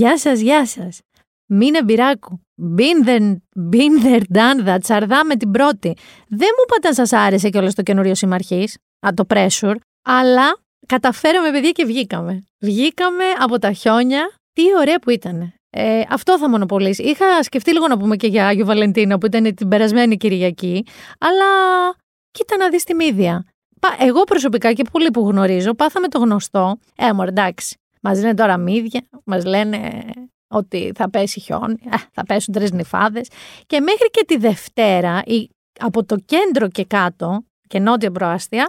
Γεια σας, γεια σας. Μήνε μπυράκου. Been there, been there, done that. Τσαρδά με την πρώτη. Δεν μου είπατε αν σας άρεσε κιόλας το καινούριο συμμαρχή, το pressure, αλλά καταφέραμε, παιδιά, και βγήκαμε. Βγήκαμε από τα χιόνια. Τι ωραία που ήταν. Ε, αυτό θα μονοπολίσει. Είχα σκεφτεί λίγο να πούμε και για Άγιο Βαλεντίνο που ήταν την περασμένη Κυριακή, αλλά κοίτα να δεις τη μύδια. Εγώ προσωπικά και πολλοί που γνωρίζω πάθαμε το γνωστό. Ε, μου εντάξει. Μας λένε τώρα μύδια, μας λένε ότι θα πέσει χιόνι, ε, θα πέσουν τρεις νυφάδες. Και μέχρι και τη Δευτέρα, από το κέντρο και κάτω, και νότια προάστια,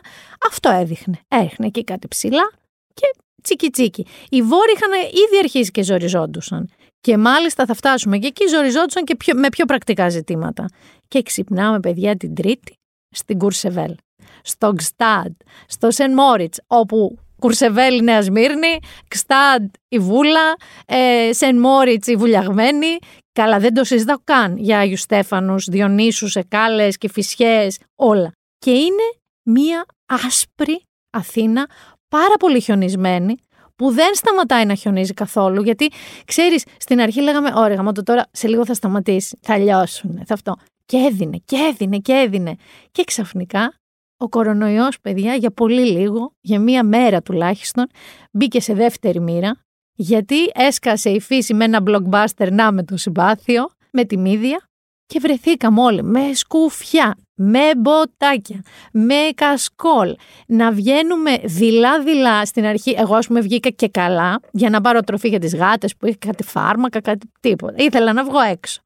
αυτό έδειχνε. Έριχνε εκεί κάτι ψηλά και τσίκι τσίκι. Οι βόρειοι είχαν ήδη αρχίσει και ζοριζόντουσαν. Και μάλιστα θα φτάσουμε και εκεί ζοριζόντουσαν και πιο, με πιο πρακτικά ζητήματα. Και ξυπνάμε, παιδιά, την Τρίτη στην Κουρσεβέλ, στο Γκστάντ, στο Σεν Μόριτς, όπου Κουρσεβέλ η Νέα Σμύρνη, Γκστάντ η Βούλα, ε, Σεν Μόριτς η Βουλιαγμένη. Καλά, δεν το συζητάω καν για Άγιους Στέφανους, Διονύσους, Εκάλες και Φυσιές, όλα. Και είναι μία άσπρη Αθήνα, πάρα πολύ χιονισμένη, που δεν σταματάει να χιονίζει καθόλου. Γιατί ξέρεις, στην αρχή λέγαμε: Ωραία, μα το τώρα σε λίγο θα σταματήσει, θα λιώσουν, θα αυτό. Και έδινε, και έδινε, και έδινε. Και ξαφνικά ο κορονοϊός, παιδιά, για πολύ λίγο, για μία μέρα τουλάχιστον, μπήκε σε δεύτερη μοίρα, γιατί έσκασε η φύση με ένα blockbuster να με το συμπάθειο, με τη μύδια, και βρεθήκαμε όλοι με σκουφιά, με μποτάκια, με κασκόλ, να βγαίνουμε δειλά-δειλά στην αρχή. Εγώ, ας πούμε, βγήκα και καλά για να πάρω τροφή για τις γάτες που είχα κάτι φάρμακα, κάτι τίποτα. Ήθελα να βγω έξω.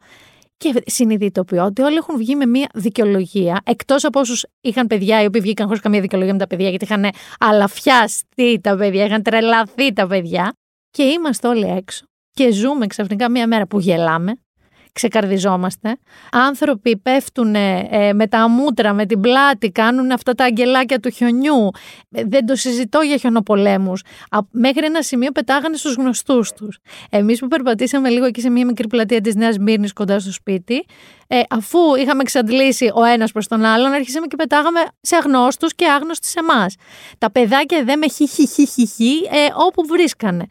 Και συνειδητοποιώ ότι όλοι έχουν βγει με μια δικαιολογία, εκτός από όσους είχαν παιδιά οι οποίοι βγήκαν χωρίς καμία δικαιολογία με τα παιδιά, γιατί είχαν αλαφιαστεί τα παιδιά, είχαν τρελαθεί τα παιδιά. Και είμαστε όλοι έξω. Και ζούμε ξαφνικά μια μέρα που γελάμε, ξεκαρδιζόμαστε. Άνθρωποι πέφτουν ε, με τα μούτρα, με την πλάτη, κάνουν αυτά τα αγγελάκια του χιονιού. Ε, δεν το συζητώ για χιονοπολέμους. μέχρι ένα σημείο πετάγανε στους γνωστούς τους. Εμείς που περπατήσαμε λίγο εκεί σε μια μικρή πλατεία της Νέας Μύρνης κοντά στο σπίτι, ε, αφού είχαμε εξαντλήσει ο ένας προς τον άλλον, αρχίσαμε και πετάγαμε σε αγνώστους και άγνωστοι σε εμάς. Τα παιδάκια δεν με χι, χι, χι, χι, χι ε, όπου βρίσκανε.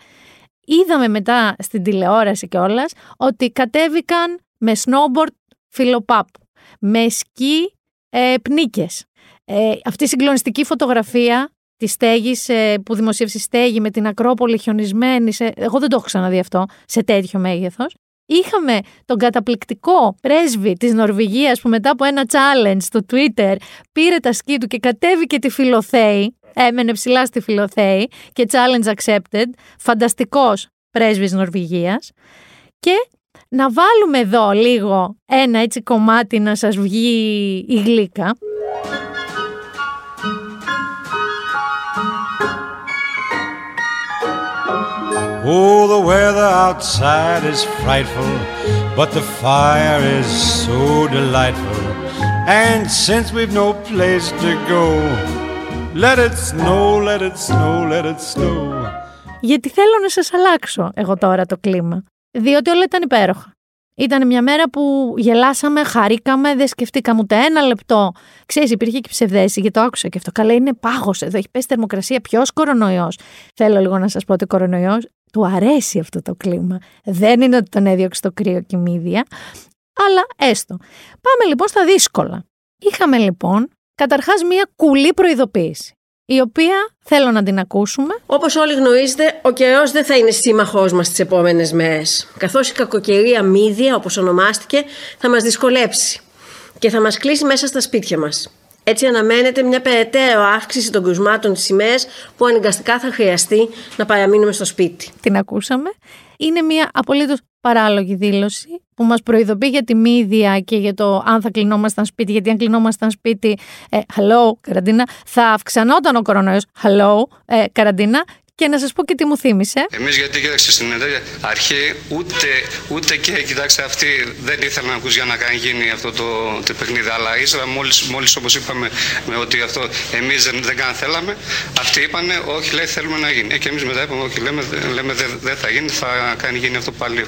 Είδαμε μετά στην τηλεόραση κιόλας ότι κατέβηκαν με snowboard φιλοπάπου, με σκι ε, πνίκες. Ε, αυτή η συγκλονιστική φωτογραφία της στέγης ε, που δημοσίευσε η στέγη με την Ακρόπολη χιονισμένη, σε, εγώ δεν το έχω ξαναδεί αυτό, σε τέτοιο μέγεθος. Είχαμε τον καταπληκτικό πρέσβη της Νορβηγίας που μετά από ένα challenge στο Twitter πήρε τα σκι του και κατέβηκε τη Φιλοθέη έμενε ψηλά στη Φιλοθέη και challenge accepted, φανταστικός πρέσβης Νορβηγίας και να βάλουμε εδώ λίγο ένα έτσι κομμάτι να σας βγει η γλύκα. Oh, the weather outside is frightful, but the fire is so delightful. And since we've no place to go, Let it snow, let it snow, let it snow. Γιατί θέλω να σας αλλάξω εγώ τώρα το κλίμα. Διότι όλα ήταν υπέροχα. Ήταν μια μέρα που γελάσαμε, χαρήκαμε, δεν σκεφτήκαμε ούτε ένα λεπτό. Ξέρεις, υπήρχε και ψευδέση, γιατί το άκουσα και αυτό. Καλά, είναι πάγος εδώ, έχει πέσει θερμοκρασία. Ποιος κορονοϊός. Θέλω λίγο να σας πω ότι ο κορονοϊός του αρέσει αυτό το κλίμα. Δεν είναι ότι τον έδιωξε το κρύο και μύδια, αλλά έστω. Πάμε λοιπόν στα δύσκολα. Είχαμε λοιπόν Καταρχάς μια κουλή προειδοποίηση, η οποία θέλω να την ακούσουμε. Όπως όλοι γνωρίζετε, ο καιρός δεν θα είναι σύμμαχός μας τις επόμενες μέρες, καθώς η κακοκαιρία μύδια, όπως ονομάστηκε, θα μας δυσκολέψει και θα μας κλείσει μέσα στα σπίτια μας. Έτσι αναμένεται μια περαιτέρω αύξηση των κρουσμάτων της ημέρας που αναγκαστικά θα χρειαστεί να παραμείνουμε στο σπίτι. Την ακούσαμε. Είναι μια απολύτως παράλογη δήλωση που μας προειδοποιεί για τη μύδια και για το αν θα κλεινόμασταν σπίτι, γιατί αν κλεινόμασταν σπίτι, ε, hello, καραντίνα, θα αυξανόταν ο κορονοϊός, hello, ε, καραντίνα, και να σας πω και τι μου θύμισε. Εμείς γιατί κοίταξε στην αρχή ούτε, ούτε και κοιτάξτε αυτοί δεν ήθελαν να ακούσουν για να κάνει γίνει αυτό το, το παιχνίδι. Αλλά ύστερα μόλις μόλις, όπως είπαμε με ότι αυτό εμείς δεν, δεν καν θέλαμε, αυτοί είπαν όχι λέει θέλουμε να γίνει. Ε, και εμείς μετά είπαμε όχι λέμε, λέμε δεν δε θα γίνει, θα κάνει γίνει αυτό πάλι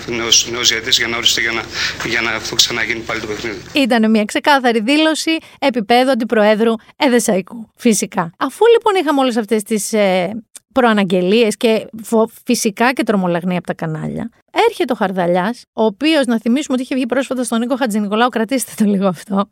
νέος γιατί για να οριστεί για να, για να αυτό ξαναγίνει πάλι το παιχνίδι. Ήταν μια ξεκάθαρη δήλωση επίπεδου αντιπροέδρου Εδεσαϊκού. Φυσικά. Αφού λοιπόν είχαμε όλες αυτές τις ε, προαναγγελίες και φο- φυσικά και τρομολαγνία από τα κανάλια. Έρχεται ο Χαρδαλιάς, ο οποίος να θυμίσουμε ότι είχε βγει πρόσφατα στον Νίκο Χατζηνικολάου, κρατήστε το λίγο αυτό,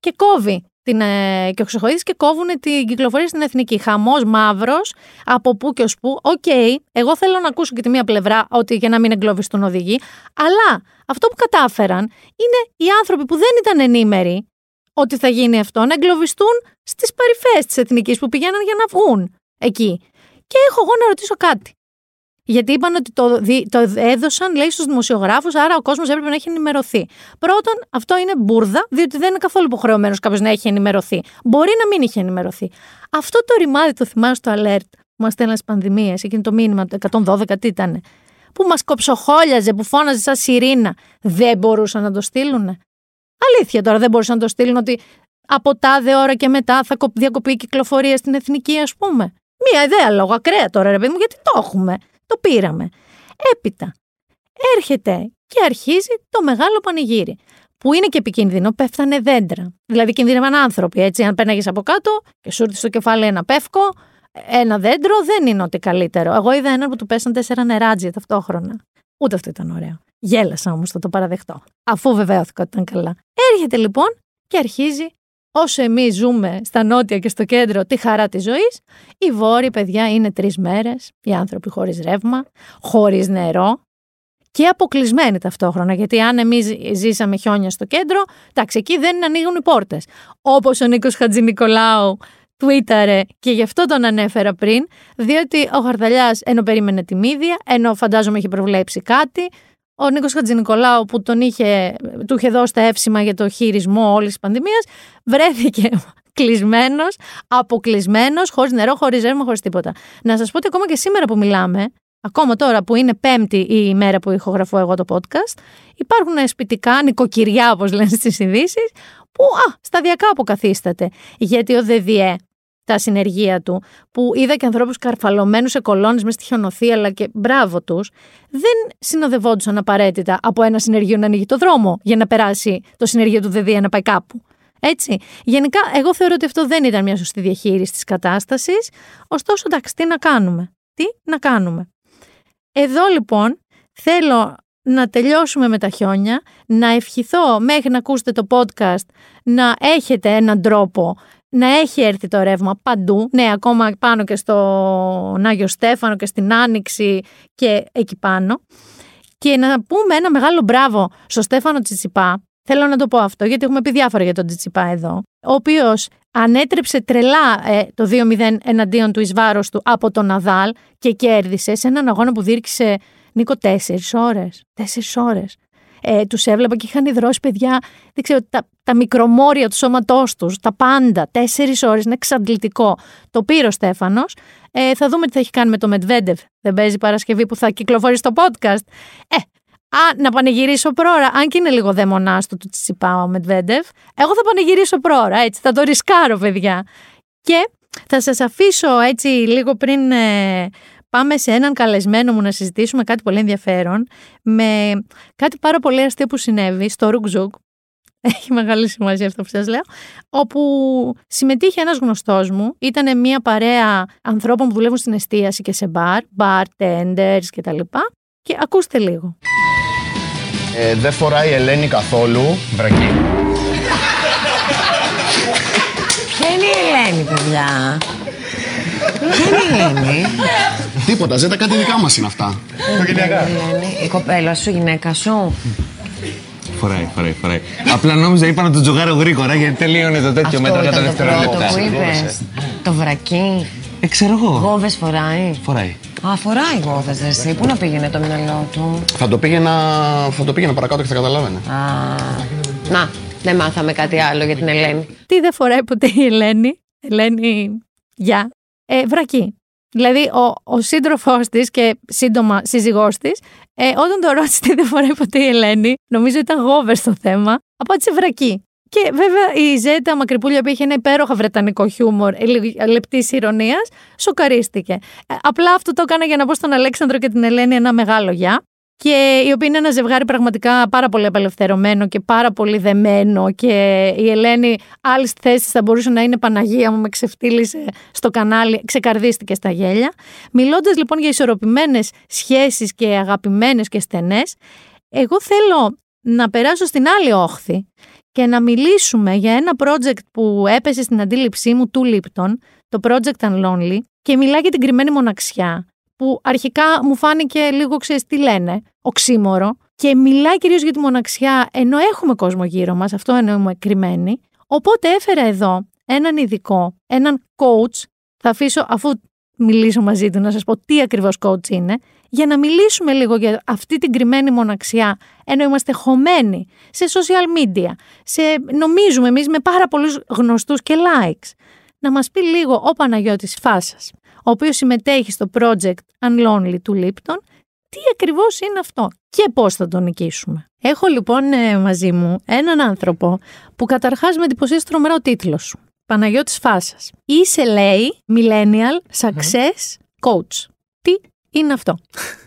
και κόβει την, ε, και ο Χρυσοχοίδης και κόβουν την κυκλοφορία στην εθνική. Χαμός μαύρος, από πού και ως πού. Οκ, εγώ θέλω να ακούσω και τη μία πλευρά ότι για να μην εγκλωβιστούν οδηγοί. Αλλά αυτό που κατάφεραν είναι οι άνθρωποι που δεν ήταν ενήμεροι ότι θα γίνει αυτό να εγκλωβιστούν στις παρυφές της εθνικής που πηγαίναν για να βγουν εκεί. Και έχω εγώ να ρωτήσω κάτι. Γιατί είπαν ότι το, δι- το έδωσαν, λέει, στους δημοσιογράφους, άρα ο κόσμος έπρεπε να έχει ενημερωθεί. Πρώτον, αυτό είναι μπουρδα, διότι δεν είναι καθόλου υποχρεωμένος κάποιος να έχει ενημερωθεί. Μπορεί να μην είχε ενημερωθεί. Αυτό το ρημάδι το θυμάσαι στο alert που μας στέλναν στις πανδημίες, εκείνο το μήνυμα, το 112, τι ήταν. Που μας κοψοχόλιαζε, που φώναζε σαν σιρήνα. Δεν μπορούσαν να το στείλουν. Αλήθεια τώρα, δεν μπορούσαν να το στείλουν ότι από τάδε ώρα και μετά θα κο- διακοπεί η κυκλοφορία στην εθνική, ας πούμε. Μία ιδέα λόγω ακραία τώρα, ρε παιδί μου, γιατί το έχουμε. Το πήραμε. Έπειτα έρχεται και αρχίζει το μεγάλο πανηγύρι. Που είναι και επικίνδυνο, πέφτανε δέντρα. Δηλαδή κινδύνευαν άνθρωποι, έτσι. Αν πέναγες από κάτω και σου έρθει στο κεφάλι ένα πεύκο, ένα δέντρο δεν είναι ότι καλύτερο. Εγώ είδα έναν που του πέσαν τέσσερα νεράτζια ταυτόχρονα. Ούτε αυτό ήταν ωραίο. Γέλασα όμως, θα το παραδεχτώ. Αφού βεβαίωθηκα ότι ήταν καλά. Έρχεται λοιπόν και αρχίζει όσο εμείς ζούμε στα νότια και στο κέντρο τη χαρά της ζωής, οι βόρειοι παιδιά είναι τρεις μέρες, οι άνθρωποι χωρίς ρεύμα, χωρίς νερό και αποκλεισμένοι ταυτόχρονα. Γιατί αν εμείς ζήσαμε χιόνια στο κέντρο, εντάξει, εκεί δεν ανοίγουν οι πόρτες. Όπως ο Νίκος Χατζηνικολάου τουίταρε και γι' αυτό τον ανέφερα πριν, διότι ο Χαρδαλιά ενώ περίμενε τη μύδια, ενώ φαντάζομαι είχε προβλέψει κάτι, ο Νίκος Χατζηνικολάου που τον είχε, του είχε δώσει τα εύσημα για το χειρισμό όλης της πανδημίας, βρέθηκε κλεισμένος, αποκλεισμένος, χωρίς νερό, χωρίς ρεύμα, χωρίς τίποτα. Να σας πω ότι ακόμα και σήμερα που μιλάμε, ακόμα τώρα που είναι πέμπτη η ημέρα που ηχογραφώ εγώ το podcast, υπάρχουν σπιτικά, νοικοκυριά όπως λένε στις ειδήσεις, που α, σταδιακά αποκαθίσταται. Γιατί ο ΔΔΕ, τα συνεργεία του, που είδα και ανθρώπους καρφαλωμένους σε κολόνες μες στη χιονοθύα, αλλά και μπράβο τους, δεν συνοδευόντουσαν απαραίτητα από ένα συνεργείο να ανοίγει το δρόμο για να περάσει το συνεργείο του ΔΔΕ να πάει κάπου. Έτσι. Γενικά, εγώ θεωρώ ότι αυτό δεν ήταν μια σωστή διαχείριση της κατάστασης. Ωστόσο, εντάξει, τι να κάνουμε. Τι να κάνουμε. Εδώ λοιπόν θέλω να τελειώσουμε με τα χιόνια, να ευχηθώ μέχρι να ακούσετε το podcast να έχετε έναν τρόπο να έχει έρθει το ρεύμα παντού, ναι, ακόμα πάνω και στον Άγιο Στέφανο και στην Άνοιξη και εκεί πάνω. Και να πούμε ένα μεγάλο μπράβο στο Στέφανο Τσιτσιπά. Θέλω να το πω αυτό, γιατί έχουμε πει διάφορα για τον Τσιτσιπά εδώ. Ο οποίος ανέτρεψε τρελά ε, το 2-0 εναντίον του εις βάρος του από τον Ναδάλ και κέρδισε σε έναν αγώνα που διήρκησε Νίκο τέσσερις ώρες. Τέσσερις ώρες. Ε, τους έβλεπα και είχαν υδρώσει παιδιά, δεν ξέρω, τα, τα μικρομόρια του σώματός τους, τα πάντα. Τέσσερις ώρες, είναι εξαντλητικό. Το πήρε ο Στέφανος. Ε, θα δούμε τι θα έχει κάνει με το Μετβέντεβ. Δεν παίζει Παρασκευή που θα κυκλοφορεί στο podcast. Ε, Α, να πανηγυρίσω πρόωρα, αν και είναι λίγο δαιμονάστο του Τσιπά ο Μετβέντεβ. Εγώ θα πανηγυρίσω πρόωρα, έτσι, θα το ρισκάρω, παιδιά. Και θα σας αφήσω έτσι λίγο πριν ε, πάμε σε έναν καλεσμένο μου να συζητήσουμε κάτι πολύ ενδιαφέρον με κάτι πάρα πολύ αστείο που συνέβη στο Ρουκζουκ. Έχει μεγάλη σημασία αυτό που σας λέω. Όπου συμμετείχε ένας γνωστός μου. Ήταν μια παρέα ανθρώπων που δουλεύουν στην εστίαση και σε μπαρ, bartenders και τα λοιπά. Και ακούστε λίγο. Ε, δεν φοράει η Ελένη καθόλου. Βρακή. Ποια είναι η Ελένη, παιδιά; Ποια είναι η Ελένη; Τίποτα, ζέτα κάτι δικά μας είναι αυτά. Ελένη, η κοπέλα σου, η γυναίκα σου. Φοράει, φοράει, φοράει. Απλά νόμιζα είπα να το τζογάρω γρήγορα γιατί τελείωνε το τέτοιο Αυτό μέτρο κατά ήταν το πρώτο δευτερόλεπτα. που είπες. Το βρακί. Ε, ξέρω εγώ. Γόβες φοράει. Φοράει. Α, φοράει γόβες, ρε, εσύ. Πού να πήγαινε το μυαλό του; Θα το πήγαινα, θα το πήγαινα παρακάτω και θα καταλάβαινε. Α, να, δεν μάθαμε κάτι άλλο για την Ελένη. Τι δεν φοράει ποτέ η Ελένη; Ελένη, γεια. Ε, βρακή. Δηλαδή, ο, ο σύντροφός της και σύντομα σύζυγός της, ε, όταν το ρώτησε τι δεν φοράει ποτέ η Ελένη, νομίζω ήταν γόβερ στο θέμα, απάντησε βρακή. Και βέβαια η Ζέτα Μακρυπούλια που είχε ένα υπέροχα βρετανικό χιούμορ, λεπτής ηρωνίας, σοκαρίστηκε. Ε, απλά αυτό το έκανα για να πω στον Αλέξανδρο και την Ελένη ένα μεγάλο γεια. Και η οποία είναι ένα ζευγάρι πραγματικά πάρα πολύ απελευθερωμένο και πάρα πολύ δεμένο και η Ελένη άλλης θέσης θα μπορούσε να είναι Παναγία μου με ξεφτύλισε στο κανάλι, ξεκαρδίστηκε στα γέλια. Μιλώντας λοιπόν για ισορροπημένες σχέσεις και αγαπημένες και στενές, εγώ θέλω να περάσω στην άλλη όχθη και να μιλήσουμε για ένα project που έπεσε στην αντίληψή μου του Λίπτον, το Project Unlonely, και μιλάει για την κρυμμένη μοναξιά, που αρχικά μου φάνηκε λίγο, ξέρεις τι λένε, οξύμορο, και μιλάει κυρίως για τη μοναξιά, ενώ έχουμε κόσμο γύρω μας, αυτό εννοούμε κρυμμένη. Οπότε έφερα εδώ έναν ειδικό, έναν coach, θα αφήσω αφού μιλήσω μαζί του να σας πω τι ακριβώς coach είναι, για να μιλήσουμε λίγο για αυτή την κρυμμένη μοναξιά, ενώ είμαστε χωμένοι σε social media, σε, νομίζουμε εμείς με πάρα πολλούς γνωστούς και likes. Να μας πει λίγο ο Παναγιώτης Φάσας, ο οποίος συμμετέχει στο project Unlonely του Lipton, τι ακριβώς είναι αυτό και πώς θα τον νικήσουμε. Έχω λοιπόν ε, μαζί μου έναν άνθρωπο που καταρχάς με εντυπωσίασε τρομερά ο τίτλος σου. Παναγιώτης Φάσας. Είσαι λέει Millennial Success Coach. Τι είναι αυτό;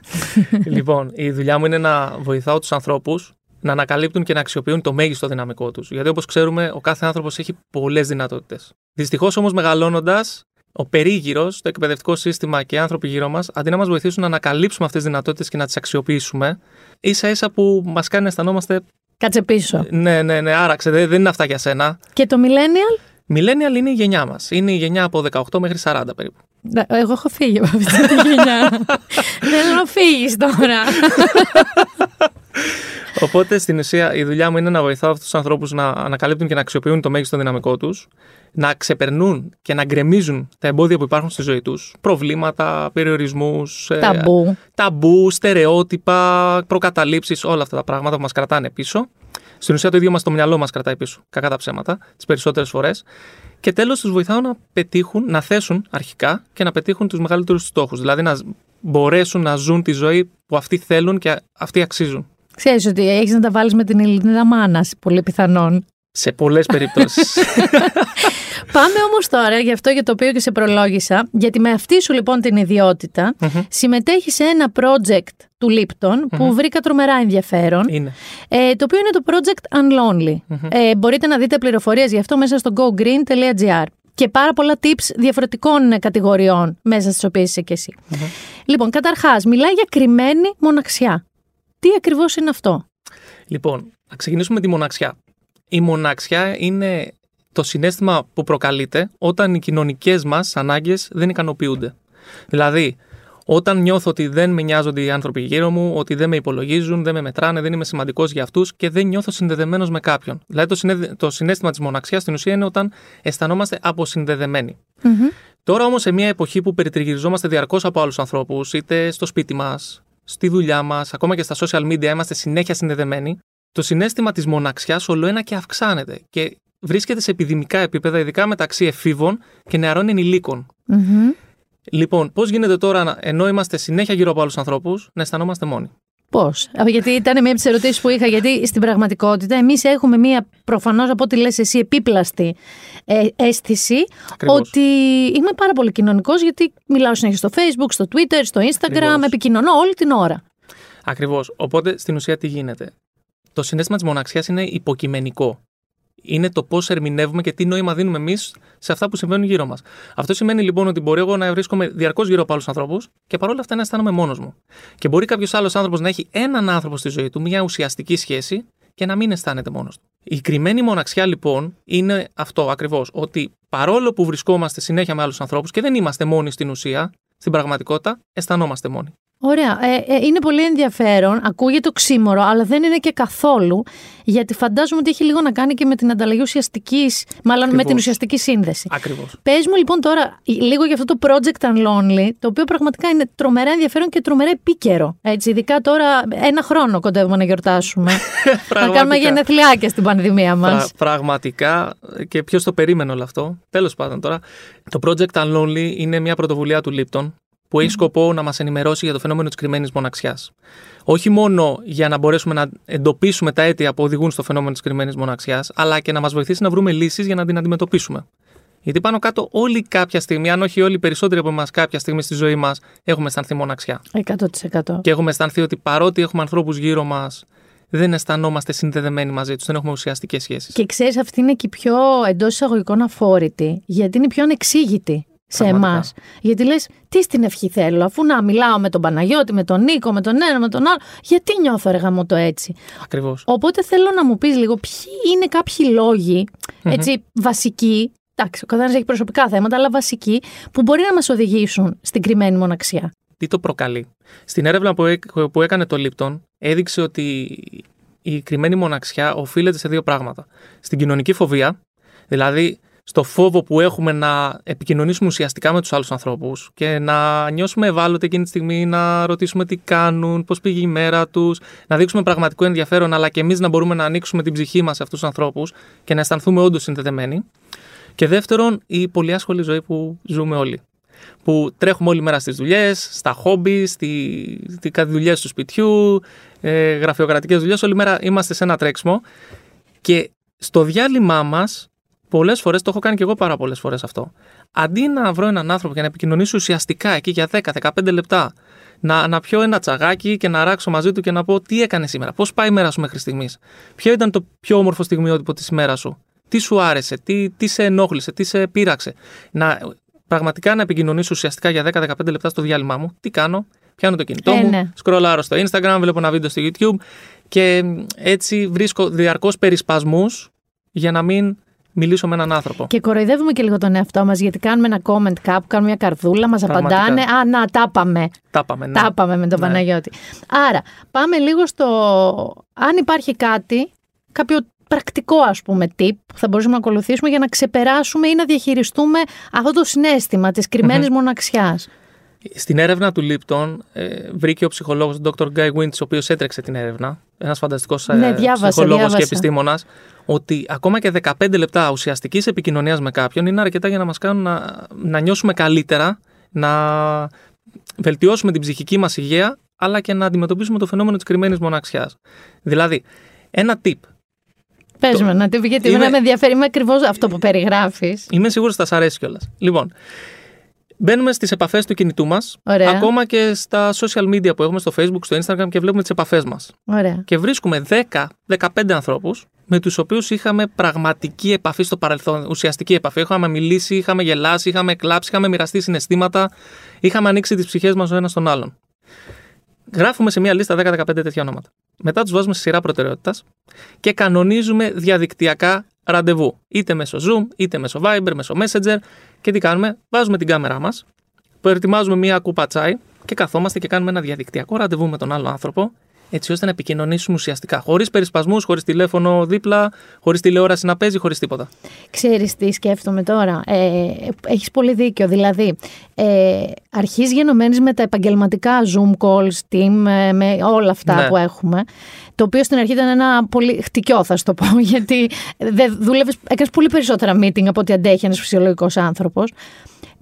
λοιπόν, η δουλειά μου είναι να βοηθάω τους ανθρώπους να ανακαλύπτουν και να αξιοποιούν το μέγιστο δυναμικό τους. Γιατί όπως ξέρουμε, ο κάθε άνθρωπος έχει πολλές δυνατότητες. Δυστυχώς όμως, μεγαλώνοντας, ο περίγυρος, το εκπαιδευτικό σύστημα και οι άνθρωποι γύρω μας, αντί να μας βοηθήσουν να ανακαλύψουμε αυτές τις δυνατότητες και να τις αξιοποιήσουμε, ίσα ίσα που μας κάνει να αισθανόμαστε. Κάτσε πίσω. Ναι, ναι, ναι, άραξε, δεν είναι αυτά για σένα. Και το millennial; Millennial είναι η γενιά μας. Είναι η γενιά από 18 μέχρι 40 περίπου. Εγώ έχω φύγει από αυτή τη γενιά. Δεν θέλω να φύγεις τώρα. Οπότε στην ουσία η δουλειά μου είναι να βοηθάω αυτούς τους ανθρώπους να ανακαλύπτουν και να αξιοποιούν το μέγιστο δυναμικό τους, να ξεπερνούν και να γκρεμίζουν τα εμπόδια που υπάρχουν στη ζωή τους. Προβλήματα, περιορισμούς, ταμπού. ταμπού, στερεότυπα, προκαταλήψεις, όλα αυτά τα πράγματα που μας κρατάνε πίσω. Στην ουσία το ίδιο μας το μυαλό μας κρατάει πίσω, κακά τα ψέματα, τις περισσότερες φορές. Και τέλος τους βοηθάω να πετύχουν, να θέσουν αρχικά και να πετύχουν τους μεγαλύτερους στόχους. Δηλαδή να μπορέσουν να ζουν τη ζωή που αυτοί θέλουν και αυτοί αξίζουν. Ξέρεις ότι έχεις να τα βάλεις με την Ελληνίδα μάνας, πολύ πιθανόν. Σε πολλές περιπτώσεις. Πάμε όμως τώρα, γι' αυτό για το οποίο και σε προλόγησα, γιατί με αυτή σου λοιπόν την ιδιότητα mm-hmm. συμμετέχεις σε ένα project του Lipton που βρήκα τρομερά ενδιαφέρον. Είναι. Ε, το οποίο είναι το project Unlonely. Ε, μπορείτε να δείτε πληροφορίες γι' αυτό μέσα στο gogreen.gr και πάρα πολλά tips διαφορετικών κατηγοριών μέσα στις οποίες είσαι και εσύ. Λοιπόν, καταρχάς, μιλάει για κρυμμένη μοναξιά. Τι ακριβώς είναι αυτό; Λοιπόν, να ξεκινήσουμε με τη μοναξιά. Η μοναξιά είναι το συνέστημα που προκαλείται όταν οι κοινωνικές μας ανάγκες δεν ικανοποιούνται. Δηλαδή, όταν νιώθω ότι δεν με νοιάζονται οι άνθρωποι γύρω μου, ότι δεν με υπολογίζουν, δεν με μετράνε, δεν είμαι σημαντικός για αυτούς και δεν νιώθω συνδεδεμένος με κάποιον. Δηλαδή το, συνέδε... το συνέστημα της μοναξιάς στην ουσία είναι όταν αισθανόμαστε αποσυνδεδεμένοι. Mm-hmm. Τώρα όμως σε μια εποχή που περιτριγυριζόμαστε διαρκώς από άλλους ανθρώπους, είτε στο σπίτι μας, στη δουλειά μας, ακόμα και στα social media είμαστε συνέχεια συνδεδεμένοι, το συνέστημα της μοναξιάς όλο ένα και αυξάνεται και βρίσκεται σε επιδημικά επίπεδα, ειδικά μεταξύ εφήβων και νεαρών ενηλίκων. Mm-hmm. Λοιπόν, πώς γίνεται τώρα, ενώ είμαστε συνέχεια γύρω από άλλους ανθρώπους, να αισθανόμαστε μόνοι; Πώς; Γιατί ήταν μία από τις ερωτήσεις που είχα. Γιατί στην πραγματικότητα εμείς έχουμε μία προφανώς από ό,τι λες εσύ επίπλαστη ε, αίσθηση Ακριβώς. ότι είμαι πάρα πολύ κοινωνικός γιατί μιλάω συνέχεια στο Facebook, στο Twitter, στο Instagram, Ακριβώς. επικοινωνώ όλη την ώρα. Ακριβώς. Οπότε στην ουσία τι γίνεται; Το συνέστημα της μοναξιάς είναι υποκειμενικό. Είναι το πώς ερμηνεύουμε και τι νόημα δίνουμε εμείς σε αυτά που συμβαίνουν γύρω μας. Αυτό σημαίνει λοιπόν ότι μπορεί εγώ να βρίσκομαι διαρκώς γύρω από άλλους ανθρώπους και παρόλα αυτά να αισθάνομαι μόνος μου. Και μπορεί κάποιος άλλος άνθρωπος να έχει έναν άνθρωπο στη ζωή του, μια ουσιαστική σχέση και να μην αισθάνεται μόνος του. Η κρυμμένη μοναξιά λοιπόν είναι αυτό ακριβώς. Ότι παρόλο που βρισκόμαστε συνέχεια με άλλους ανθρώπους και δεν είμαστε μόνοι στην ουσία, στην πραγματικότητα αισθανόμαστε μόνοι. Ωραία. Ε, ε, είναι πολύ ενδιαφέρον. Ακούγεται οξύμορο, αλλά δεν είναι και καθόλου. Γιατί φαντάζομαι ότι έχει λίγο να κάνει και με την ανταλλαγή ουσιαστικής, μάλλον με Ακριβώς. την ουσιαστική σύνδεση. Ακριβώς. Πες μου λοιπόν τώρα λίγο για αυτό το Project Unlonely, το οποίο πραγματικά είναι τρομερά ενδιαφέρον και τρομερά επίκαιρο. Έτσι, ειδικά τώρα ένα χρόνο κοντεύουμε να γιορτάσουμε. να κάνουμε γενεθλιάκια στην πανδημία μας. Πρα- πραγματικά και ποιος το περίμενε όλο αυτό. Τέλος πάντων τώρα. Το Project Unlonely είναι μια πρωτοβουλία του Lipton που έχει σκοπό να μας ενημερώσει για το φαινόμενο της κρυμμένης μοναξιάς. Όχι μόνο για να μπορέσουμε να εντοπίσουμε τα αίτια που οδηγούν στο φαινόμενο της κρυμμένης μοναξιάς, αλλά και να μας βοηθήσει να βρούμε λύσεις για να την αντιμετωπίσουμε. Γιατί πάνω κάτω όλοι κάποια στιγμή, αν όχι όλοι οι περισσότεροι από εμάς κάποια στιγμή στη ζωή μας, έχουμε αισθανθεί μοναξιά. 100%. Και έχουμε αισθανθεί ότι παρότι έχουμε ανθρώπους γύρω μας, δεν αισθανόμαστε συνδεδεμένοι μαζί τους, δεν έχουμε ουσιαστικές σχέσεις. Και ξέρεις, αυτή είναι και η πιο εντός εισαγωγικών αφόρητη, γιατί είναι η πιο ανεξήγητη σε Πραγματικά. εμάς. Γιατί λες, τι στην ευχή θέλω, αφού να μιλάω με τον Παναγιώτη, με τον Νίκο, με τον ένα, με τον άλλο. Γιατί νιώθω ρε γαμώ το έτσι. Ακριβώς. Οπότε θέλω να μου πεις λίγο ποιοι είναι κάποιοι λόγοι, έτσι, βασικοί. Εντάξει, ο καθένας έχει προσωπικά θέματα, αλλά βασικοί, που μπορεί να μας οδηγήσουν στην κρυμμένη μοναξιά. Τι το προκαλεί. Στην έρευνα που, έ- που έκανε το Lipton, έδειξε ότι η κρυμμένη μοναξιά οφείλεται σε δύο πράγματα. Στην κοινωνική φοβία, δηλαδή στο φόβο που έχουμε να επικοινωνήσουμε ουσιαστικά με τους άλλους ανθρώπους και να νιώσουμε ευάλωτοι εκείνη τη στιγμή, να ρωτήσουμε τι κάνουν, πώς πήγε η μέρα τους, να δείξουμε πραγματικό ενδιαφέρον, αλλά και εμείς να μπορούμε να ανοίξουμε την ψυχή μας σε αυτούς τους ανθρώπους και να αισθανθούμε όντως συνδεδεμένοι. Και δεύτερον, η πολύ άσχολη ζωή που ζούμε όλοι. Που τρέχουμε όλη μέρα στις δουλειές, στα χόμπι, στη, στη κάτι δουλειές του σπιτιού, ε, γραφειοκρατικές δουλειές, όλη μέρα είμαστε σε ένα τρέξιμο και στο διάλειμμά μας, πολλές φορές, το έχω κάνει και εγώ πάρα πολλές φορές αυτό, αντί να βρω έναν άνθρωπο και να επικοινωνήσω ουσιαστικά εκεί για 10-15 λεπτά, να, να πιω ένα τσαγάκι και να ράξω μαζί του και να πω τι έκανε σήμερα, πώς πάει η μέρα σου μέχρι στιγμής, ποιο ήταν το πιο όμορφο στιγμιότυπο της ημέρας σου, τι σου άρεσε, τι, τι σε ενόχλησε, τι σε πείραξε. Να, πραγματικά να επικοινωνήσω ουσιαστικά για 10-15 λεπτά στο διάλειμμά μου. Τι κάνω, πιάνω το κινητό Ε, μου, ναι. σκρολάρω στο Instagram, βλέπω ένα βίντεο στο YouTube και μ, έτσι βρίσκω διαρκώς περισπασμούς για να μην μιλήσω με έναν άνθρωπο. Και κοροϊδεύουμε και λίγο τον εαυτό μας, γιατί κάνουμε ένα comment κάπου, κάνουμε μια καρδούλα, μας Πραγματικά. απαντάνε. Α, να, τα είπαμε. Τα πάμε, ναι. Τα είπαμε με τον Ναι. Παναγιώτη. Άρα, πάμε λίγο στο. Αν υπάρχει κάτι, κάποιο πρακτικό ας πούμε tip που θα μπορούσαμε να ακολουθήσουμε για να ξεπεράσουμε ή να διαχειριστούμε αυτό το συνέστημα της κρυμμένης μοναξιάς. Στην έρευνα του Lipton ε, βρήκε ο ψυχολόγος ο Dr. Guy Wintz, ο οποίος έτρεξε την έρευνα, ένας φανταστικός ε, Ναι, διάβασα, ψυχολόγος διάβασα. και επιστήμονας, ότι ακόμα και 15 λεπτά ουσιαστικής επικοινωνίας με κάποιον είναι αρκετά για να μας κάνουν να, να νιώσουμε καλύτερα, να βελτιώσουμε την ψυχική μας υγεία, αλλά και να αντιμετωπίσουμε το φαινόμενο της κρυμμένης μοναξιάς. Δηλαδή, ένα tip. Πες με ένα tip, γιατί Είμαι- εμένα με ενδιαφέρει με ακριβώς αυτό που περιγράφεις. Είμαι σίγουρος ότι θα σας αρέσει κιόλας. Λοιπόν, μπαίνουμε στις επαφές του κινητού μας, Ωραία. ακόμα και στα social media που έχουμε στο facebook, στο instagram και βλέπουμε τις επαφές μας. Ωραία. και βρίσκουμε 10-15 ανθρώπους με τους οποίους είχαμε πραγματική επαφή στο παρελθόν, ουσιαστική επαφή. Είχαμε μιλήσει, είχαμε γελάσει, είχαμε κλάψει, είχαμε μοιραστεί συναισθήματα, είχαμε ανοίξει τις ψυχές μας ο ένας τον άλλον. Γράφουμε σε μια λίστα 10-15 τέτοια ονόματα. Μετά τους βάζουμε σε σειρά προτεραιότητας και κανονίζουμε διαδικτυακά ραντεβού. Είτε μέσω Zoom, είτε μέσω Viber, μέσω Messenger. Και τι κάνουμε, βάζουμε την κάμερά μας, προετοιμάζουμε μια κούπα τσάι και καθόμαστε και κάνουμε ένα διαδικτυακό ραντεβού με τον άλλο άνθρωπο, έτσι ώστε να επικοινωνήσουμε ουσιαστικά. Χωρίς περισπασμούς, χωρίς τηλέφωνο δίπλα, χωρίς τηλεόραση να παίζει, χωρίς τίποτα. Ξέρεις τι σκέφτομαι τώρα. Ε, έχεις πολύ δίκιο. Δηλαδή, ε, αρχής γενομένης με τα επαγγελματικά Zoom calls, Team, ε, με όλα αυτά Ναι. που έχουμε. Το οποίο στην αρχή ήταν ένα πολύ χτυκιό, θα σου το πω, γιατί δεν δούλευες, έκανες πολύ περισσότερα meeting από ό,τι αντέχει ένας φυσιολογικός άνθρωπος.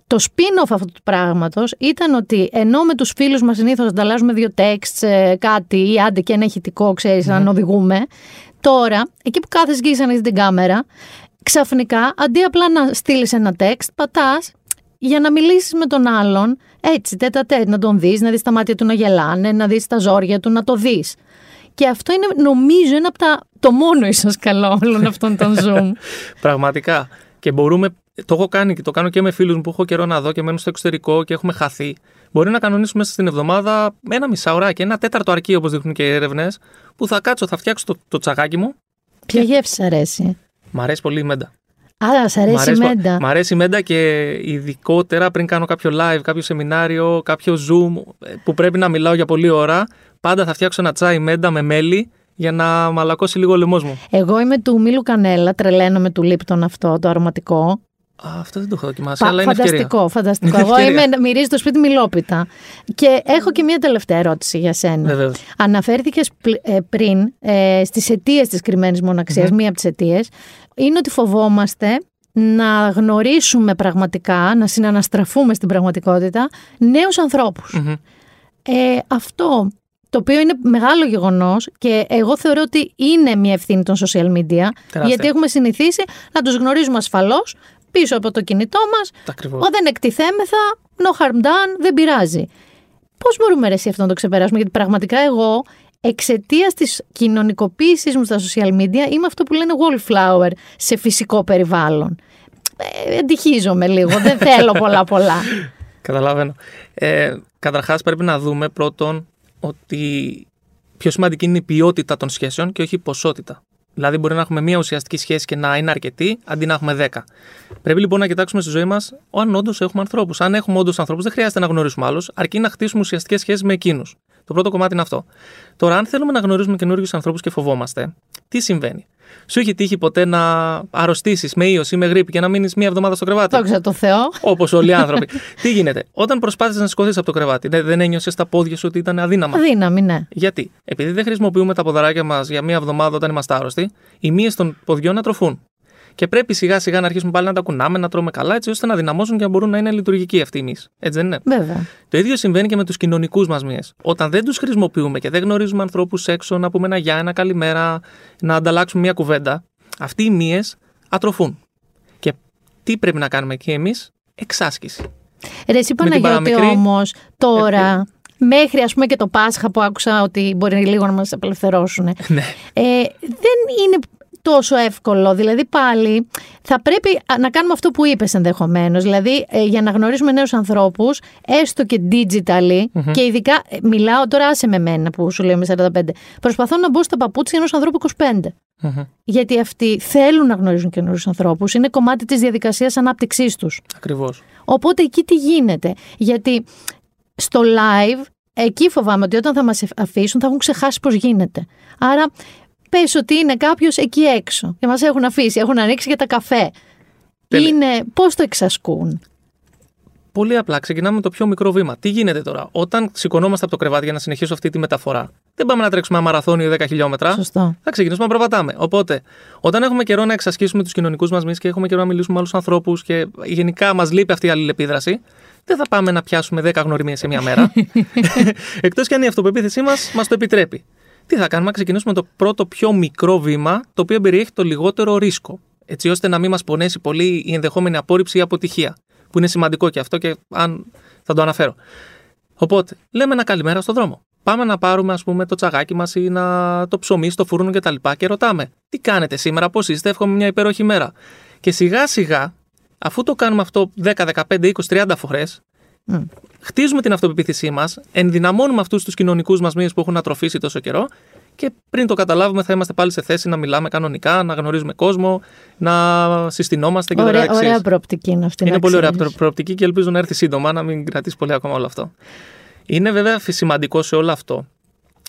Το spin-off αυτού του πράγματος ήταν ότι ενώ με τους φίλους μας συνήθως ανταλλάζουμε δύο texts, ε, κάτι ή άντε και ένα ηχητικό, ξέρεις, να οδηγούμε. Τώρα, εκεί που κάθεσαι και είσαι την κάμερα, ξαφνικά αντί απλά να στείλεις ένα text, πατάς για να μιλήσεις με τον άλλον έτσι, τέτα τέτ, να τον δεις, να δεις τα μάτια του να γελάνε, να δεις τα ζόρια του, να το δεις. Και αυτό είναι, νομίζω, ένα από τα. το μόνο ίσως καλό όλων αυτών των Zoom. Πραγματικά. Και μπορούμε, το έχω κάνει και το κάνω και με φίλους μου που έχω καιρό να δω και μένουν στο εξωτερικό και έχουμε χαθεί. Μπορεί να κανονίσουμε μέσα στην εβδομάδα ένα μισάωράκι, ένα τέταρτο αρκεί όπως δείχνουν και οι έρευνες, που θα κάτσω, θα φτιάξω το, το τσαγάκι μου. Ποια γεύση σ' αρέσει; Μ' αρέσει πολύ η μέντα. Α, σ' αρέσει η πο- μέντα. μ' αρέσει η μέντα και ειδικότερα πριν κάνω κάποιο live, κάποιο σεμινάριο, κάποιο zoom ε, που πρέπει να μιλάω για πολλή ώρα. Πάντα θα φτιάξω ένα τσάι μέντα με μέλι για να μαλακώσει λίγο ο λαιμό μου. Εγώ είμαι του Μίλου Κανέλα, τρελαίνομαι του Λίπτον αυτό, το αρωματικό. Α, αυτό δεν το έχω δοκιμάσει, Πα- αλλά είναι ευκαιρία. φανταστικό, φανταστικό. Είναι Εγώ ευκαιρία. είμαι, μυρίζει το σπίτι μιλόπιτα. Και έχω και μία τελευταία ερώτηση για σένα. Βεβαίως. Αναφέρθηκες πριν ε, στις αιτίες της κρυμμένης μοναξίας, Μία από τις αιτίες είναι ότι φοβόμαστε να γνωρίσουμε πραγματικά, να συναναστραφούμε στην πραγματικότητα νέους ανθρώπους. Μμμ. Ε, αυτό το οποίο είναι μεγάλο γεγονός και εγώ θεωρώ ότι είναι μια ευθύνη των social media γιατί έχουμε συνηθίσει να τους γνωρίζουμε ασφαλώς πίσω από το κινητό μας. Ακριβώς. Ο δεν εκτιθέμεθα, no harm done, δεν πειράζει. Πώς μπορούμε ρε, εσύ αυτό να το ξεπεράσουμε, Γιατί πραγματικά εγώ εξαιτίας της κοινωνικοποίησής μου στα social media είμαι αυτό που λένε wallflower σε φυσικό περιβάλλον. Ε, εντυχίζομαι λίγο, δεν θέλω πολλά πολλά. Καταλαβαίνω. Ε, Καταρχάς, πρέπει να δούμε πρώτον ότι πιο σημαντική είναι η ποιότητα των σχέσεων και όχι η ποσότητα. Δηλαδή, μπορεί να έχουμε μία ουσιαστική σχέση και να είναι αρκετή, αντί να έχουμε δέκα. Πρέπει λοιπόν να κοιτάξουμε στη ζωή μας αν όντως έχουμε ανθρώπους. Αν έχουμε όντως ανθρώπους, δεν χρειάζεται να γνωρίσουμε άλλους, αρκεί να χτίσουμε ουσιαστικές σχέσεις με εκείνους. Το πρώτο κομμάτι είναι αυτό. Τώρα, αν θέλουμε να γνωρίζουμε καινούριους ανθρώπους και φοβόμαστε, τι συμβαίνει; Σου έχει τύχει ποτέ να αρρωστήσεις με ίωση ή με γρήπη και να μείνεις μία εβδομάδα στο κρεβάτι; Δόξα τω Θεώ. Όπως όλοι οι άνθρωποι. Τι γίνεται; Όταν προσπάθησες να σηκωθείς από το κρεβάτι, δεν, δεν ένιωσες τα πόδια σου ότι ήταν αδύναμα; Αδύναμη, ναι. Γιατί; Επειδή δεν χρησιμοποιούμε τα ποδαράκια μας για μία εβδομάδα όταν είμαστε άρρωστοι, οι μύες των ποδιών ατροφούν. Και πρέπει σιγά σιγά να αρχίσουμε πάλι να τα κουνάμε, να τρώμε καλά, έτσι ώστε να δυναμώσουν και να μπορούν να είναι λειτουργικοί αυτοί οι μυς. Έτσι δεν είναι; Βέβαια. Το ίδιο συμβαίνει και με τους κοινωνικούς μας μύε. Όταν δεν τους χρησιμοποιούμε και δεν γνωρίζουμε ανθρώπους έξω, να πούμε ένα γεια, ένα καλημέρα, να ανταλλάξουμε μια κουβέντα, αυτοί οι μύε ατροφούν. Και τι πρέπει να κάνουμε εκεί εμείς, εξάσκηση. Ρε, εσύ Με την Παναγιώτη παραμικρή- όμως τώρα, μέχρι ας πούμε και το Πάσχα που άκουσα ότι μπορεί λίγο να μας απελευθερώσουν. Ναι. Ε, δεν είναι τόσο εύκολο. Δηλαδή πάλι θα πρέπει α, να κάνουμε αυτό που είπες ενδεχομένως. Δηλαδή ε, για να γνωρίσουμε νέους ανθρώπους, έστω και digitally και ειδικά ε, μιλάω τώρα άσε με μένα που σου λέω με 45. Προσπαθώ να μπω στα παπούτσια ενός ανθρώπου 25. Μμμ. Γιατί αυτοί θέλουν να γνωρίζουν καινούριους ανθρώπους. Είναι κομμάτι της διαδικασίας ανάπτυξής τους. Ακριβώς. Οπότε εκεί τι γίνεται. Γιατί στο live, εκεί φοβάμαι ότι όταν θα μας αφήσουν θα έχουν ξεχάσει πώς γίνεται. Άρα πες ότι είναι κάποιος εκεί έξω και μας έχουν αφήσει, έχουν ανοίξει για τα καφέ. Τέλεια. Είναι πώς το εξασκούν; Πολύ απλά, ξεκινάμε με το πιο μικρό βήμα. Τι γίνεται τώρα, όταν σηκωνόμαστε από το κρεβάτι για να συνεχίσω αυτή τη μεταφορά, δεν πάμε να τρέξουμε ένα μαραθώνιο 10 χιλιόμετρα. Σωστό. Θα ξεκινήσουμε να περπατάμε. Οπότε, όταν έχουμε καιρό να εξασκήσουμε τους κοινωνικούς μας μυς και έχουμε καιρό να μιλήσουμε με άλλους ανθρώπους και γενικά μας λείπει αυτή η αλληλεπίδραση, δεν θα πάμε να πιάσουμε 10 γνωριμίες σε μία μέρα. Εκτός και αν η αυτοπεποίθησή μας μας το επιτρέπει. Τι θα κάνουμε, να ξεκινήσουμε το πρώτο πιο μικρό βήμα, το οποίο περιέχει το λιγότερο ρίσκο. Έτσι ώστε να μην μας πονέσει πολύ η ενδεχόμενη απόρριψη ή αποτυχία. Που είναι σημαντικό και αυτό και αν θα το αναφέρω. Οπότε, λέμε ένα καλημέρα στον δρόμο. Πάμε να πάρουμε, ας πούμε, το τσαγάκι μας ή να το ψωμί στο φούρνο κτλ. Και, και ρωτάμε, τι κάνετε σήμερα, πώς είστε, εύχομαι μια υπέροχη μέρα. Και σιγά σιγά, αφού το κάνουμε αυτό 10, 15, 20, 30 φορές, Μμ. Χτίζουμε την αυτοπεποίθησή μας, ενδυναμώνουμε αυτούς τους κοινωνικούς μας μύες που έχουν ατροφήσει τόσο καιρό και πριν το καταλάβουμε θα είμαστε πάλι σε θέση να μιλάμε κανονικά, να γνωρίζουμε κόσμο, να συστηνόμαστε και Ωραία, τα εξής. ωραία προοπτική είναι αυτή. Είναι να πολύ ωραία ξέρεις. προ- προοπτική και ελπίζω να έρθει σύντομα, να μην κρατήσει πολύ ακόμα όλο αυτό. Είναι βέβαια φυ- σημαντικό σε όλο αυτό,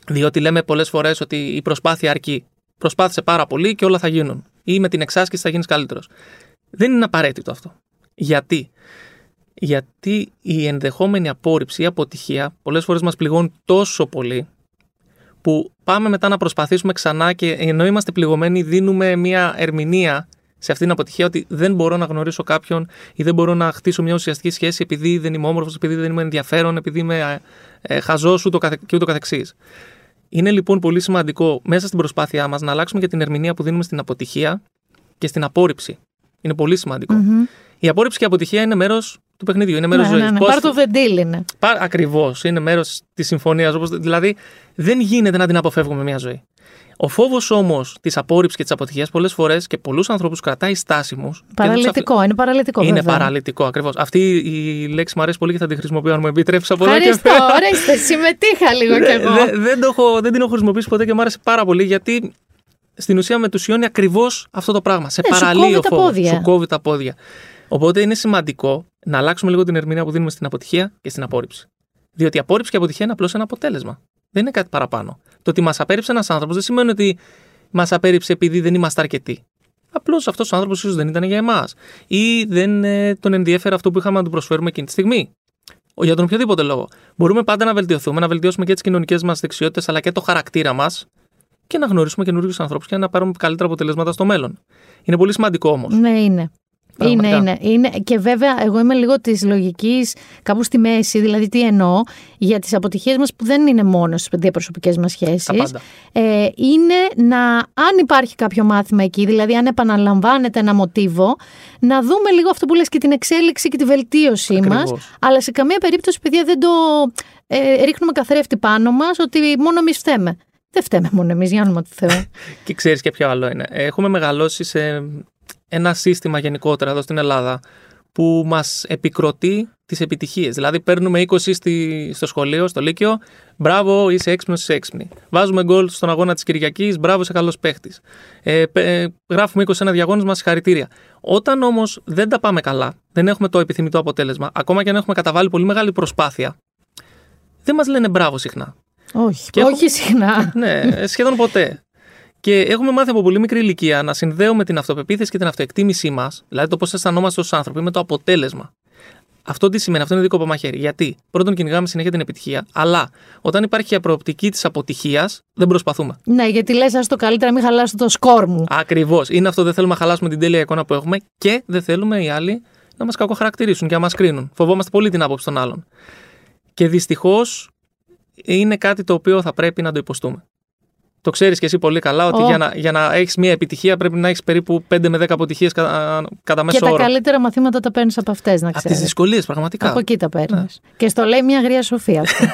διότι λέμε πολλές φορές ότι η προσπάθεια αρκεί. Προσπάθησε πάρα πολύ και όλα θα γίνουν. Ή με την εξάσκηση θα γίνεις καλύτερος. Δεν είναι απαραίτητο αυτό. Γιατί; Γιατί η ενδεχόμενη απόρριψη ή αποτυχία πολλές φορές μας πληγώνει τόσο πολύ που πάμε μετά να προσπαθήσουμε ξανά και ενώ είμαστε πληγωμένοι δίνουμε μια ερμηνεία σε αυτήν την αποτυχία ότι δεν μπορώ να γνωρίσω κάποιον ή δεν μπορώ να χτίσω μια ουσιαστική σχέση επειδή δεν είμαι όμορφος, επειδή δεν είμαι ενδιαφέρον, επειδή είμαι ε, ε, χαζός ούτω καθε- και ούτω καθεξής. Είναι λοιπόν πολύ σημαντικό μέσα στην προσπάθειά μας να αλλάξουμε και την ερμηνεία που δίνουμε στην αποτυχία και στην απόρριψη. Είναι πολύ σημαντικό. Μμμ. Η απόρριψη και η αποτυχία είναι μέρος του παιχνιδιού, είναι μέρος Ναι, ζωής. ναι, ναι. Part of the deal είναι. Ακριβώς. Είναι μέρος της συμφωνίας. Δηλαδή, δεν γίνεται να την αποφεύγουμε μια ζωή. Ο φόβος όμως της απόρριψης και της αποτυχίας πολλές φορές και πολλούς ανθρώπους κρατάει στάσιμους. Παραλυτικό, είναι παραλυτικό. Είναι βέβαια. παραλυτικό, ακριβώς. Αυτή η λέξη μου αρέσει πολύ και θα τη χρησιμοποιώ αν μου επιτρέψεις από εδώ και Ευχαριστώ, πέρα. ορίστε, συμμετείχα λίγο κι εγώ. Δεν, δεν, το έχω, δεν την έχω χρησιμοποιήσει ποτέ και μου άρεσε πάρα πολύ γιατί στην ουσία μετουσιώνει ακριβώς αυτό το πράγμα. Σε Ναι, σου παραλύει κόβει ο τα φόβος. πόδια. Σου κόβει τα πόδια. Οπότε είναι σημαντικό να αλλάξουμε λίγο την ερμηνεία που δίνουμε στην αποτυχία και στην απόρριψη. Διότι η απόρριψη και η αποτυχία είναι απλώς ένα αποτέλεσμα. Δεν είναι κάτι παραπάνω. Το ότι μας απέρριψε ένας άνθρωπος δεν σημαίνει ότι μας απέρριψε επειδή δεν είμαστε αρκετοί. Απλώς αυτός ο άνθρωπος ίσως δεν ήταν για εμάς. Ή δεν ε, τον ενδιέφερε αυτό που είχαμε να του προσφέρουμε εκείνη τη στιγμή. Ο- Για τον οποιοδήποτε λόγο. Μπορούμε πάντα να βελτιωθούμε, να βελτιώσουμε και τις κοινωνικές μας δεξιότητες αλλά και το χαρακτήρα μας και να γνωρίσουμε καινούριους ανθρώπους και να πάρουμε καλύτερα αποτελέσματα στο μέλλον. Είναι πολύ σημαντικό όμως. Ναι, είναι. Είναι, Πραγματικά. είναι, είναι. Και βέβαια, εγώ είμαι λίγο της λογικής κάπου στη μέση. Δηλαδή, τι εννοώ για τις αποτυχίες μας που δεν είναι μόνο στις διαπροσωπικές μας Τα σχέσει. πάντα. Ε, είναι να, αν υπάρχει κάποιο μάθημα εκεί, δηλαδή αν επαναλαμβάνεται ένα μοτίβο, να δούμε λίγο αυτό που λες και την εξέλιξη και τη βελτίωσή μας. Ακριβώς. Αλλά σε καμία περίπτωση, παιδιά, δεν το ε, ρίχνουμε καθρέφτη πάνω μας ότι μόνο εμείς φταίμε. Δεν φταίμε μόνο εμείς, για όνομα του Θεού. Και ξέρεις και ποιο άλλο είναι. Έχουμε μεγαλώσει σε ένα σύστημα γενικότερα εδώ στην Ελλάδα που μας επικροτεί τις επιτυχίες. Δηλαδή, παίρνουμε 20 στη, στο σχολείο, στο Λύκειο, μπράβο, είσαι έξυπνος, είσαι έξυπνη. Βάζουμε γκολ στον αγώνα της Κυριακής, μπράβο, είσαι καλός παίχτης. Ε, πε- ε, γράφουμε 21 διαγώνισμα, συγχαρητήρια. Όταν όμως δεν τα πάμε καλά, δεν έχουμε το επιθυμητό αποτέλεσμα, ακόμα και αν έχουμε καταβάλει πολύ μεγάλη προσπάθεια, δεν μας λένε μπράβο συχνά. όχι, Και όχι συχνά. Ναι, σχεδόν ποτέ. Και έχουμε μάθει από πολύ μικρή ηλικία να συνδέουμε την αυτοπεποίθηση και την αυτοεκτίμησή μας, δηλαδή το πώς αισθανόμαστε ως άνθρωποι, με το αποτέλεσμα. Αυτό τι σημαίνει, αυτό είναι δικό από μαχαίρι. Γιατί; Πρώτον κυνηγάμε συνέχεια την επιτυχία, αλλά όταν υπάρχει η προοπτική της αποτυχίας, δεν προσπαθούμε. ναι, γιατί λες, ας το καλύτερα, μην χαλάσω το σκόρ μου. Ακριβώς. Είναι αυτό, δεν θέλουμε να χαλάσουμε την τέλεια εικόνα που έχουμε και δεν θέλουμε οι άλλοι να μας κακοχαρακτηρίσουν και να μας κρίνουν. Φοβόμαστε πολύ την άποψη των άλλων. Και δυστυχώς είναι κάτι το οποίο θα πρέπει να το υποστούμε. Το ξέρεις και εσύ πολύ καλά ότι Ω. για να, για να έχεις μια επιτυχία πρέπει να έχεις περίπου 5 με 10 αποτυχίες κατά, κατά Και μέσο τα όρο. καλύτερα μαθήματα τα παίρνεις από αυτές, να Από τις ξέρει. δυσκολίες, πραγματικά. Από εκεί τα παίρνεις. Ναι. Και στο λέει μια γρία σοφία αυτό.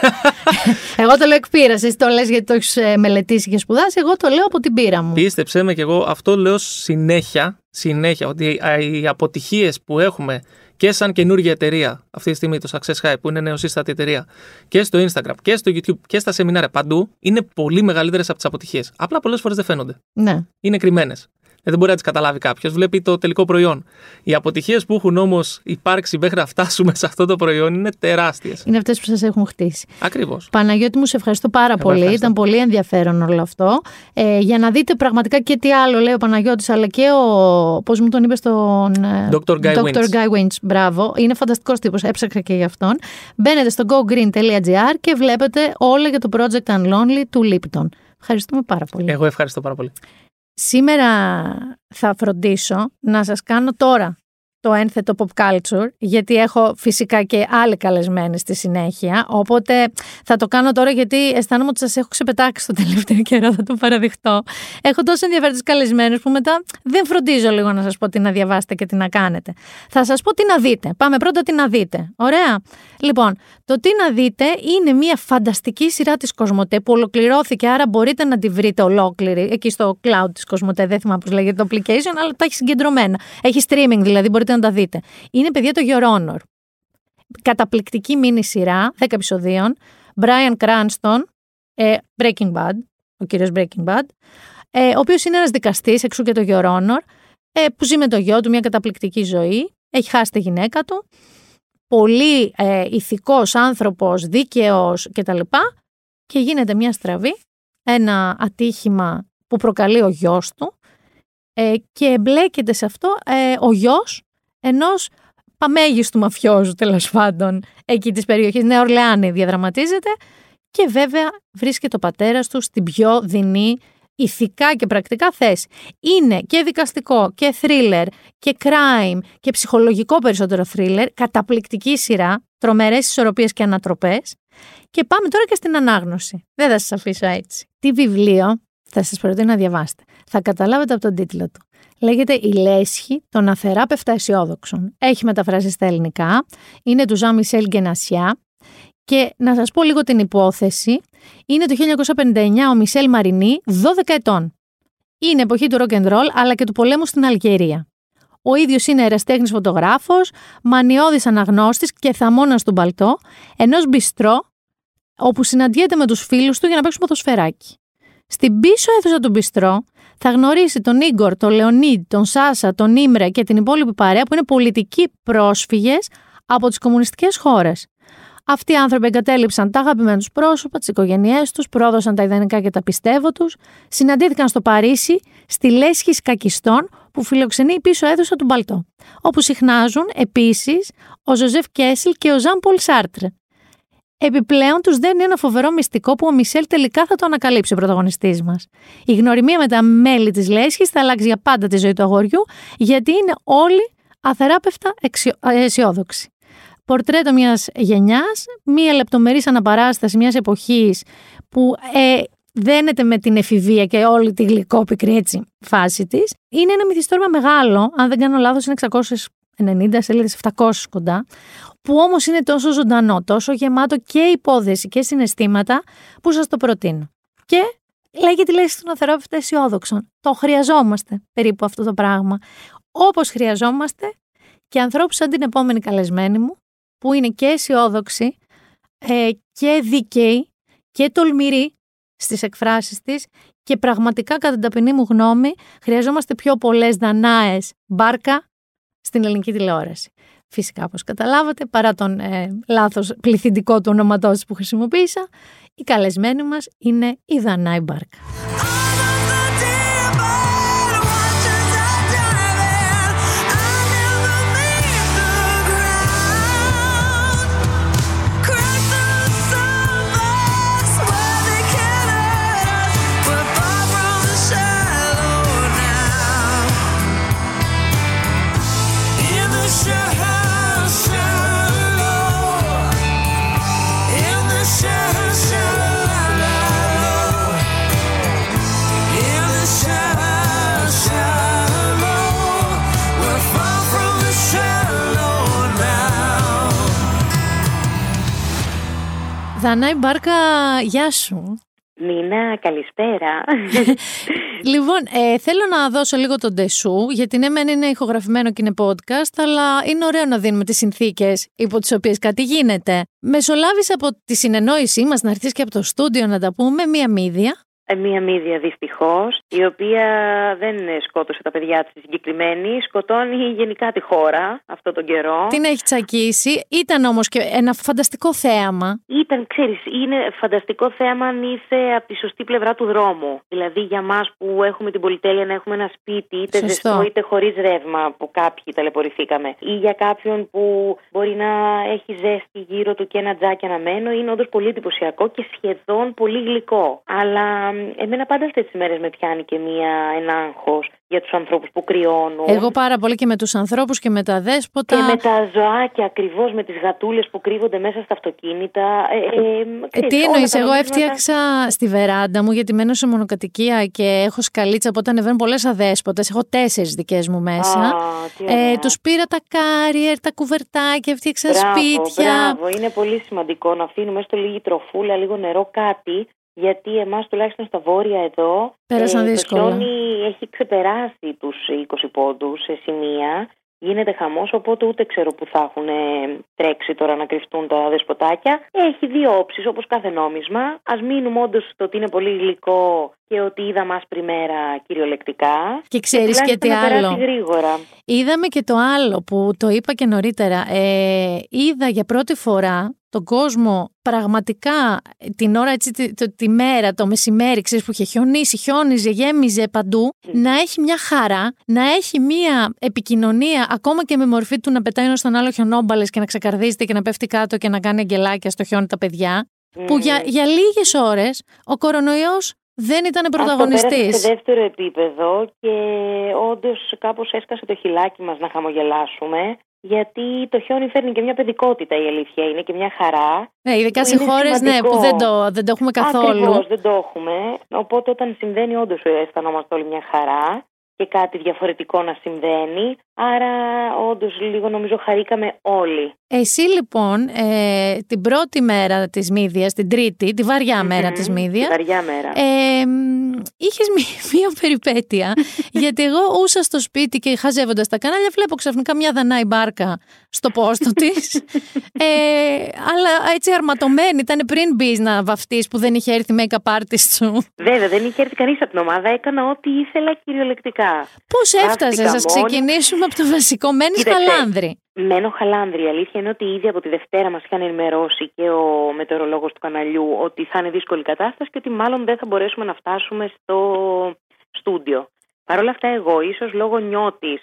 εγώ το λέω εκ πείρας, Εσύ το λες γιατί το έχεις μελετήσει και σπουδάσει. Εγώ το λέω από την πείρα μου. Πίστεψέ με και εγώ αυτό λέω συνέχεια, συνέχεια ότι α, οι αποτυχίες που έχουμε και σαν καινούργια εταιρεία αυτή τη στιγμή, το Success High που είναι νεοσύστατη εταιρεία και στο Instagram και στο YouTube και στα σεμινάρια παντού είναι πολύ μεγαλύτερες από τις αποτυχίες. Απλά πολλές φορές δεν φαίνονται. Ναι. Είναι κρυμμένες. Δεν μπορεί να τις καταλάβει κάποιος. Βλέπει το τελικό προϊόν. Οι αποτυχίες που έχουν όμως υπάρξει μέχρι να φτάσουμε σε αυτό το προϊόν είναι τεράστιες. Είναι αυτές που σας έχουν χτίσει. Ακριβώς. Παναγιώτη μου, σε ευχαριστώ πάρα Εγώ πολύ. ευχαριστώ. Ήταν πολύ ενδιαφέρον όλο αυτό. Ε, για να δείτε πραγματικά και τι άλλο λέει ο Παναγιώτης, αλλά και ο. Πώς μου τον είπε τον. ε, Dr. Guy Winch. Guy Winch. Μπράβο. Είναι φανταστικός τύπος. Έψαξα και γι' αυτόν. Μπαίνετε στο gogreen.gr και βλέπετε όλα για το project Unlonely του Lipton. Ευχαριστούμε πάρα πολύ. Εγώ ευχαριστώ πάρα πολύ. Σήμερα θα φροντίσω να σας κάνω τώρα το ένθετο pop culture, γιατί έχω φυσικά και άλλοι καλεσμένοι στη συνέχεια, οπότε θα το κάνω τώρα γιατί αισθάνομαι ότι σας έχω ξεπετάξει το τελευταίο καιρό, θα το παραδειχτώ. Έχω τόσο ενδιαφέροντες καλεσμένους που μετά δεν φροντίζω λίγο να σας πω τι να διαβάσετε και τι να κάνετε. Θα σας πω τι να δείτε. Πάμε πρώτα τι να δείτε. Ωραία. Λοιπόν, το τι να δείτε είναι μια φανταστική σειρά της Κοσμοτέ που ολοκληρώθηκε, άρα μπορείτε να τη βρείτε ολόκληρη εκεί στο cloud της Κοσμοτέ. Δεν θυμάμαι πώς λέγεται το application, αλλά τα έχει συγκεντρωμένα. Έχει streaming δηλαδή, μπορείτε να τα δείτε. Είναι παιδιά το Your Honor. Καταπληκτική μίνι σειρά, 10 επεισοδίων. Brian Cranston, ε, Breaking Bad, ο κύριος Breaking Bad, ε, ο οποίος είναι ένας δικαστής, εξού και το Your Honor, ε, που ζει με το γιο του μια καταπληκτική ζωή, έχει χάσει τη γυναίκα του, πολύ ε, ηθικός άνθρωπος, δίκαιος κτλ. Και γίνεται μια στραβή, ένα ατύχημα που προκαλεί ο γιος του ε, και εμπλέκεται σε αυτό ε, ο γιος ενός παμέγιστου μαφιόζου τέλος πάντων εκεί της περιοχής Νέα Ορλεάνη διαδραματίζεται και βέβαια βρίσκεται ο πατέρας του στην πιο δεινή ηθικά και πρακτικά θέση. Είναι και δικαστικό και thriller και crime και ψυχολογικό περισσότερο thriller, καταπληκτική σειρά, τρομερές ισορροπίες και ανατροπές. Και πάμε τώρα και στην ανάγνωση. Δεν θα σας αφήσω έτσι. Τι βιβλίο θα σας προτείνω να διαβάσετε. Θα καταλάβετε από τον τίτλο του. Λέγεται «Η λέσχη των αθεράπευτα αισιόδοξων». Έχει μεταφράσει στα ελληνικά. Είναι του Ζαν Μισελ Γκενασιά. Και να σας πω λίγο την υπόθεση. Είναι το 1959 ο Μισελ Μαρινί, 12 ετών. Είναι εποχή του rock and roll αλλά και του πολέμου στην Αλγερία. Ο ίδιος είναι εραστέχνη φωτογράφος, μανιώδης αναγνώστης και θαμώνας του μπαλτό, ενός μπιστρό, όπου συναντιέται με τους φίλους του για να παίξουν ποδοσφαιράκι. Στην πίσω αίθουσα του μπιστρό θα γνωρίσει τον Ίγκορ, τον Λεωνίδ, τον Σάσα, τον Ήμρε και την υπόλοιπη παρέα που είναι πολιτικοί πρόσφυγες από τις κομμουνιστικές χώρες. Αυτοί οι άνθρωποι εγκατέλειψαν τα αγαπημένα τους πρόσωπα, τις οικογένειές τους, πρόδωσαν τα ιδανικά και τα πιστεύω τους, συναντήθηκαν στο Παρίσι, στη Λέσχη Σκακιστών, που φιλοξενεί η πίσω αίθουσα του Μπαλτό, όπου συχνάζουν επίσης ο Ζοζέφ Κεσέλ και ο Ζαν Πολ Σάρτρε. Επιπλέον τους δένει ένα φοβερό μυστικό που ο Μισέλ τελικά θα το ανακαλύψει ο πρωταγωνιστής μας. Η γνωριμία με τα μέλη της λέσχη θα αλλάξει για πάντα τη ζωή του αγοριού, γιατί είναι όλοι Αθεράπευτα εξιο- α, αισιόδοξοι. Πορτρέτο μιας γενιάς, μία λεπτομερής αναπαράσταση μιας εποχής που ε, δένεται με την εφηβεία και όλη τη γλυκόπικρη έτσι φάση της. Είναι ένα μυθιστόρημα μεγάλο, αν δεν κάνω λάθος είναι 690 σελίδες, 700 κοντά, που όμως είναι τόσο ζωντανό, τόσο γεμάτο και υπόθεση και συναισθήματα που σας το προτείνω. Και λέγεται η λέξη των αθεράπευτα αισιόδοξων. Το χρειαζόμαστε περίπου αυτό το πράγμα. Όπως χρειαζόμαστε και ανθρώπους σαν την επόμενη καλεσμένη μου, που είναι και αισιόδοξη ε, και δίκαιη και τολμηρή στις εκφράσεις της και πραγματικά κατά την ταπεινή μου γνώμη χρειαζόμαστε πιο πολλές δανάες μπάρκα στην ελληνική τηλεόραση. Φυσικά, όπως καταλάβατε, παρά τον ε, λάθος πληθυντικό του ονοματός που χρησιμοποίησα, η καλεσμένη μας είναι η Δανάη Μπάρκα. Δανάη Μπάρκα, γεια σου. Νίνα, καλησπέρα. Λοιπόν, ε, θέλω να δώσω λίγο τον τεσού, γιατί ναι, μεν είναι ηχογραφημένο και είναι podcast, αλλά είναι ωραίο να δίνουμε τις συνθήκες υπό τις οποίες κάτι γίνεται. Μεσολάβησε από τη συνεννόησή μας να έρθεις και από το στούντιο να τα πούμε μία μύδια. Ε, Μία μύδια δυστυχώς, η οποία δεν σκότωσε τα παιδιά της συγκεκριμένη, σκοτώνει γενικά τη χώρα αυτό τον καιρό. Την έχει τσακίσει. Ήταν όμως και ένα φανταστικό θέαμα. Ήταν, ξέρεις, είναι φανταστικό θέμα αν είσαι από τη σωστή πλευρά του δρόμου. Δηλαδή για μας που έχουμε την πολυτέλεια να έχουμε ένα σπίτι, είτε Σωστό. ζεστό είτε χωρίς ρεύμα, που κάποιοι ταλαιπωρηθήκαμε. Ή για κάποιον που μπορεί να έχει ζέστη γύρω του και ένα τζάκι αναμένο, είναι όντως πολύ εντυπωσιακό και σχεδόν πολύ γλυκό. Αλλά μ, εμένα πάντα αυτές τις μέρες με πιάνει και μία, ένα άγχος για τους ανθρώπους που κρυώνουν. Εγώ πάρα πολύ και με τους ανθρώπους και με τα δέσποτα. Και με τα ζωάκια ακριβώς, με τις γατούλες που κρύβονται μέσα στα αυτοκίνητα. Ε, ε, Ε, ξέρεις, τι όλα εννοείς, τα εγώ νομίσματα- έφτιαξα στη βεράντα μου γιατί μένω σε μονοκατοικία και έχω σκαλίτσα. Οπότε ανεβαίνουν πολλές αδέσποτες. Έχω τέσσερις δικές μου μέσα. Α, τι ωραία. ε, Τους πήρα τα κάριερ, τα κουβερτάκια, έφτιαξα Μπράβο, σπίτια. Μπράβο, είναι πολύ σημαντικό να αφήνουμε στο λίγη τροφούλα, λίγο νερό, κάτι. Γιατί εμάς τουλάχιστον στα βόρεια εδώ Πέρασαν το δύσκολα. χιόνι έχει ξεπεράσει τους 20 πόντους σε σημεία. Γίνεται χαμός, οπότε ούτε ξέρω που θα έχουν ε, τρέξει τώρα να κρυφτούν τα δεσποτάκια. Έχει δύο όψεις όπως κάθε νόμισμα. Ας μείνουμε όντως στο ότι είναι πολύ γλυκό και ότι είδα μας πριμέρα κυριολεκτικά. Και ξέρεις και τι τουλάχιστον να περάσει άλλο. γρήγορα. Είδαμε και το άλλο που το είπα και νωρίτερα. Ε, είδα για πρώτη φορά τον κόσμο πραγματικά την ώρα, έτσι, τη, το- τη μέρα, το μεσημέρι, ξέρεις που είχε χιονίσει, χιόνιζε, γέμιζε παντού, να έχει μια χαρά, να έχει μια επικοινωνία, ακόμα και με μορφή του να πετάει ένα στον άλλο χιονόμπαλες και να ξεκαρδίζεται και να πέφτει κάτω και να κάνει αγγελάκια στο χιόνι τα παιδιά, που για, για λίγες ώρες ο κορονοϊός δεν ήταν Αυτό πέρασε πρωταγωνιστής. σε δεύτερο επίπεδο και όντως κάπως έσκασε το χιλάκι μας να χαμογελάσουμε. Γιατί το χιόνι φέρνει και μια παιδικότητα η αλήθεια είναι και μια χαρά. Ναι, ειδικά που σε είναι χώρες ναι, σημαντικό. που δεν το, δεν το έχουμε καθόλου. Ακριβώς, δεν το έχουμε. Οπότε όταν συμβαίνει όντως αισθανόμαστε όλοι μια χαρά και κάτι διαφορετικό να συμβαίνει. Άρα όντως λίγο νομίζω χαρήκαμε όλοι. Εσύ λοιπόν ε, την πρώτη μέρα της Μύδιας, την τρίτη, τη βαριά μέρα της Μμμ, Μύδιας, τη Βαριά μέρα. ε, μ, είχες μí- μία περιπέτεια, γιατί εγώ ούσα στο σπίτι και χαζεύοντας τα κανάλια βλέπω ξαφνικά μια δανάη μπάρκα στο πόστο της, ε, αλλά έτσι αρματωμένη, ήταν πριν μπεις να βαφτείς που δεν είχε έρθει make-up artist σου. Βέβαια, δεν είχε έρθει κανείς από την ομάδα. Έκανα ό,τι ήθελα κυριολεκτικά. Πώς Βάφτηκα έφτασες, ας μόνη. Ξεκινήσουμε από το βασικό, μένεις Κοίταξε. χαλάνδρη. Μένω χαλάνδρη. Η αλήθεια είναι ότι ήδη από τη Δευτέρα μας είχαν ενημερώσει και ο μετεωρολόγος του καναλιού ότι θα είναι δύσκολη κατάσταση και ότι μάλλον δεν θα μπορέσουμε να φτάσουμε στο στούντιο. Παρ' όλα αυτά, εγώ, ίσως λόγω νιώτης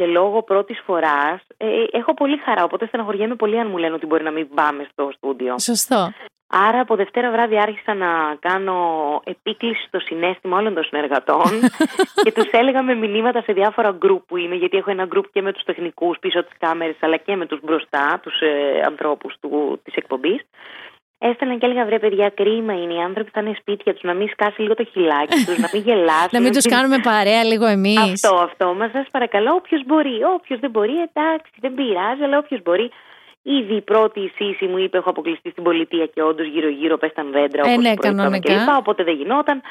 και λόγω πρώτης φοράς, ε, έχω πολύ χαρά. Οπότε στεναχωριέμαι πολύ αν μου λένε ότι μπορεί να μην πάμε στο στούντιο. Σωστό. Άρα από Δευτέρα βράδυ άρχισα να κάνω επίκληση στο συνέστημα όλων των συνεργατών και τους έλεγα με μηνύματα σε διάφορα γκρουπ που είμαι, γιατί έχω ένα γκρουπ και με τους τεχνικούς πίσω τις κάμερες αλλά και με τους μπροστά, τους ε, ανθρώπους του, της εκπομπής. Έστελνα και έλεγα βρε παιδιά, κρίμα είναι οι άνθρωποι που θα είναι σπίτια τους, να μην σκάσει λίγο το χιλάκι τους, να μην γελάσουν. να μην τους κάνουμε παρέα λίγο εμείς. Αυτό, αυτό. Μα σας παρακαλώ, όποιος μπορεί. Όποιος δεν μπορεί, εντάξει, δεν πειράζει, αλλά όποιος μπορεί. Ήδη η πρώτη σύση μου είπε: Έχω αποκλειστεί στην πολιτεία και όντως γύρω-γύρω πέσταν δέντρα. Ε, όπως ναι, προείπαμε κανονικά. κλπ, οπότε δεν γινόταν.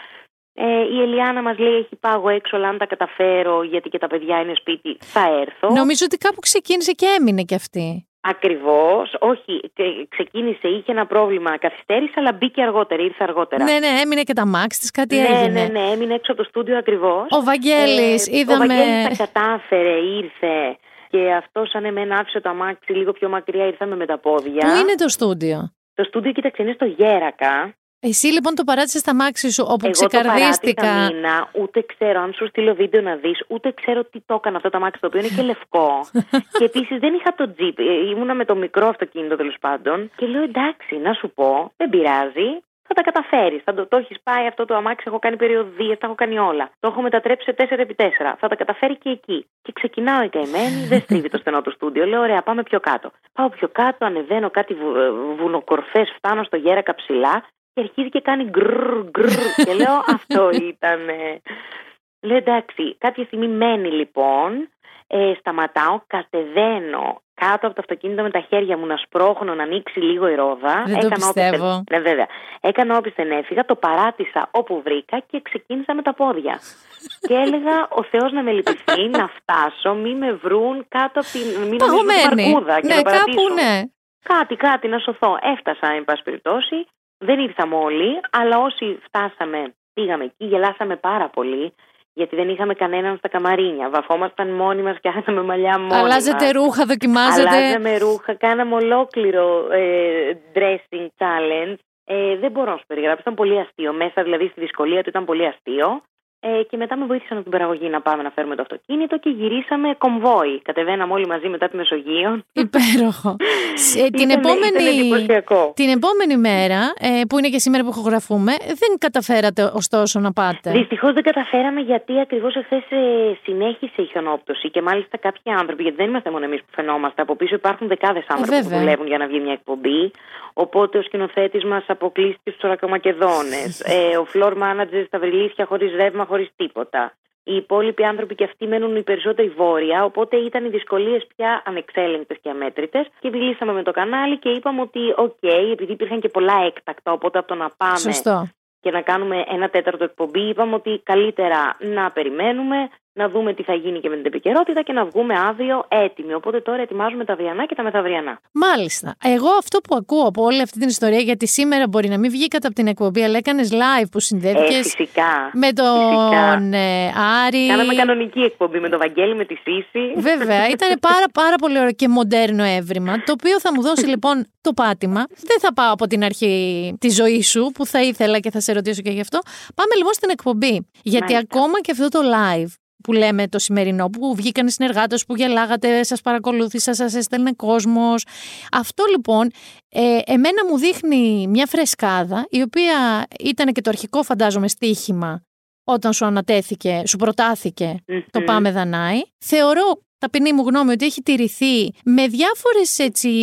Ε, η Ελιάνα μας λέει: Έχει πάγο έξω, αλλά αν τα καταφέρω, γιατί και τα παιδιά είναι σπίτι, θα έρθω. Νομίζω ότι κάπου ξεκίνησε και έμεινε κι αυτή. Ακριβώς. Όχι, και- ξεκίνησε, είχε ένα πρόβλημα, καθυστέρησε, αλλά μπήκε αργότερα, ήρθε αργότερα. Ναι, ναι, έμεινε και τα μάξ της, κάτι ναι, έγινε. ναι, ναι, έμεινε έξω από το στούντιο ακριβώς. Ο Βαγγέλης, Ο είδαμε. Βαγγέλης τα κατάφερε, ήρθε. Και αυτό σαν εμένα άφησε το αμάξι λίγο πιο μακριά, ήρθαμε με τα πόδια. Πού είναι το στούντιο; Το στούντιο, κοίταξε, είναι στο Γέρακα. Εσύ λοιπόν το παράτησες στα μάξι σου, όπου Εγώ το ξεκαρδίστηκα. παράτησα μήνα, ούτε ξέρω αν σου στείλω βίντεο να δεις, ούτε ξέρω τι το έκανα αυτό το αμάξι, το οποίο είναι και λευκό. και επίσης δεν είχα το τζιπ, ε, ήμουνα με το μικρό αυτοκίνητο τέλος πάντων. Και λέω εντάξει, να σου πω, δεν πειράζει, θα τα καταφέρεις. Θα το, το έχεις πάει αυτό το αμάξι, έχω κάνει περιοδίες, τα έχω κάνει όλα. Το έχω μετατρέψει σε 4x4. Θα τα καταφέρει και εκεί. Και ξεκινάω η καημένη, δεν στρίβει το στενό του στούντιο. Λέω, ωραία, πάμε πιο κάτω. Πάω πιο κάτω, ανεβαίνω κάτι βου, ε, βουνοκορφές, φτάνω στο γέρακα ψηλά και αρχίζει και κάνει γκρρ, γκρρ. και λέω, αυτό ήταν. Λέω, εντάξει, κάποια στιγμή μένει λοιπόν. Ε, σταματάω, κατεβαίνω κάτω από το αυτοκίνητο με τα χέρια μου να σπρώχνω να ανοίξει λίγο η ρόδα. Δεν το Έκανα πιστεύω. Όπισθεν, ναι, βέβαια. Έκανα όπισθεν έφυγα, το παράτησα όπου βρήκα και ξεκίνησα με τα πόδια. και έλεγα ο Θεός να με λυπηθεί, να φτάσω, μην με βρουν κάτω από την. Μην νομίζουν Παγωμένη. παρκούδα και Ναι, να κάπου παρατήσω. ναι. Κάτι, κάτι να σωθώ. Έφτασα, εν πάση περιπτώσει. Δεν ήρθαμε όλοι, αλλά όσοι φτάσαμε, πήγαμε εκεί, γελάσαμε πάρα πολύ. Γιατί δεν είχαμε κανέναν στα καμαρίνια. Βαφόμασταν μόνοι μας και άναμε μαλλιά μόνοι Αλλάζετε μας. ρούχα, δοκιμάζετε. Αλλάζαμε ρούχα, κάναμε ολόκληρο ε, dressing challenge. Ε, δεν μπορώ να σου περιγράψω, ήταν πολύ αστείο. Μέσα δηλαδή στη δυσκολία του ήταν πολύ αστείο. Ε, και μετά με βοήθησαν από την παραγωγή να πάμε να φέρουμε το αυτοκίνητο και γυρίσαμε κομβόι. Κατεβαίναμε όλοι μαζί μετά τη Μεσογείο. Υπέροχο. Σε- την, Ήτανε- επόμενη, ήτανε εντυπωσιακό. την επόμενη μέρα, ε, που είναι και σήμερα που ηχογραφούμε, δεν καταφέρατε ωστόσο να πάτε; Δυστυχώς δεν καταφέραμε γιατί ακριβώς εχθές συνέχισε η χιονόπτωση και μάλιστα κάποιοι άνθρωποι, γιατί δεν είμαστε μόνο εμείς που φαινόμαστε, από πίσω υπάρχουν δεκάδες άνθρωποι που Ε, βέβαια. δουλεύουν για να βγει μια εκπομπή. Οπότε ο σκηνοθέτης μας αποκλείστηκε στους Θρακομακεδόνες. ε, ο floor manager στα Βριλήσσια χωρίς ρεύμα, χωρίς τίποτα. Οι υπόλοιποι άνθρωποι και αυτοί μένουν οι περισσότεροι βόρεια, οπότε ήταν οι δυσκολίες πια ανεξέλεγκτες και αμέτρητες. Και μιλήσαμε με το κανάλι και είπαμε ότι, οκ, επειδή υπήρχαν και πολλά έκτακτα, οπότε από το να πάμε Σωστό. και να κάνουμε ένα τέταρτο εκπομπή, είπαμε ότι καλύτερα να περιμένουμε, να δούμε τι θα γίνει και με την επικαιρότητα και να βγούμε αύριο έτοιμοι. Οπότε τώρα ετοιμάζουμε τα αυριανά και τα μεθαυριανά. Μάλιστα. Εγώ αυτό που ακούω από όλη αυτή την ιστορία, γιατί σήμερα μπορεί να μην βγήκατε από την εκπομπή, αλλά έκανες live που Ε, συνδέθηκε φυσικά. με τον Φυσικά. ε, Άρη. Κάναμε κανονική εκπομπή με τον Βαγγέλη, με τη Σύση. Βέβαια, ήταν πάρα, πάρα πολύ ωραίο και μοντέρνο έβριμα, το οποίο θα μου δώσει λοιπόν το πάτημα. Δεν θα πάω από την αρχή τη ζωή σου, που θα ήθελα και θα σε ρωτήσω και γι' αυτό. Πάμε λοιπόν στην εκπομπή. Γιατί Μάλιστα. ακόμα και αυτό το live που λέμε το σημερινό, που βγήκαν οι συνεργάτες, που γελάγατε, σας παρακολούθησα, σας έστελνε κόσμος. Αυτό λοιπόν, ε, εμένα μου δείχνει μια φρεσκάδα, η οποία ήταν και το αρχικό, φαντάζομαι, στοίχημα όταν σου ανατέθηκε, σου προτάθηκε το Μμμ. Πάμε Δανάη. Θεωρώ ταπεινή μου γνώμη ότι έχει τηρηθεί με διάφορες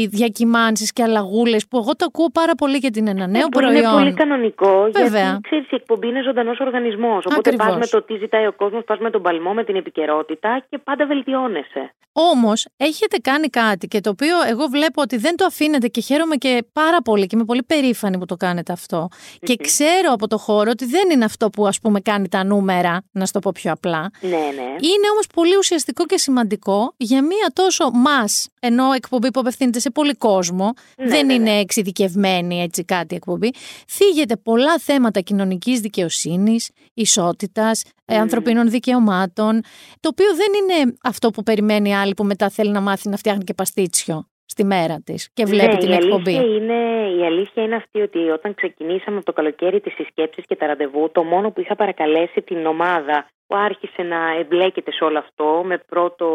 διακυμάνσεις και αλλαγούλες που εγώ το ακούω πάρα πολύ για την ένα νέο Ε, που Είναι προϊόν. πολύ κανονικό, Βέβαια. γιατί ξέρεις, η εκπομπή είναι ζωντανός οργανισμός. Οπότε Ακριβώς. πα με το τι ζητάει ο κόσμος, πας με τον παλμό, με την επικαιρότητα και πάντα βελτιώνεσαι. Όμως έχετε κάνει κάτι και το οποίο εγώ βλέπω ότι δεν το αφήνετε και χαίρομαι και πάρα πολύ και είμαι πολύ περήφανη που το κάνετε αυτό. Και ξέρω από το χώρο ότι δεν είναι αυτό που ας πούμε κάνει τα νούμερα, να σου το πω πιο απλά. Ναι, ναι. Είναι όμως πολύ ουσιαστικό και σημαντικό για μία τόσο μας, ενώ εκπομπή που απευθύνεται σε πολύ κόσμο, Ναι, δεν βέβαια. είναι εξειδικευμένη έτσι κάτι εκπομπή, θίγεται πολλά θέματα κοινωνικής δικαιοσύνης, ισότητας, ε, ανθρωπίνων δικαιωμάτων, το οποίο δεν είναι αυτό που περιμένει άλλη που μετά θέλει να μάθει να φτιάχνει και παστίτσιο στη μέρα της και βλέπει ναι, την η εκπομπή. Αλήθεια είναι, η αλήθεια είναι αυτή ότι όταν ξεκινήσαμε από το καλοκαίρι τις συσκέψεις και τα ραντεβού, το μόνο που είχα παρακαλέσει την ομάδα που άρχισε να εμπλέκεται σε όλο αυτό με πρώτο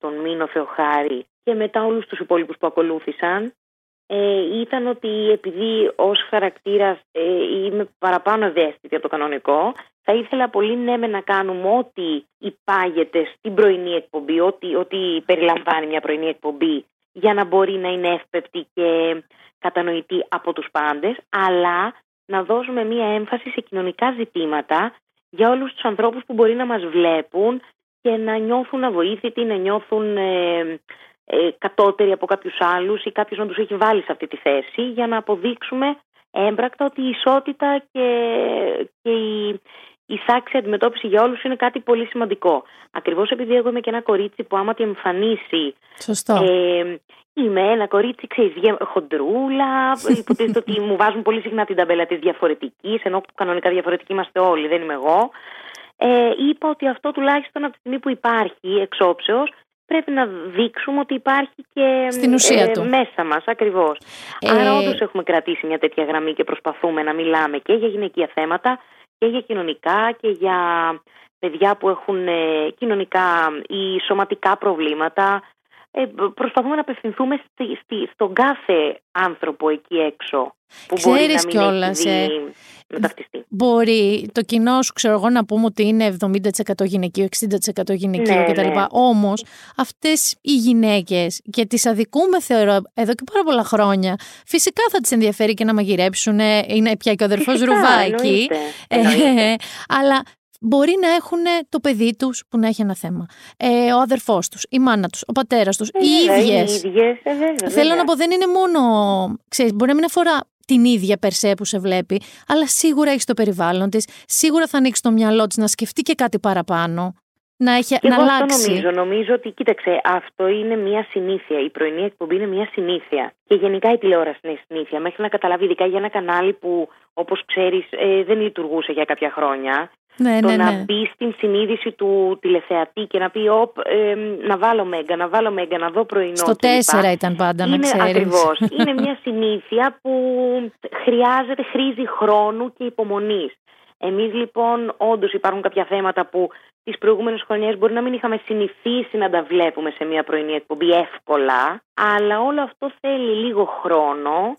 τον Μίνο Θεοχάρη και μετά όλους τους υπόλοιπους που ακολούθησαν ε, ήταν ότι επειδή ως χαρακτήρας ε, είμαι παραπάνω ευαίσθητη από το κανονικό θα ήθελα πολύ ναι με να κάνουμε ό,τι υπάγεται στην πρωινή εκπομπή, ό,τι, ό,τι περιλαμβάνει μια πρωινή εκπομπή για να μπορεί να είναι εύπεπτη και κατανοητή από τους πάντες, αλλά να δώσουμε μία έμφαση σε κοινωνικά ζητήματα για όλους τους ανθρώπους που μπορεί να μας βλέπουν και να νιώθουν αβοήθητοι, να νιώθουν ε, ε, κατώτεροι από κάποιους άλλους ή κάποιος να τους έχει βάλει σε αυτή τη θέση για να αποδείξουμε έμπρακτα ότι η ισότητα και, και η, η σάξη αντιμετώπιση για όλους είναι κάτι πολύ σημαντικό. Ακριβώς επειδή εγώ είμαι και ένα κορίτσι που άμα τη εμφανίσει Σωστό. ε, είμαι ένα κορίτσι, ξέρεις, γε- χοντρούλα, υποτίθεται ότι μου βάζουν πολύ συχνά την ταμπέλα της διαφορετικής, ενώ που κανονικά διαφορετικοί είμαστε όλοι, δεν είμαι εγώ. Ε, είπα ότι αυτό τουλάχιστον από τη στιγμή που υπάρχει εξόψεως, πρέπει να δείξουμε ότι υπάρχει και Στην ουσία ε, του. μέσα μας ακριβώς. Ε, Άρα όντως έχουμε κρατήσει μια τέτοια γραμμή και προσπαθούμε να μιλάμε και για γυναικεία θέματα και για κοινωνικά και για παιδιά που έχουν ε, κοινωνικά ή σωματικά προβλήματα. Ε, προσπαθούμε να απευθυνθούμε στη, στη, στον κάθε άνθρωπο εκεί έξω που μπορεί Ξέρεις να μην κιόλας, έχει ε, δει μεταυτιστεί. Μπορεί το κοινό σου, ξέρω εγώ, να πούμε ότι είναι 70% γυναικείο, 60% γυναικείο Ναι, κτλ. ναι. Όμως αυτές οι γυναίκες και τις αδικούμε, θεωρώ, εδώ και πάρα πολλά χρόνια, φυσικά θα τις ενδιαφέρει και να μαγειρέψουν. Είναι πια και ο αδερφός Φυσικά, Ρουβάκη. εννοείται, εννοείται. Ε, αλλά μπορεί να έχουν το παιδί τους που να έχει ένα θέμα. Ε, ο αδερφός τους, η μάνα τους, ο πατέρας τους, Ε, οι βέβαια, ίδιε. οι ίδιες, ε, βέβαια, Θέλω βέβαια. να πω, δεν είναι μόνο. Ξέρεις, μπορεί να μην αφορά την ίδια περσέ που σε βλέπει, αλλά σίγουρα έχεις το περιβάλλον της, σίγουρα θα ανοίξει το μυαλό της να σκεφτεί και κάτι παραπάνω. Να, έχει, Και να εγώ αυτό αλλάξει. νομίζω. Νομίζω ότι, κοίταξε, αυτό είναι μια συνήθεια. Η πρωινή εκπομπή είναι μια συνήθεια. Και γενικά η τηλεόραση είναι συνήθεια. Μέχρι να καταλάβει, ειδικά για ένα κανάλι που, όπως ξέρεις, δεν λειτουργούσε για κάποια χρόνια. Ναι, το ναι, να ναι. μπει στην συνείδηση του τηλεθεατή και να πει, Οπ, ε, να βάλω μέγκα, να βάλω μέγκα, να δω πρωινό. Στο κλπ. 4 ήταν πάντα, να είναι ξέρεις. ακριβώς. είναι μια συνήθεια που χρειάζεται, χρήζει χρόνου και υπομονής. Εμείς λοιπόν όντως υπάρχουν κάποια θέματα που τις προηγούμενες χρονιές μπορεί να μην είχαμε συνηθίσει να τα βλέπουμε σε μια πρωινή εκπομπή εύκολα, αλλά όλο αυτό θέλει λίγο χρόνο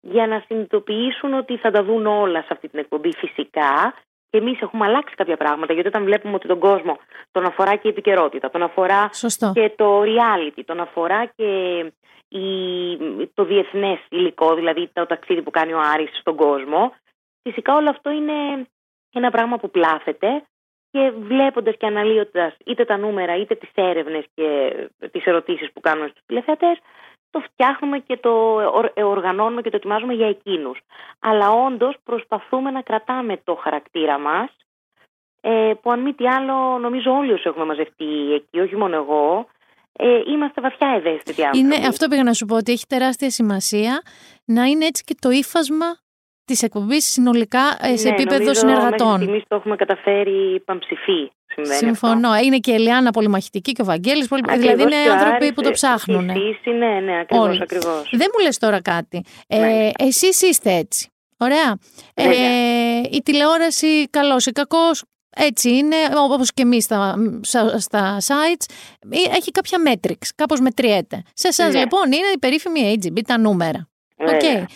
για να συνειδητοποιήσουν ότι θα τα δουν όλα σε αυτή την εκπομπή φυσικά και εμείς έχουμε αλλάξει κάποια πράγματα γιατί όταν βλέπουμε ότι τον κόσμο τον αφορά και η επικαιρότητα, τον αφορά Σωστό. και το reality, τον αφορά και η, το διεθνές υλικό, δηλαδή το ταξίδι που κάνει ο Άρης στον κόσμο. Φυσικά όλο αυτό είναι ένα πράγμα που πλάθεται και βλέποντας και αναλύοντας είτε τα νούμερα είτε τις έρευνες και τις ερωτήσεις που κάνουμε στους τηλεθεατές το φτιάχνουμε και το ορ- ε, οργανώνουμε και το ετοιμάζουμε για εκείνους. Αλλά όντως προσπαθούμε να κρατάμε το χαρακτήρα μας ε, που αν μη τι άλλο νομίζω όλοι όσοι έχουμε μαζευτεί εκεί, όχι μόνο εγώ, ε, είμαστε βαθιά ευαίσθητοι άνθρωποι. Είναι, αυτό πήγα να σου πω ότι έχει τεράστια σημασία να είναι έτσι και το ύφασμα της εκπομπής συνολικά ε, σε Ναι, επίπεδο νομίζω συνεργατών. Μέχρι στιγμής το έχουμε καταφέρει πανψηφί. Συμβαίνει Συμφωνώ. Αυτό. Είναι και η Ελιάνα πολύ μαχητική και ο Βαγγέλης πολύ. Ακριβώς δηλαδή είναι και ο άνθρωποι Άρης, που το ε, ψάχνουν. η φύση, ναι, ναι, ακριβώς, Όλοι. ακριβώς. Δεν μου λες τώρα κάτι. Ε, Ναι. εσείς είστε έτσι. Ωραία. Ε, Βέβαια. η τηλεόραση, καλός ή κακός, έτσι είναι, όπως και εμείς στα, στα, στα sites, ε, έχει κάποια metrics, κάπως μετριέται. Σε εσάς Ναι. λοιπόν είναι η περίφημη AGB, τα νούμερα. Οκ.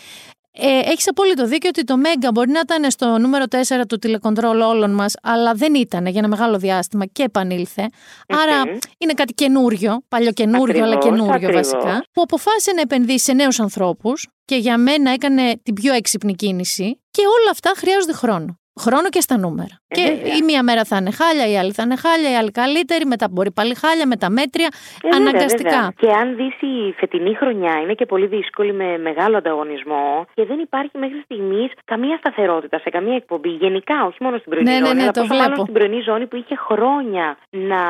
Βέβαια. Ε, έχεις απόλυτο δίκιο ότι το Mega μπορεί να ήταν στο νούμερο 4 του τηλεκοντρόλ όλων μας, αλλά δεν ήταν για ένα μεγάλο διάστημα και επανήλθε. Άρα Μμμ. είναι κάτι καινούριο, παλιοκαινούριο, αλλά Ακριβώς, καινούριο ακριβώς. βασικά, που αποφάσισε να επενδύσει σε νέους ανθρώπους και για μένα έκανε την πιο έξυπνη κίνηση και όλα αυτά χρειάζονται χρόνο. Χρόνο και στα νούμερα. Ε, και βέβαια. η μία μέρα θα είναι χάλια, η άλλη θα είναι χάλια, η άλλη καλύτερη, μετά μπορεί πάλι χάλια, μετά μέτρια. Ε, βέβαια, αναγκαστικά. βέβαια. Και αν δεις η φετινή χρονιά είναι και πολύ δύσκολη με μεγάλο ανταγωνισμό και δεν υπάρχει μέχρι στιγμής καμία σταθερότητα σε καμία εκπομπή. Γενικά, όχι μόνο στην πρωινή Ναι, ναι, ζώνη, ναι, αλλά το πόσο μάλλον βλέπω. στην πρωινή ζώνη που είχε χρόνια να,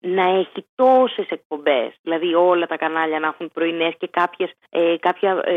να έχει τόσες εκπομπές. Δηλαδή όλα τα κανάλια να έχουν πρωινές και κάποιες, ε, κάποια ε,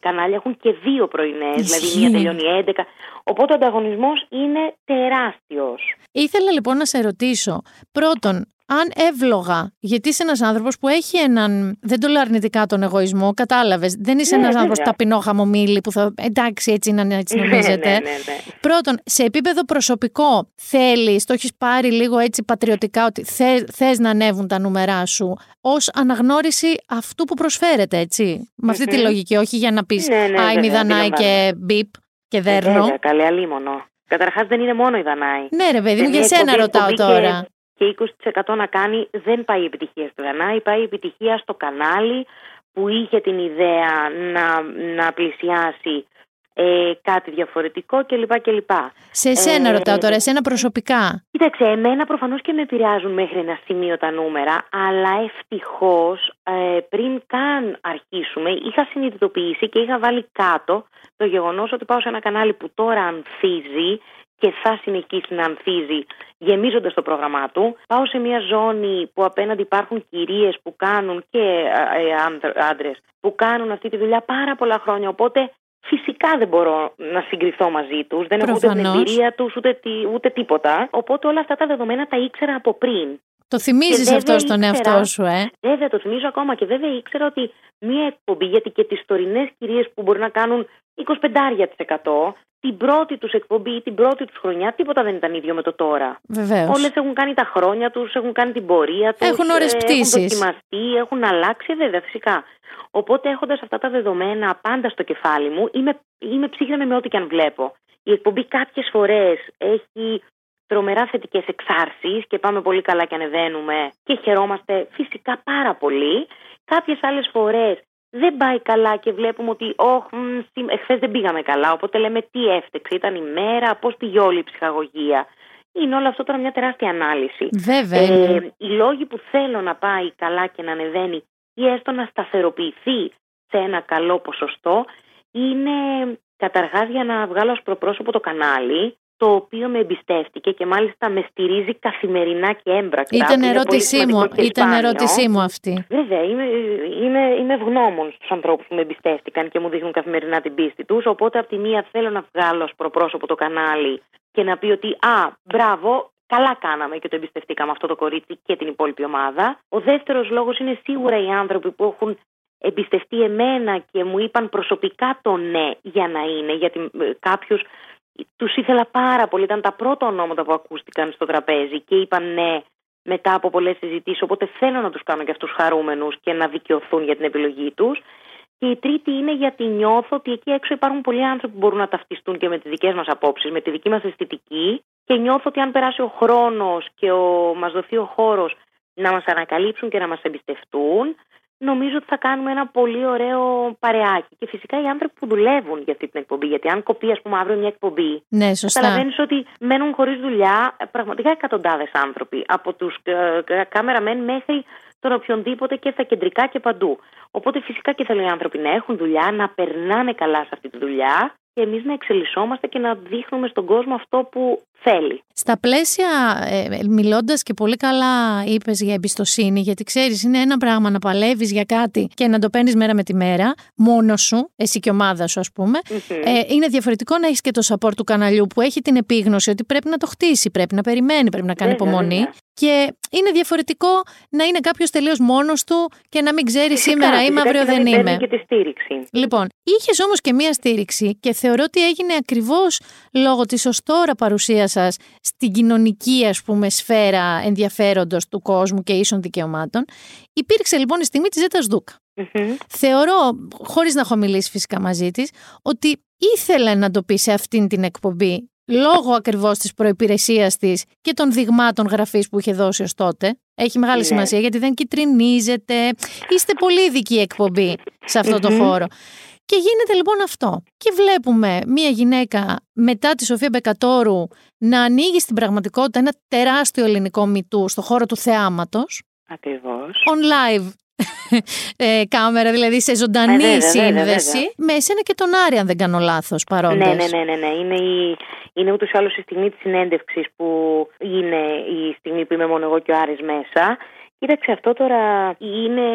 κανάλια έχουν και δύο πρωινές. Δηλαδή Ισχύει. μία τελειώνει 11. Οπότε ο ανταγωνισμός ανταγωνισμός είναι τεράστιος. Ήθελα λοιπόν να σε ρωτήσω, πρώτον, αν εύλογα, γιατί είσαι ένας άνθρωπος που έχει έναν. Δεν το λέω αρνητικά τον εγωισμό, κατάλαβες. Δεν είσαι Ναι, ένας βέβαια. άνθρωπο ταπεινό χαμομήλι που θα. Εντάξει, έτσι είναι, έτσι Ναι, νομίζετε. ναι, ναι, ναι. Πρώτον, σε επίπεδο προσωπικό, θέλεις, το έχεις πάρει λίγο έτσι πατριωτικά, ότι θε, θες να ανέβουν τα νούμερά σου ως αναγνώριση αυτού που προσφέρεται, έτσι. Με αυτή τη Μμμ. λογική, όχι για να πεις Ναι, ναι, Α, βέβαια, είμαι η Δανάη και αντιλαμβάνομαι. Μπιπ και Ε, δέρνω. Βέβαια, καλή αλίμονο. Καταρχάς δεν είναι μόνο η Δανάη. Ναι, ρε παιδί μου, Σε για μια σένα εκπομπή- ρωτάω εκπομπή τώρα. Και, και 20% να κάνει δεν πάει η επιτυχία στη Δανάη, πάει η επιτυχία στο κανάλι που είχε την ιδέα να, να πλησιάσει ε, κάτι διαφορετικό κλπ. κλπ. Σε εσένα Ε, ρωτάω τώρα, εσένα προσωπικά. Κοίταξε, εμένα προφανώς και με επηρεάζουν μέχρι ένα σημείο τα νούμερα, αλλά ευτυχώς ε, πριν καν αρχίσουμε είχα συνειδητοποιήσει και είχα βάλει κάτω το γεγονός ότι πάω σε ένα κανάλι που τώρα ανθίζει και θα συνεχίσει να ανθίζει γεμίζοντας το πρόγραμμά του. Πάω σε μια ζώνη που απέναντι υπάρχουν κυρίες που κάνουν και ε, ε, άνδρ- άντρες που κάνουν αυτή τη δουλειά πάρα πολλά χρόνια, οπότε Φυσικά δεν μπορώ να συγκριθώ μαζί τους. Δεν έχω ούτε την Προφανώς. εμπειρία τους ούτε, τι- ούτε τίποτα. Οπότε όλα αυτά τα δεδομένα τα ήξερα από πριν. Το θυμίζεις Και αυτός βέβαια στον ήξερα- εαυτό σου, ε; Βέβαια, το θυμίζω ακόμα και βέβαια ήξερα ότι μία εκπομπή, γιατί και τις τωρινές κυρίες που μπορεί να κάνουν 25% την πρώτη τους εκπομπή ή την πρώτη τους χρονιά, τίποτα δεν ήταν ίδιο με το τώρα. Βεβαίως. Όλες έχουν κάνει τα χρόνια τους, έχουν κάνει την πορεία τους. Έχουν ώρες πτήσης. Έχουν δοκιμαστεί, έχουν αλλάξει, ε, βέβαια, φυσικά. Οπότε, έχοντας αυτά τα δεδομένα πάντα στο κεφάλι μου, είμαι, είμαι ψύχρεμη με ό,τι και αν βλέπω. Η εκπομπή κάποιες φορές έχει τρομερά θετικές εξάρσεις και πάμε πολύ καλά και ανεβαίνουμε και χαιρόμαστε φυσικά πάρα πολύ. Κάποιες άλλες φορές δεν πάει καλά και βλέπουμε ότι όχ, εχθές δεν πήγαμε καλά. Οπότε λέμε τι έφτεξε, ήταν η μέρα, πώς πήγε όλη η ψυχαγωγία. Είναι όλο αυτό τώρα μια τεράστια ανάλυση. Βέβαια. Ε, είναι. οι λόγοι που θέλω να πάει καλά και να ανεβαίνει ή έστω να σταθεροποιηθεί σε ένα καλό ποσοστό είναι καταρχάς για να βγάλω ως προπρόσωπο το κανάλι το οποίο με εμπιστεύτηκε και μάλιστα με στηρίζει καθημερινά και έμπρακτα. Ήταν που είναι πολύ ερώτησή σημαντικό μου, και ήταν σπάνιο. ερώτησή μου αυτή. Βέβαια, είμαι, είμαι, είμαι ευγνώμων στους ανθρώπους που με εμπιστεύτηκαν και μου δείχνουν καθημερινά την πίστη τους. Οπότε, από τη μία θέλω να βγάλω ως προπρόσωπο το κανάλι και να πει ότι «Α, μπράβο, καλά κάναμε και το εμπιστευτήκαμε αυτό το κορίτσι και την υπόλοιπη ομάδα». Ο δεύτερος λόγος είναι σίγουρα οι άνθρωποι που έχουν εμπιστευτεί εμένα και μου είπαν προσωπικά το ναι για να είναι, γιατί ε, κάποιους τους ήθελα πάρα πολύ, ήταν τα πρώτα ονόματα που ακούστηκαν στο τραπέζι και είπαν ναι μετά από πολλές συζητήσεις. Οπότε θέλω να τους κάνω και αυτούς χαρούμενους και να δικαιωθούν για την επιλογή τους. Και η τρίτη είναι γιατί νιώθω ότι εκεί έξω υπάρχουν πολλοί άνθρωποι που μπορούν να ταυτιστούν και με τις δικές μας απόψεις, με τη δική μας αισθητική. Και νιώθω ότι αν περάσει ο χρόνος και ο, μας δοθεί ο χώρος να μας ανακαλύψουν και να μας εμπιστευτούν, νομίζω ότι θα κάνουμε ένα πολύ ωραίο παρεάκι. Και φυσικά οι άνθρωποι που δουλεύουν για αυτή την εκπομπή. Γιατί αν κοπεί, ας πούμε, αύριο μια εκπομπή, Ναι, σωστά. Καταλαβαίνεις ότι μένουν χωρίς δουλειά ε, πραγματικά εκατοντάδες άνθρωποι. Από τους κάμεραμέν μέχρι τον οποιονδήποτε και στα κεντρικά και παντού. Οπότε φυσικά και θέλουν οι άνθρωποι να έχουν δουλειά, να περνάνε καλά σε αυτή τη δουλειά και εμείς να εξελισσόμαστε και να δείχνουμε στον κόσμο αυτό που θέλει. Στα πλαίσια, ε, μιλώντας και πολύ καλά είπες για εμπιστοσύνη, γιατί ξέρεις είναι ένα πράγμα να παλεύεις για κάτι και να το παίρνεις μέρα με τη μέρα, μόνος σου, εσύ και ομάδα σου ας πούμε. Ε, είναι διαφορετικό να έχεις και το support του καναλιού που έχει την επίγνωση ότι πρέπει να το χτίσει, πρέπει να περιμένει, πρέπει να κάνει Βέβαια, υπομονή. βέβαια. Και είναι διαφορετικό να είναι κάποιος τελείως μόνος του και να μην ξέρει Φυσικά, σήμερα είμαι, φυσικά αύριο και να δεν μην παίρνει είμαι. και τη στήριξη. Λοιπόν, είχες όμως και μία στήριξη και θεωρώ ότι έγινε ακριβώς λόγω της ως τώρα παρουσίας σας στην κοινωνική ας πούμε σφαίρα ενδιαφέροντος του κόσμου και ίσων δικαιωμάτων. Υπήρξε λοιπόν η στιγμή της Ζέτας Δούκα. Μμμ. Θεωρώ, χωρίς να έχω μιλήσει φυσικά μαζί της, ότι ήθελε να το πει σε αυτήν την εκπομπή λόγω ακριβώς της προπηρεσία της και των δειγμάτων γραφής που είχε δώσει ως τότε. Έχει μεγάλη Ναι. σημασία γιατί δεν κυτρινίζετε. Είστε πολύ ειδική εκπομπή σε αυτό το Μμμ. χώρο. Και γίνεται λοιπόν αυτό. Και βλέπουμε μία γυναίκα μετά τη Σοφία Μπεκατόρου να ανοίγει στην πραγματικότητα ένα τεράστιο ελληνικό μυτού στο χώρο του θεάματος Ακριβώς. on live ε, κάμερα, δηλαδή σε ζωντανή Ε, βέβαια, βέβαια, σύνδεση. βέβαια. Με εσένα και τον Άρη, αν δεν κάνω λάθος, παρόντες. Ναι, ναι, ναι, ναι, ναι. Είναι, η, είναι ούτως ή άλλως η στιγμή της συνέντευξης που είναι η στιγμή που είμαι μόνο εγώ και ο Άρης μέσα. Και Κοίταξε, αυτό τώρα είναι.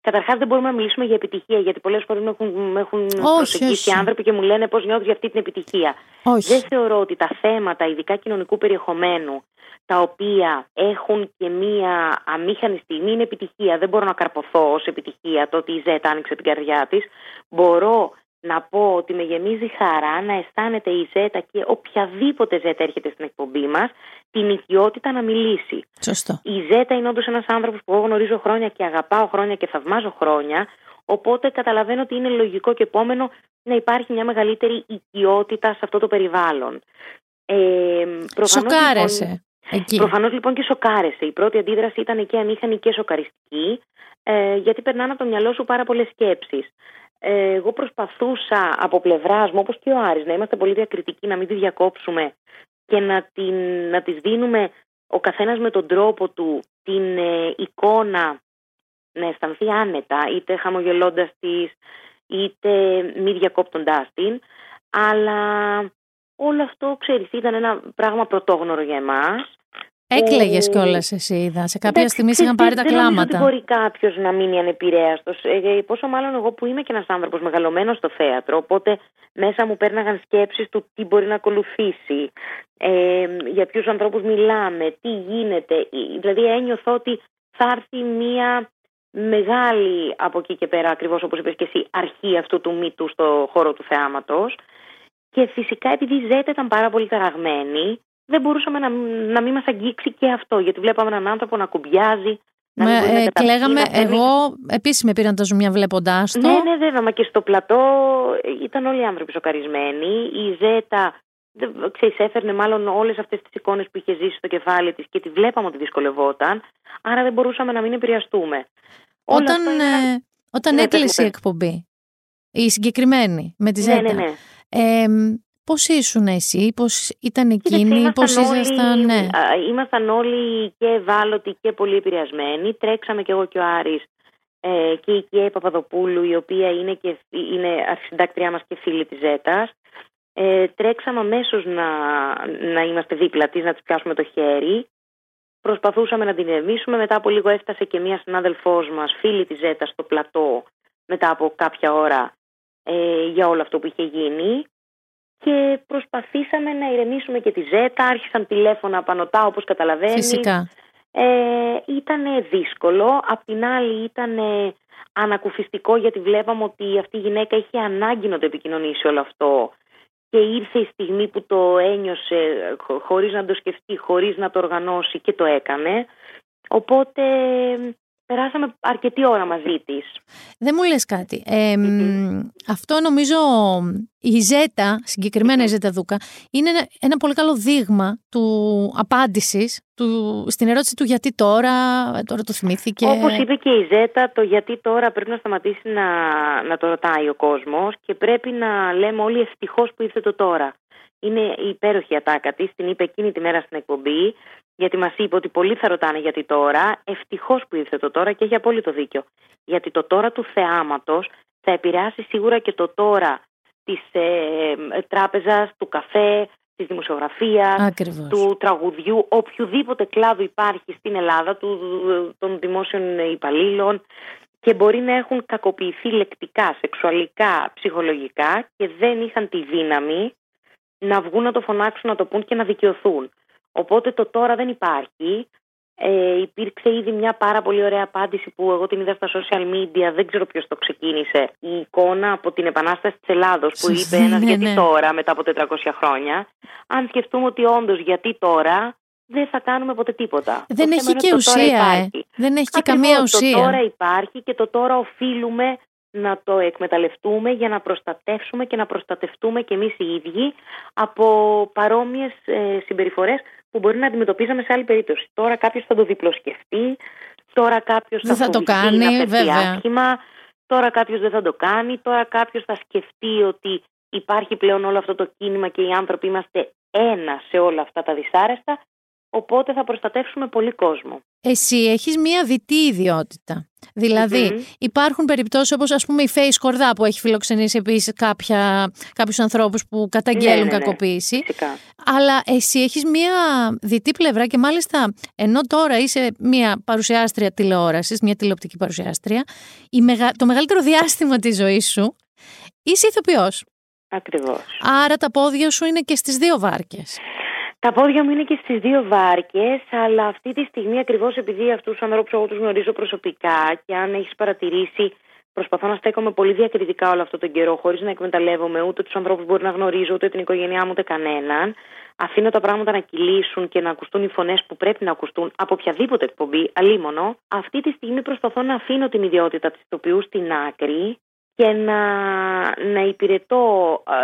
Καταρχάς, δεν μπορούμε να μιλήσουμε για επιτυχία, γιατί πολλές φορές με έχουν, με έχουν προσεγγίσει όχι. άνθρωποι και μου λένε πώς νιώθεις για αυτή την επιτυχία; Όχι. Δεν θεωρώ ότι τα θέματα, ειδικά κοινωνικού περιεχομένου, τα οποία έχουν και μία αμήχανη στιγμή, είναι επιτυχία. Δεν μπορώ να καρποθώ ως επιτυχία το ότι η Ζέτα άνοιξε την καρδιά της. Μπορώ να πω ότι με γεμίζει χαρά να αισθάνεται η Ζέτα και οποιαδήποτε Ζέτα έρχεται στην εκπομπή μας την οικειότητα να μιλήσει. Σωστό. Η Ζέτα είναι όντως ένας άνθρωπος που εγώ γνωρίζω χρόνια και αγαπάω χρόνια και θαυμάζω χρόνια. Οπότε καταλαβαίνω ότι είναι λογικό και επόμενο να υπάρχει μια μεγαλύτερη οικειότητα σε αυτό το περιβάλλον. Ε, προφανώς, Σοκάρεσε. Λοιπόν, Εκεί. Προφανώς λοιπόν και σοκάρεσε. Η πρώτη αντίδραση ήταν και αμήχανη και σοκαριστική, ε, γιατί περνάνε από το μυαλό σου πάρα πολλές σκέψεις. Ε, εγώ προσπαθούσα από πλευράς μου, όπως και ο Άρης, να είμαστε πολύ διακριτικοί, να μην τη διακόψουμε και να, την, να τις δίνουμε ο καθένας με τον τρόπο του την ε, εικόνα να αισθανθεί άνετα, είτε χαμογελώντας της, είτε μη διακόπτοντάς την, αλλά όλο αυτό, ξέρεις, ήταν ένα πράγμα πρωτόγνωρο για εμάς. Έκλαιγες που- κιόλας εσύ, είδα. Σε κάποια Εντάξει, στιγμή ξέρεις είχαν τι, πάρει τα Δεν νομίζω ότι κλάματα. μπορεί κάποιος να μείνει ανεπηρέαστος. Ε, πόσο μάλλον εγώ που είμαι και ένας άνθρωπος μεγαλωμένος στο θέατρο. Οπότε μέσα μου πέρναγαν σκέψεις του τι μπορεί να ακολουθήσει, ε, για ποιους ανθρώπους μιλάμε, τι γίνεται. Ε, Δηλαδή ένιωθω ότι θα έρθει μία μεγάλη από εκεί και πέρα, ακριβώς όπως είπες και εσύ, αρχή αυτού του μύτου στο χώρο του θεάματος. Και φυσικά επειδή η Ζέτα ήταν πάρα πολύ ταραγμένη, δεν μπορούσαμε να, να μην μας αγγίξει και αυτό. Γιατί βλέπαμε έναν άνθρωπο να κουμπιάζει. Να μην Με, μπορεί να ε, καταπιεί, κλαίγαμε, να παίρνει- εγώ επίσης με πήραν τα ζουμιά βλέποντάς το. Ναι, ναι, βέβαια. Μα και στο πλατό ε, ήταν όλοι οι άνθρωποι σοκαρισμένοι. Η Ζέτα, δεν- ξέρεις, έφερνε μάλλον όλες αυτές τις εικόνες που είχε ζήσει στο κεφάλι της και τη βλέπαμε ότι δυσκολευόταν. Άρα δεν μπορούσαμε να μην επηρεαστούμε. Όλο Όταν, αυτό είναι- ε, όταν Ναι, έκλεισε πες η μου, πες. εκπομπή, η συγκεκριμένη με τη ναι, Ζέτα, ναι, ναι. ε, πώς ήσουν εσύ, πώς ήταν Κοίταξε, εκείνη, ήμασταν πώς όλοι- ήσασταν, ναι. α, Ήμασταν όλοι και ευάλωτοι και πολύ επηρεασμένοι. Τρέξαμε και εγώ και ο Άρης ε, και η Κιέ Παπαδοπούλου, η οποία είναι, και, είναι αρχισυντάκτριά μας και φίλη της Ζέτας. Ε, τρέξαμε αμέσως να, να είμαστε δίπλα της, να της πιάσουμε το χέρι. Προσπαθούσαμε να την ηρεμήσουμε. Μετά από λίγο έφτασε και μία συνάδελφός μας, φίλη της Ζέτας, στο πλατό μετά από κάποια ώρα ε, για όλο αυτό που είχε γίνει και προσπαθήσαμε να ηρεμήσουμε και τη Ζέτα. Άρχισαν τηλέφωνα πανωτά όπως καταλαβαίνεις. Φυσικά. Ε, ήταν δύσκολο. Απ' την άλλη ήταν ανακουφιστικό γιατί βλέπαμε ότι αυτή η γυναίκα είχε ανάγκη να το επικοινωνήσει όλο αυτό και ήρθε η στιγμή που το ένιωσε χω- χωρίς να το σκεφτεί, χωρίς να το οργανώσει και το έκανε. Οπότε περάσαμε αρκετή ώρα μαζί της. Δεν μου λες κάτι. Ε, μ, Αυτό νομίζω η Ζέτα, συγκεκριμένα η Ζέτα Δούκα, είναι ένα, ένα πολύ καλό δείγμα του απάντησης του, στην ερώτηση του γιατί τώρα, τώρα το θυμήθηκε. Όπως είπε και η Ζέτα, το γιατί τώρα πρέπει να σταματήσει να, να το ρωτάει ο κόσμος και πρέπει να λέμε όλοι ευτυχώς που ήρθε το τώρα. Είναι η υπέροχη ατάκα της, την είπε εκείνη τη μέρα στην εκπομπή, γιατί μας είπε ότι πολλοί θα ρωτάνε γιατί τώρα, ευτυχώς που ήρθε το τώρα και έχει απόλυτο δίκιο. Γιατί το τώρα του θεάματος θα επηρεάσει σίγουρα και το τώρα της ε, τράπεζας, του καφέ, της δημοσιογραφίας, Ακριβώς. του τραγουδιού, οποιοδήποτε κλάδο υπάρχει στην Ελλάδα, του, των δημόσιων υπαλλήλων και μπορεί να έχουν κακοποιηθεί λεκτικά, σεξουαλικά, ψυχολογικά και δεν είχαν τη δύναμη να βγουν να το φωνάξουν, να το πούν και να δικαιωθούν. Οπότε το τώρα δεν υπάρχει. Ε, υπήρξε ήδη μια πάρα πολύ ωραία απάντηση που εγώ την είδα στα social media, δεν ξέρω ποιος το ξεκίνησε. Η εικόνα από την Επανάσταση της Ελλάδος που Σωστή, είπε ένας ναι, γιατί ναι. τώρα μετά από 400 χρόνια. Αν σκεφτούμε ότι όντως γιατί τώρα δεν θα κάνουμε ποτέ τίποτα. Δεν Το έχει θέμα και είναι ότι το τώρα ουσία, ε. υπάρχει. Δεν έχει και Ακριβώς, καμία Το ουσία. τώρα υπάρχει και το τώρα οφείλουμε να το εκμεταλλευτούμε για να προστατεύσουμε και να προστατευτούμε και εμείς οι ίδιοι από παρόμοιες ε, συμπεριφορές που μπορεί να αντιμετωπίζαμε σε άλλη περίπτωση. Τώρα κάποιος θα το διπλοσκεφτεί, τώρα κάποιος Δεν θα, θα το φοβηθεί κάνει, να φερθεί βέβαια. άσχημα, τώρα κάποιος δεν θα το κάνει, τώρα κάποιος θα σκεφτεί ότι υπάρχει πλέον όλο αυτό το κίνημα και οι άνθρωποι είμαστε ένα σε όλα αυτά τα δυσάρεστα, οπότε θα προστατεύσουμε πολύ κόσμο. Εσύ έχεις μία διτή ιδιότητα. δηλαδη Μμμ. υπάρχουν περιπτώσεις όπως ας πούμε η Φέη Σκορδά που έχει φιλοξενήσει επίσης κάποια, κάποιους ανθρώπους που καταγγέλουν Ναι, ναι, ναι. κακοποίηση. Φυσικά. Αλλά εσύ έχεις μία διτή πλευρά και μάλιστα ενώ τώρα είσαι μία παρουσιάστρια τηλεόρασης, μία τηλεοπτική παρουσιάστρια, η μεγα... το μεγαλύτερο διάστημα της ζωής σου είσαι ηθοποιός. Ακριβώς. Άρα τα πόδια σου είναι και στις δύο βάρκες. Τα πόδια μου είναι και στις δύο βάρκες, αλλά αυτή τη στιγμή ακριβώς επειδή αυτούς τους ανθρώπους εγώ τους γνωρίζω προσωπικά και αν έχεις παρατηρήσει προσπαθώ να στέκομαι πολύ διακριτικά όλο αυτό τον καιρό χωρίς να εκμεταλλεύομαι ούτε τους ανθρώπους που μπορεί να γνωρίζω, ούτε την οικογένειά μου, ούτε κανέναν. Αφήνω τα πράγματα να κυλήσουν και να ακουστούν οι φωνές που πρέπει να ακουστούν από οποιαδήποτε εκπομπή, αλίμονο. Αυτή τη στιγμή προσπαθώ να αφήνω την ιδιότητα της ηθοποιούς στην άκρη και να, να υπηρετώ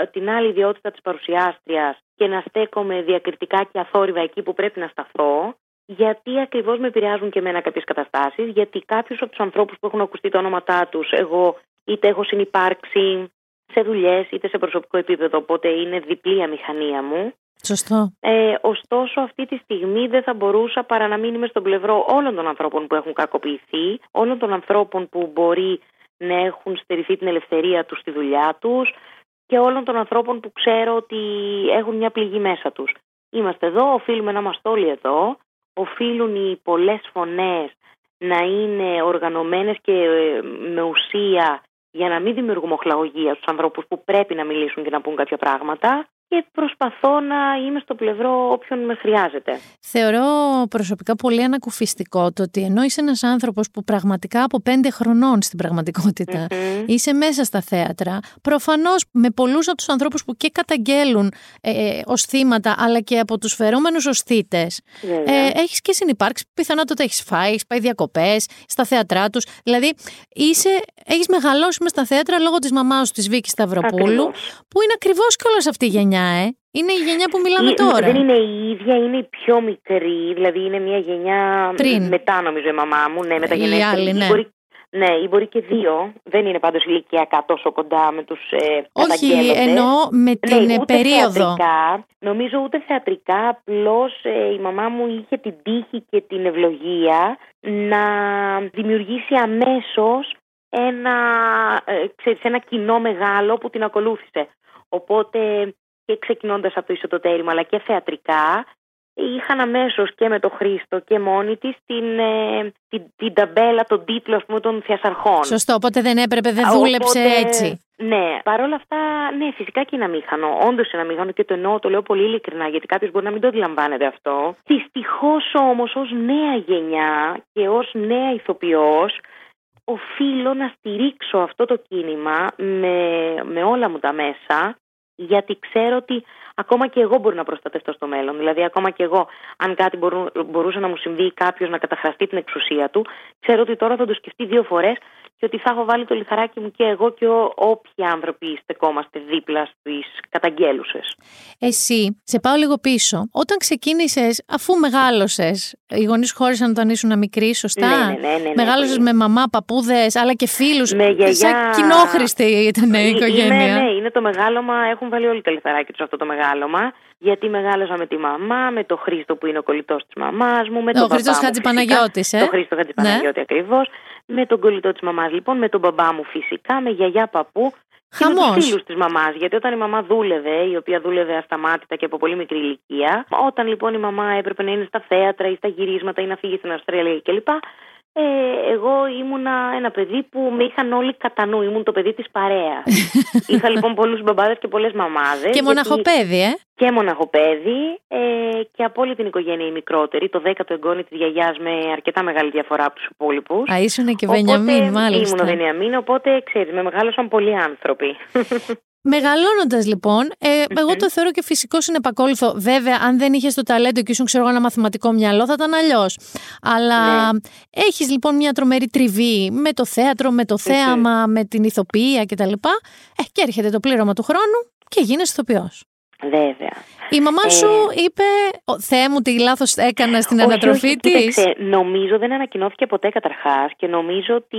ε, την άλλη ιδιότητα της παρουσιάστριας και να στέκομαι διακριτικά και αθόρυβα εκεί που πρέπει να σταθώ γιατί ακριβώς με επηρεάζουν και εμένα κάποιες καταστάσεις γιατί κάποιους από τους ανθρώπους που έχουν ακουστεί τα ονόματά τους εγώ είτε έχω συνυπάρξει σε δουλειές είτε σε προσωπικό επίπεδο οπότε είναι διπλή η αμηχανία μου Σωστό. ε, ωστόσο, αυτή τη στιγμή δεν θα μπορούσα παρά να μην είμαι στον πλευρό όλων των ανθρώπων που έχουν κακοποιηθεί, όλων των ανθρώπων που μπορεί να έχουν στερηθεί την ελευθερία τους στη δουλειά τους και όλων των ανθρώπων που ξέρω ότι έχουν μια πληγή μέσα τους. Είμαστε εδώ, οφείλουμε να είμαστε όλοι εδώ, οφείλουν οι πολλές φωνές να είναι οργανωμένες και ε, με ουσία για να μην δημιουργούμε οχλαγωγία στους ανθρώπους που πρέπει να μιλήσουν και να πούν κάποια πράγματα και προσπαθώ να είμαι στο πλευρό όποιον με χρειάζεται. Θεωρώ προσωπικά πολύ ανακουφιστικό το ότι ενώ είσαι ένας άνθρωπος που πραγματικά από πέντε χρονών στην πραγματικότητα Μμμ. είσαι μέσα στα θέατρα, προφανώς με πολλούς από τους ανθρώπους που και καταγγέλουν ε, ε, ως θύματα αλλά και από τους φερόμενους ως θύτες Βέβαια. ε, έχεις και συνυπάρξει, πιθανότατα έχεις φάει, έχεις πάει διακοπές στα θέατρά τους. Δηλαδή είσαι, έχεις μεγαλώσει μες στα θέατρα λόγω της μαμάς σου της Βίκης Σταυροπούλου Ακριβώς. που είναι ακριβώς κιόλας αυτή η γενιά, ε. Είναι η γενιά που μιλάμε Ή- τώρα. Δεν είναι η ίδια, είναι η πιο μικρή, δηλαδή είναι μια γενιά Πριν. μετά νομίζω η μαμά μου, ναι, Η μεταγενέστερη. άλλη, Ή ναι. Μπορεί, ναι, ή μπορεί και δύο, δεν είναι πάντως ηλικιακά τόσο κοντά με τους ε, Όχι, καταγγέλλοντες. εννοώ με την ναι, ε, ούτε περίοδο. Θεατρικά, νομίζω ούτε θεατρικά, απλώς η μαμά μου είχε την τύχη και την ευλογία να δημιουργήσει αμέσως ένα, ε, ξέρεις, ένα κοινό μεγάλο που την ακολούθησε. Οπότε και ξεκινώντας από το ισοτοτέρημα αλλά και θεατρικά είχαν αμέσως και με το Χρήστο και μόνη της την, ε, την, την ταμπέλα, τον τίτλο ας πούμε, των θειασαρχών. Σωστό, οπότε δεν έπρεπε, δεν Α, δούλεψε οπότε, έτσι. Ναι, παρόλα αυτά, ναι, φυσικά και είναι αμήχανο. Όντως είναι αμήχανο και το εννοώ, το λέω πολύ ειλικρινά, γιατί κάποιος μπορεί να μην το αντιλαμβάνεται αυτό. Δυστυχώς όμως, ως νέα γενιά και ως νέα ηθοποιός, οφείλω να στηρίξω αυτό το κίνημα με, με όλα μου τα μέσα, γιατί ξέρω ότι ακόμα και εγώ μπορώ να προστατευτώ στο μέλλον. Δηλαδή, ακόμα και εγώ, αν κάτι μπορού, μπορούσε να μου συμβεί κάποιος να καταχραστεί την εξουσία του, ξέρω ότι τώρα θα το σκεφτεί δύο φορές και ότι θα έχω βάλει το λιθαράκι μου και εγώ και ό, όποιοι άνθρωποι στεκόμαστε δίπλα στις καταγγέλουσες. Εσύ, σε πάω λίγο πίσω. Όταν ξεκίνησες, αφού μεγάλωσες, οι γονείς χώρισαν όταν ήσουν μικρή, σωστά; Ναι, ναι, ναι, ναι, ναι, Μεγάλωσες πολύ. με μαμά, παππούδες, αλλά και φίλους. Με γιαγιά. Σαν κοινόχρηστη ήταν η οικογένεια. Είναι, ναι, είναι το μεγάλωμα, έχουν βάλει όλοι το λιθαράκι τους αυτό το μεγάλωμα. Γιατί μεγάλωσα με τη μαμά, με το Χρήστο που είναι ο κολλητός της μαμάς μου, με Ο τον Χρήστος παπά μου Χατζηπαναγιώτης, φυσικά. ε. Το Χρήστο Χατζηπαναγιώτη ακριβώς. Με τον κολλητό της μαμάς λοιπόν, με τον μπαμπά μου φυσικά, με γιαγιά παππού. Και με Χαμός. του φίλους της μαμάς. Γιατί όταν η μαμά δούλευε, η οποία δούλευε ασταμάτητα και από πολύ μικρή ηλικία, όταν λοιπόν η μαμά έπρεπε να είναι στα θέατρα ή στα γυρίσματα ή να φύγει στην Αυστραλία κλπ. Ε, εγώ ήμουνα ένα παιδί που με είχαν όλοι κατά νου. Ήμουν το παιδί της παρέας. Είχα λοιπόν πολλούς μπαμπάδες και πολλές μαμάδες. Και μοναχοπέδι, ε. Και μοναχοπέδι ε, και από όλη την οικογένεια η μικρότερη, το δέκατο εγγόνι της γιαγιάς με αρκετά μεγάλη διαφορά από τους υπόλοιπους. Α, ήσουν και Βενιαμίν, μάλιστα. Ήμουν ο Βενιαμίν, οπότε ξέρεις, με μεγάλωσαν πολλοί άνθρωποι. Μεγαλώνοντας λοιπόν, ε, εγώ το θεωρώ και φυσικό συνεπακόλουθο. Βέβαια, αν δεν είχες το ταλέντο και ήσουν, ξέρω εγώ, ένα μαθηματικό μυαλό, θα ήταν αλλιώς. Αλλά Ναι. έχεις λοιπόν μια τρομερή τριβή με το θέατρο, με το θέαμα, με την ηθοποιία κτλ. Ε, και έρχεται το πλήρωμα του χρόνου και γίνεσαι ηθοποιός. Βέβαια. Η μαμά Ε, σου είπε: «Ω, Θεέ μου, τι λάθος έκανα στην όχι, ανατροφή όχι, της. κοίταξε, νομίζω δεν ανακοινώθηκε ποτέ καταρχάς και νομίζω ότι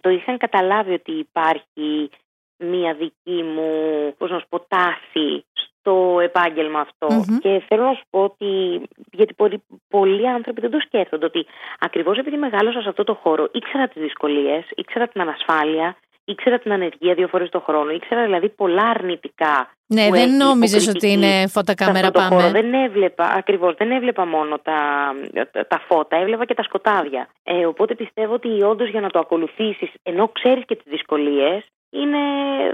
το είχαν καταλάβει ότι υπάρχει μία δική μου, πώς να σου πω, τάση το επάγγελμα αυτό. Μμμ. Και θέλω να σου πω ότι, γιατί πολλοί, πολλοί άνθρωποι δεν το σκέφτονται, ότι ακριβώς επειδή μεγάλωσα σε αυτό το χώρο, ήξερα τις δυσκολίες, ήξερα την ανασφάλεια, ήξερα την ανεργία δύο φορές το χρόνο, ήξερα δηλαδή πολλά αρνητικά. Ναι, που δεν έχει νόμιζες υποκριτική ότι είναι φώτα σε κάμερα αυτό το πάμε. χώρο. Δεν έβλεπα, ακριβώς, δεν έβλεπα μόνο τα, τα φώτα, έβλεπα και τα σκοτάδια. Ε, οπότε πιστεύω ότι όντως για να το ακολουθήσεις, ενώ ξέρεις και τις δυσκολίες, είναι,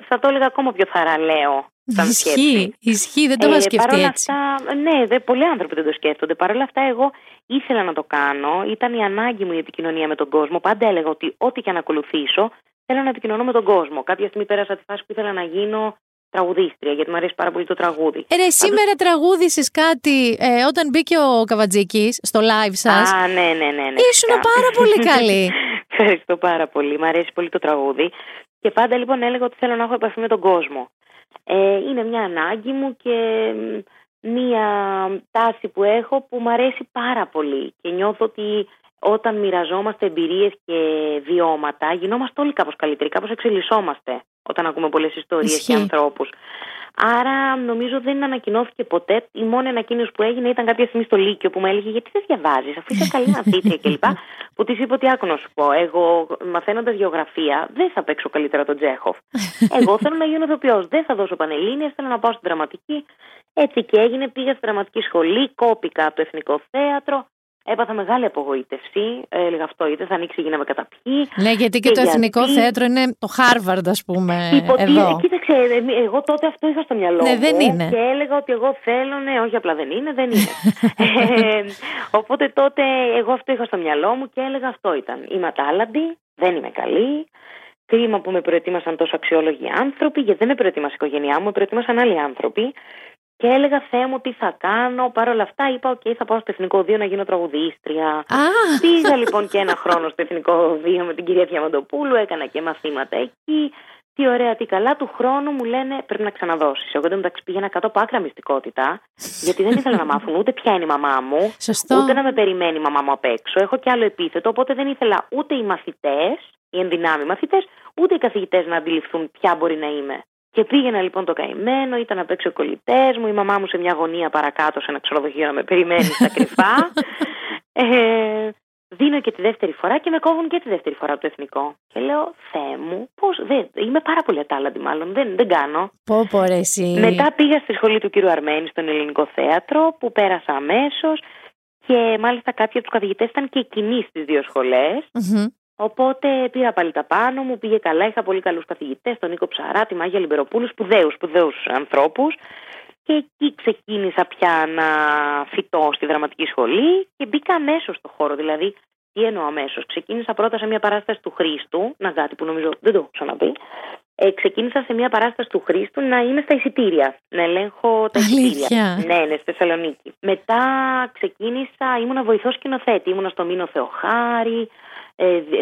θα το έλεγα ακόμα πιο θαραλέο. σαν σκέψη. Ισχύει, ισχύει, δεν το είχα Ε, σκεφτεί παρόλα έτσι. Αυτά, ναι, δε, πολλοί άνθρωποι δεν το σκέφτονται. Παρ' όλα αυτά, εγώ ήθελα να το κάνω. Ήταν η ανάγκη μου η επικοινωνία με τον κόσμο. Πάντα έλεγα ότι ό,τι και αν ακολουθήσω, θέλω να επικοινωνώ με τον κόσμο. Κάποια στιγμή πέρασα τη φάση που ήθελα να γίνω τραγουδίστρια, γιατί μου αρέσει πάρα πολύ το τραγούδι. Ε, ρε, σήμερα τραγούδησες κάτι ε, όταν μπήκε ο Καβατζίκης στο live σας. Α, ναι, ναι, ναι. ναι Ήσουν φυσικά. πάρα πολύ καλή. Ευχαριστώ πάρα πολύ. Μ' αρέσει πολύ το τραγούδι. Και πάντα λοιπόν έλεγα ότι θέλω να έχω επαφή με τον κόσμο. Ε, είναι μια ανάγκη μου και μ, μια τάση που έχω που μου αρέσει πάρα πολύ. Και νιώθω ότι όταν μοιραζόμαστε εμπειρίες και βιώματα γινόμαστε όλοι κάπως καλύτεροι, κάπως εξελισσόμαστε όταν ακούμε πολλές ιστορίες Ισχύει. και ανθρώπους. Άρα νομίζω δεν ανακοινώθηκε ποτέ. Η μόνη ανακοίνωση που έγινε ήταν κάποια στιγμή στο Λύκειο που μου έλεγε Γιατί δεν διαβάζεις, αφού είσαι καλή μαθήτρια κλπ. που της είπα ότι άκου να σου πω. Εγώ μαθαίνοντας γεωγραφία δεν θα παίξω καλύτερα τον Τζέχοφ. Εγώ θέλω να γίνω ηθοποιός. Δεν θα δώσω πανελίνε, θέλω να πάω στην δραματική. Έτσι και έγινε. Πήγα στη δραματική σχολή, κόπηκα από το Εθνικό Θέατρο. Έπαθα μεγάλη απογοήτευση. Έλεγα αυτό, είτε θα ανοίξει γίναμε καταπιεί. Ναι, γιατί και Και το Εθνικό γιατί- Θέατρο είναι το Χάρβαρντ, ας πούμε, Υποτί- εδώ. Κοίταξε, ε, εγώ τότε αυτό είχα στο μυαλό Ναι, μου. δεν είναι. Και έλεγα ότι εγώ θέλω, ναι, όχι απλά δεν είναι, δεν είναι. ε, οπότε τότε εγώ αυτό είχα στο μυαλό μου και έλεγα αυτό ήταν. Είμαι ατάλλαντη, δεν είμαι καλή. Κρίμα που με προετοίμασαν τόσο αξιόλογοι άνθρωποι, γιατί δεν με προετοίμασε η οικογένειά μου, με προετοίμασαν άλλοι άνθρωποι. Και έλεγα, Θεέ μου, τι θα κάνω. Παρ' όλα αυτά είπα, οκ, θα πάω στο Εθνικό Ωδείο να γίνω τραγουδίστρια. Α, Πήγα λοιπόν και ένα χρόνο στο Εθνικό Ωδείο με την κυρία Διαμαντοπούλου, έκανα και μαθήματα εκεί. Τι ωραία, τι καλά. Του χρόνου μου λένε πρέπει να ξαναδώσεις. Εγώ δεν μεταξύ πήγαινα κάτω από άκρα μυστικότητα, γιατί δεν ήθελα να μάθουν ούτε ποια είναι η μαμά μου, σωστό. ούτε να με περιμένει η μαμά μου απ' έξω. Έχω και άλλο επίθετο, οπότε δεν ήθελα ούτε οι μαθητές, οι ενδυνάμοι μαθητές, ούτε οι καθηγητές να αντιληφθούν ποια μπορεί να είμαι. Και πήγαινα λοιπόν το καημένο, ήταν απ' έξω οι κολλητές μου, η μαμά μου σε μια γωνία παρακάτω σε ένα ξενοδοχείο να με περιμένει στα κρυφά. Ε, δίνω και τη δεύτερη φορά και με κόβουν και τη δεύτερη φορά από το εθνικό. Και λέω, Θεέ μου, πώς, δεν, είμαι πάρα πολύ ατάλλαντη μάλλον, δεν, δεν κάνω. Πω, πω, ρε, εσύ. Μετά πήγα στη σχολή του κύριου Αρμένη στον Ελληνικό Θέατρο που πέρασα αμέσως και μάλιστα κάποιοι από τους καθηγητές ήταν και εκείνοι στις δύο σχολές. Μμμ. Οπότε πήρα πάλι τα πάνω μου, πήγε καλά. Είχα πολύ καλούς καθηγητές, τον Νίκο Ψαρά, τη Μάγια Λιμπεροπούλου, σπουδαίους, σπουδαίους ανθρώπους. Και εκεί ξεκίνησα πια να φοιτώ στη δραματική σχολή και μπήκα αμέσως στο χώρο. Δηλαδή, τι εννοώ αμέσως; Ξεκίνησα πρώτα σε μια παράσταση του Χρήστου, να κάτι που νομίζω δεν το έχω ξαναπεί. Ε, ξεκίνησα σε μια παράσταση του Χρήστου να είμαι στα εισιτήρια, να ελέγχω τα Αλήθεια; εισιτήρια. Ναι, ναι, στη Θεσσαλονίκη. Μετά ξεκίνησα, ήμουνα βοηθός σκηνοθέτη, ήμουνα στο Μήνο Θεοχάρη, ε,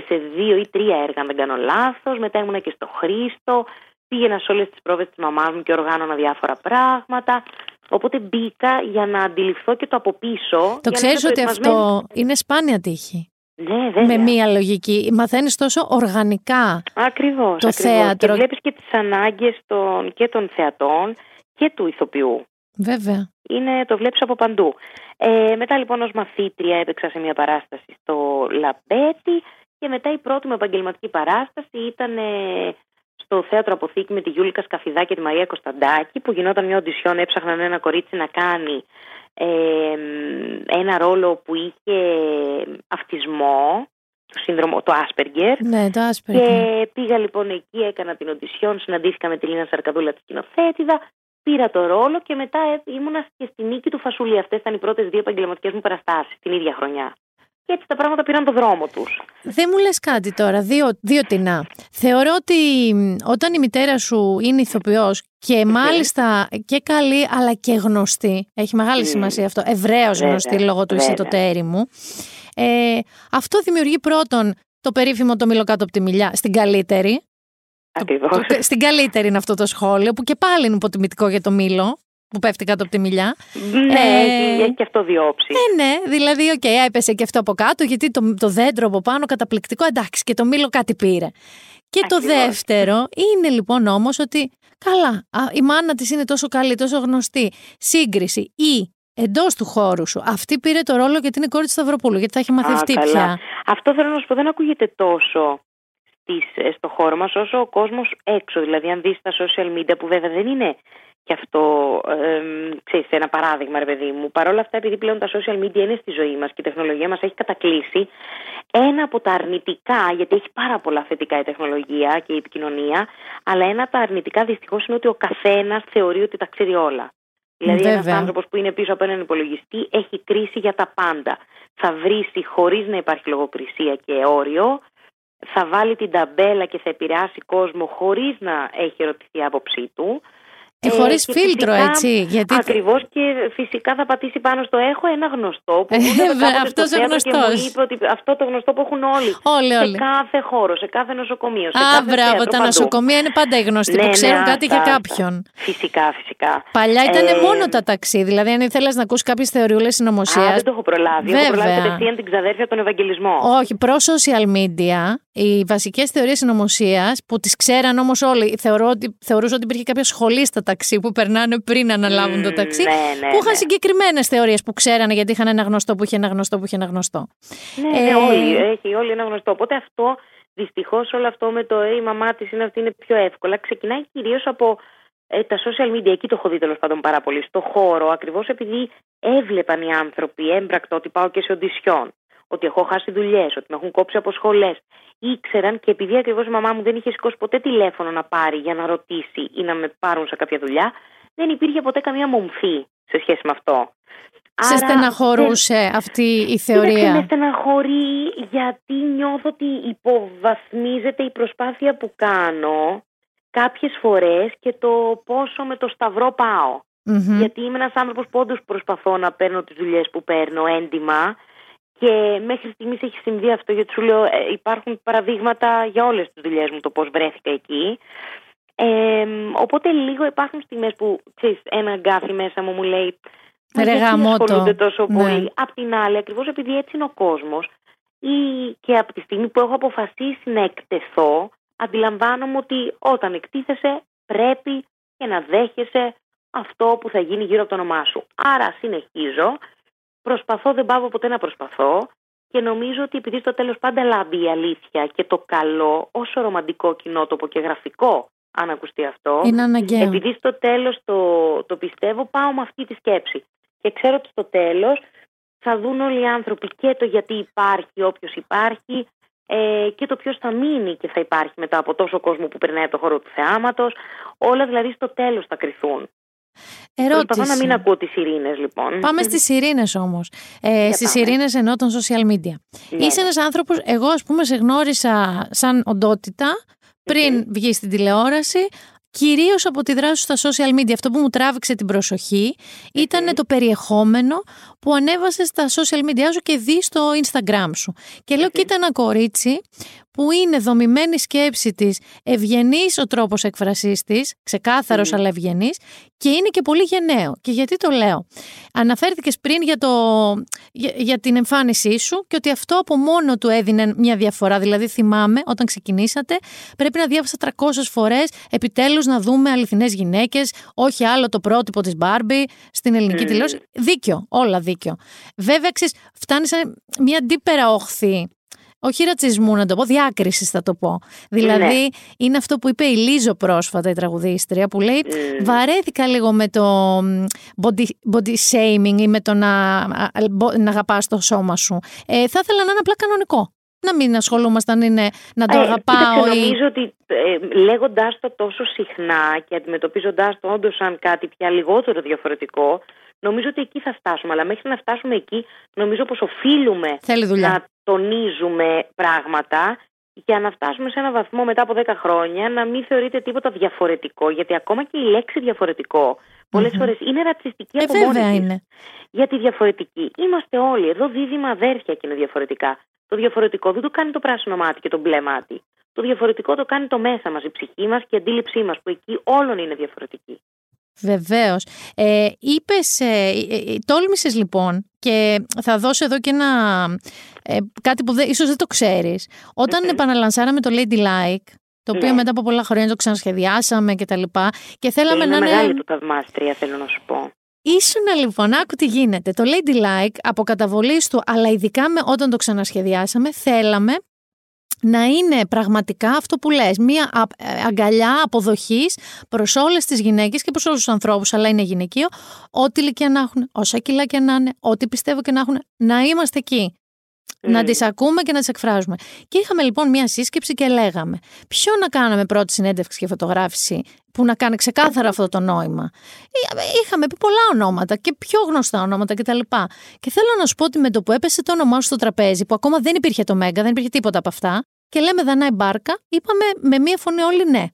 σε δύο ή τρία έργα, αν δεν κάνω λάθος. Μετά ήμουνα και στο Χρήστο. Πήγαινα σε όλες τις πρόβες της μαμάς μου και οργάνωνα διάφορα πράγματα. Οπότε μπήκα για να αντιληφθώ και το από πίσω. Το για να ξέρεις είμαι ότι προετοιμασμένη. αυτό είναι σπάνια τύχη. Ναι, βέβαια. Με μία λογική. Μαθαίνεις τόσο οργανικά. Ακριβώς, το ακριβώς. θέατρο. Και βλέπεις και τις ανάγκες των, και των θεατών και του ηθοποιού. Βέβαια. Είναι, το βλέπεις από παντού. Ε, μετά λοιπόν ως μαθήτρια έπαιξα σε μια παράσταση στο Λαμπέτη και μετά η πρώτη μου επαγγελματική παράσταση ήταν ε, στο θέατρο Αποθήκη με τη Γιούλικα Σκαφιδά και τη Μαρία Κωνσταντάκη που γινόταν μια οντισιόν, έψαχναν ένα κορίτσι να κάνει ε, ένα ρόλο που είχε αυτισμό, το σύνδρομο, το Asperger Ναι, το άσπερ. και πήγα λοιπόν εκεί, έκανα την οντισιόν, συναντήθηκα με τη Λίνα Σαρκαδούλα τη σκηνοθέτηδα, πήρα το ρόλο και μετά ε, ήμουνα και στη νίκη του Φασούλη. Αυτές ήταν οι πρώτες δύο επαγγελματικές μου παραστάσεις την ίδια χρονιά. Και έτσι τα πράγματα πήραν το δρόμο τους. Δεν μου λες κάτι τώρα, δύο, δύο τεινά. Θεωρώ ότι μ, όταν η μητέρα σου είναι ηθοποιός και μάλιστα και καλή αλλά και γνωστή, έχει μεγάλη σημασία αυτό, ευρέως Βέβαια, γνωστή λόγω του βέβαια. εισιτοτέρη μου, ε, αυτό δημιουργεί πρώτον το περίφημο το μήλο κάτω από τη μηλιά, στην καλύτερη. Ακριβώς. Το- στην καλύτερη είναι αυτό το σχόλιο, που και πάλι είναι υποτιμητικό για το μήλο που πέφτει κάτω από τη μηλιά. ναι, Ε, έχει, έχει και αυτό δύο όψεις. Ε, ναι, δηλαδή, οκ, έπεσε και αυτό από κάτω, γιατί το, το δέντρο από πάνω καταπληκτικό, εντάξει, και το μήλο κάτι πήρε. Και το Ακριβώς. δεύτερο είναι λοιπόν όμως ότι Καλά, α, η μάνα της είναι τόσο καλή, τόσο γνωστή. Σύγκριση ή εντός του χώρου σου. Αυτή πήρε το ρόλο γιατί είναι η κόρη της Σταυροπούλου, γιατί θα έχει μαθευτεί Α, καλά. πια. Αυτό θέλω να σου πω, δεν ακούγεται τόσο στις, ε, στο χώρο μας όσο ο κόσμος έξω. Δηλαδή αν δεις τα social media που βέβαια δεν είναι και αυτό, ε, ξέρεις, ένα παράδειγμα ρε παιδί μου. Παρ' όλα αυτά επειδή πλέον τα social media είναι στη ζωή μας και η τεχνολογία μας έχει κατακλείσει, ένα από τα αρνητικά, γιατί έχει πάρα πολλά θετικά η τεχνολογία και η επικοινωνία, αλλά ένα από τα αρνητικά δυστυχώς είναι ότι ο καθένας θεωρεί ότι τα ξέρει όλα. Δηλαδή, ένας Βέβαια. άνθρωπος που είναι πίσω από έναν υπολογιστή έχει κρίση για τα πάντα. Θα βρίσει χωρίς να υπάρχει λογοκρισία και όριο, θα βάλει την ταμπέλα και θα επηρεάσει κόσμο χωρίς να έχει ερωτηθεί η άποψή του. Και Ε, χωρίς και φίλτρο, φυσικά- έτσι. Γιατί. Ακριβώς και φυσικά θα πατήσει πάνω στο έχω ένα γνωστό που Ε, μου είπε βέβαια, κάποτε στο αυτός ο θέατρο και γνωστός. μου είπε ότι αυτό το γνωστό που έχουν όλοι. Όλοι, σε όλοι. κάθε χώρο, σε κάθε νοσοκομείο. Σε Α, κάθε μπράβο, θέατρο, τα παντού. νοσοκομεία είναι πάντα οι γνωστοί Ναι, που ναι, ξέρουν κάτι αυτά, για αυτά. κάποιον. Φυσικά, φυσικά. Παλιά ήταν Ε, μόνο τα ταξί. Δηλαδή, αν ήθελες να ακούσει κάποιες θεωριούλες Α, συνωμοσία. δεν το έχω προλάβει. Έχω προλάβει Βέβαια. κατευθείαν την ξαδέρφια από τον Ευαγγελισμό. Όχι, προ social media, οι βασικές θεωρίες συνωμοσίας που τις ξέραν όμως όλοι, θεωρώ ότι, θεωρούσα ότι υπήρχε κάποια σχολής στα ταξί που περνάνε πριν αναλάβουν το Μμ, ταξί. ναι, ναι, που είχαν ναι. συγκεκριμένες θεωρίες που ξέρανε γιατί είχαν ένα γνωστό που είχε ένα γνωστό που είχε ένα γνωστό. Ναι, Ε, ναι, όλοι, έχει όλοι ένα γνωστό. Οπότε αυτό, δυστυχώς, όλο αυτό με το ε, η μαμά της είναι αυτή είναι πιο εύκολα. Ξεκινάει κυρίως από ε, τα social media. Εκεί το έχω δει τέλος πάντων πάρα πολύ. Στο χώρο, ακριβώς επειδή έβλεπαν οι άνθρωποι έμπρακτο ότι πάω και σε οντισιόν. Ότι έχω χάσει δουλειές, ότι με έχουν κόψει από σχολές. Ήξεραν και επειδή ακριβώς η μαμά μου δεν είχε σηκώσει ποτέ τηλέφωνο να πάρει για να ρωτήσει ή να με πάρουν σε κάποια δουλειά, δεν υπήρχε ποτέ καμία μομφή σε σχέση με αυτό. Σε Άρα, στεναχωρούσε αυτή η Κοίταξε, με θεωρία. στεναχωρεί γιατί νιώθω ότι υποβαθμίζεται η προσπάθεια που κάνω κάποιες φορές και το πόσο με το σταυρό πάω. Μμμ. Γιατί είμαι ένας άνθρωπος που όντως προσπαθώ να παίρνω τις δουλειές που παίρνω έντιμα και μέχρι στιγμής έχει συμβεί αυτό γιατί σου λέω ε, υπάρχουν παραδείγματα για όλες τις δουλειές μου το πώς βρέθηκα εκεί. Ε, οπότε λίγο υπάρχουν στιγμές που ξέρεις, ένα γκάφι μέσα μου μου λέει «Μα Ρε γιατί γαμώτο». ασχολούνται τόσο Ναι. πολύ. Απ' την άλλη, ακριβώς επειδή έτσι είναι ο κόσμος ή και από τη στιγμή που έχω αποφασίσει να εκτεθώ, αντιλαμβάνομαι ότι όταν εκτίθεσαι πρέπει και να δέχεσαι αυτό που θα γίνει γύρω από το όνομά σου. Άρα συνεχίζω, προσπαθώ, δεν πάω ποτέ να προσπαθώ και νομίζω ότι επειδή στο τέλος πάντα λάμπει η αλήθεια και το καλό, όσο ρομαντικό κοινότοπο και γραφικό, αν ακουστεί αυτό, Είναι αναγκαίο. επειδή στο τέλος το, το πιστεύω, πάω με αυτή τη σκέψη. Και ξέρω ότι στο τέλος θα δουν όλοι οι άνθρωποι και το γιατί υπάρχει όποιος υπάρχει ε, και το ποιος θα μείνει και θα υπάρχει μετά από τόσο κόσμο που περνάει από το χώρο του θεάματος. Όλα δηλαδή στο τέλος θα κρυθούν. Προσπαθώ να Ερώτηση. μην ακούω τις ειρήνες λοιπόν. Πάμε στις ειρήνες όμως. Ε, στις πάμε. ειρήνες ενώ των social media. Ναι, Είσαι ναι. ένας άνθρωπος, εγώ ας πούμε σε γνώρισα σαν οντότητα πριν βγει στην τηλεόραση, κυρίως από τη δράση σου στα social media. Αυτό που μου τράβηξε την προσοχή ήταν το περιεχόμενο που ανέβασε στα social media σου και δεις στο Instagram σου. Και λέω, κοίτα ένα κορίτσι που είναι δομημένη η σκέψη της, ευγενής ο τρόπος εκφρασής της, ξεκάθαρος αλλά ευγενής και είναι και πολύ γενναίο. Και γιατί το λέω; Αναφέρθηκες πριν για, το, για, για την εμφάνισή σου και ότι αυτό από μόνο του έδινε μια διαφορά. Δηλαδή θυμάμαι όταν ξεκινήσατε πρέπει να διάβασα 300 φορές επιτέλους να δούμε αληθινές γυναίκες, όχι άλλο το πρότυπο της Μπάρμπι στην ελληνική τηλεόραση. Δίκιο, όλα δίκιο. Βέβαια, ξέρεις, φτάνει σε μια αντίπερα όχθη όχι ρατσισμού να το πω, διάκρισης θα το πω. Δηλαδή είναι αυτό που είπε η Λίζο πρόσφατα η τραγουδίστρια που λέει βαρέθηκα λίγο με το μ, body, body shaming ή με το να, α, μπο- να αγαπάς το σώμα σου. Ε, θα ήθελα να είναι απλά κανονικό. Να μην ασχολούμασταν είναι να το Ε, αγαπάω κοίταξε, ή... Νομίζω ότι ε, λέγοντάς το τόσο συχνά και αντιμετωπίζοντάς το όντως σαν κάτι πια λιγότερο διαφορετικό, νομίζω ότι εκεί θα φτάσουμε. Αλλά μέχρι να φτάσουμε εκεί, νομίζω πως οφείλουμε Θέλει δουλειά. να τονίζουμε πράγματα για να φτάσουμε σε ένα βαθμό μετά από 10 χρόνια να μην θεωρείται τίποτα διαφορετικό. Γιατί ακόμα και η λέξη διαφορετικό πολλές φορές είναι ρατσιστική Ε, από μόνη βέβαια της. είναι. Γιατί διαφορετική; Είμαστε όλοι εδώ δίδυμα αδέρφια και είναι διαφορετικά. Το διαφορετικό δεν το κάνει το πράσινο μάτι και το μπλε μάτι. Το διαφορετικό το κάνει το μέσα μας, η ψυχή μας και η αντίληψή μας, που εκεί όλων είναι διαφορετική. Βεβαίως. Ε, Είπες, ε, ε, τόλμησες λοιπόν και θα δώσω εδώ και ένα. Ε, κάτι που δεν, ίσως δεν το ξέρεις. Όταν επαναλανσάραμε το Lady Like, το οποίο Ναι. μετά από πολλά χρόνια το ξανασχεδιάσαμε και τα λοιπά. Και θέλαμε είναι να μεγάλη είναι. του θαυμάστρια, θέλω να σου πω. Ήσουνα λοιπόν, άκου τι γίνεται. Το Ladylike από καταβολή του, αλλά ειδικά με, όταν το ξανασχεδιάσαμε, θέλαμε να είναι πραγματικά αυτό που λες, μία α- ε, αγκαλιά αποδοχής προς όλες τις γυναίκες και προς όλους τους ανθρώπους, αλλά είναι γυναικείο, ό,τι ηλικία να έχουν, όσα κιλά και να είναι, ό,τι πιστεύω και να έχουν, να είμαστε εκεί. Να Μμ. τις ακούμε και να τις εκφράζουμε. Και είχαμε λοιπόν μία σύσκεψη και λέγαμε ποιο να κάναμε πρώτη συνέντευξη και φωτογράφηση που να κάνει ξεκάθαρα αυτό το νόημα; Είχαμε- Είχαμε πει πολλά ονόματα και πιο γνωστά ονόματα κτλ. Και θέλω να σου πω ότι με το που έπεσε το όνομά σου στο τραπέζι, που ακόμα δεν υπήρχε το Μέγκα, δεν υπήρχε τίποτα από αυτά, και λέμε Δανάη Μπάρκα, είπαμε με μία φωνή όλοι ναι.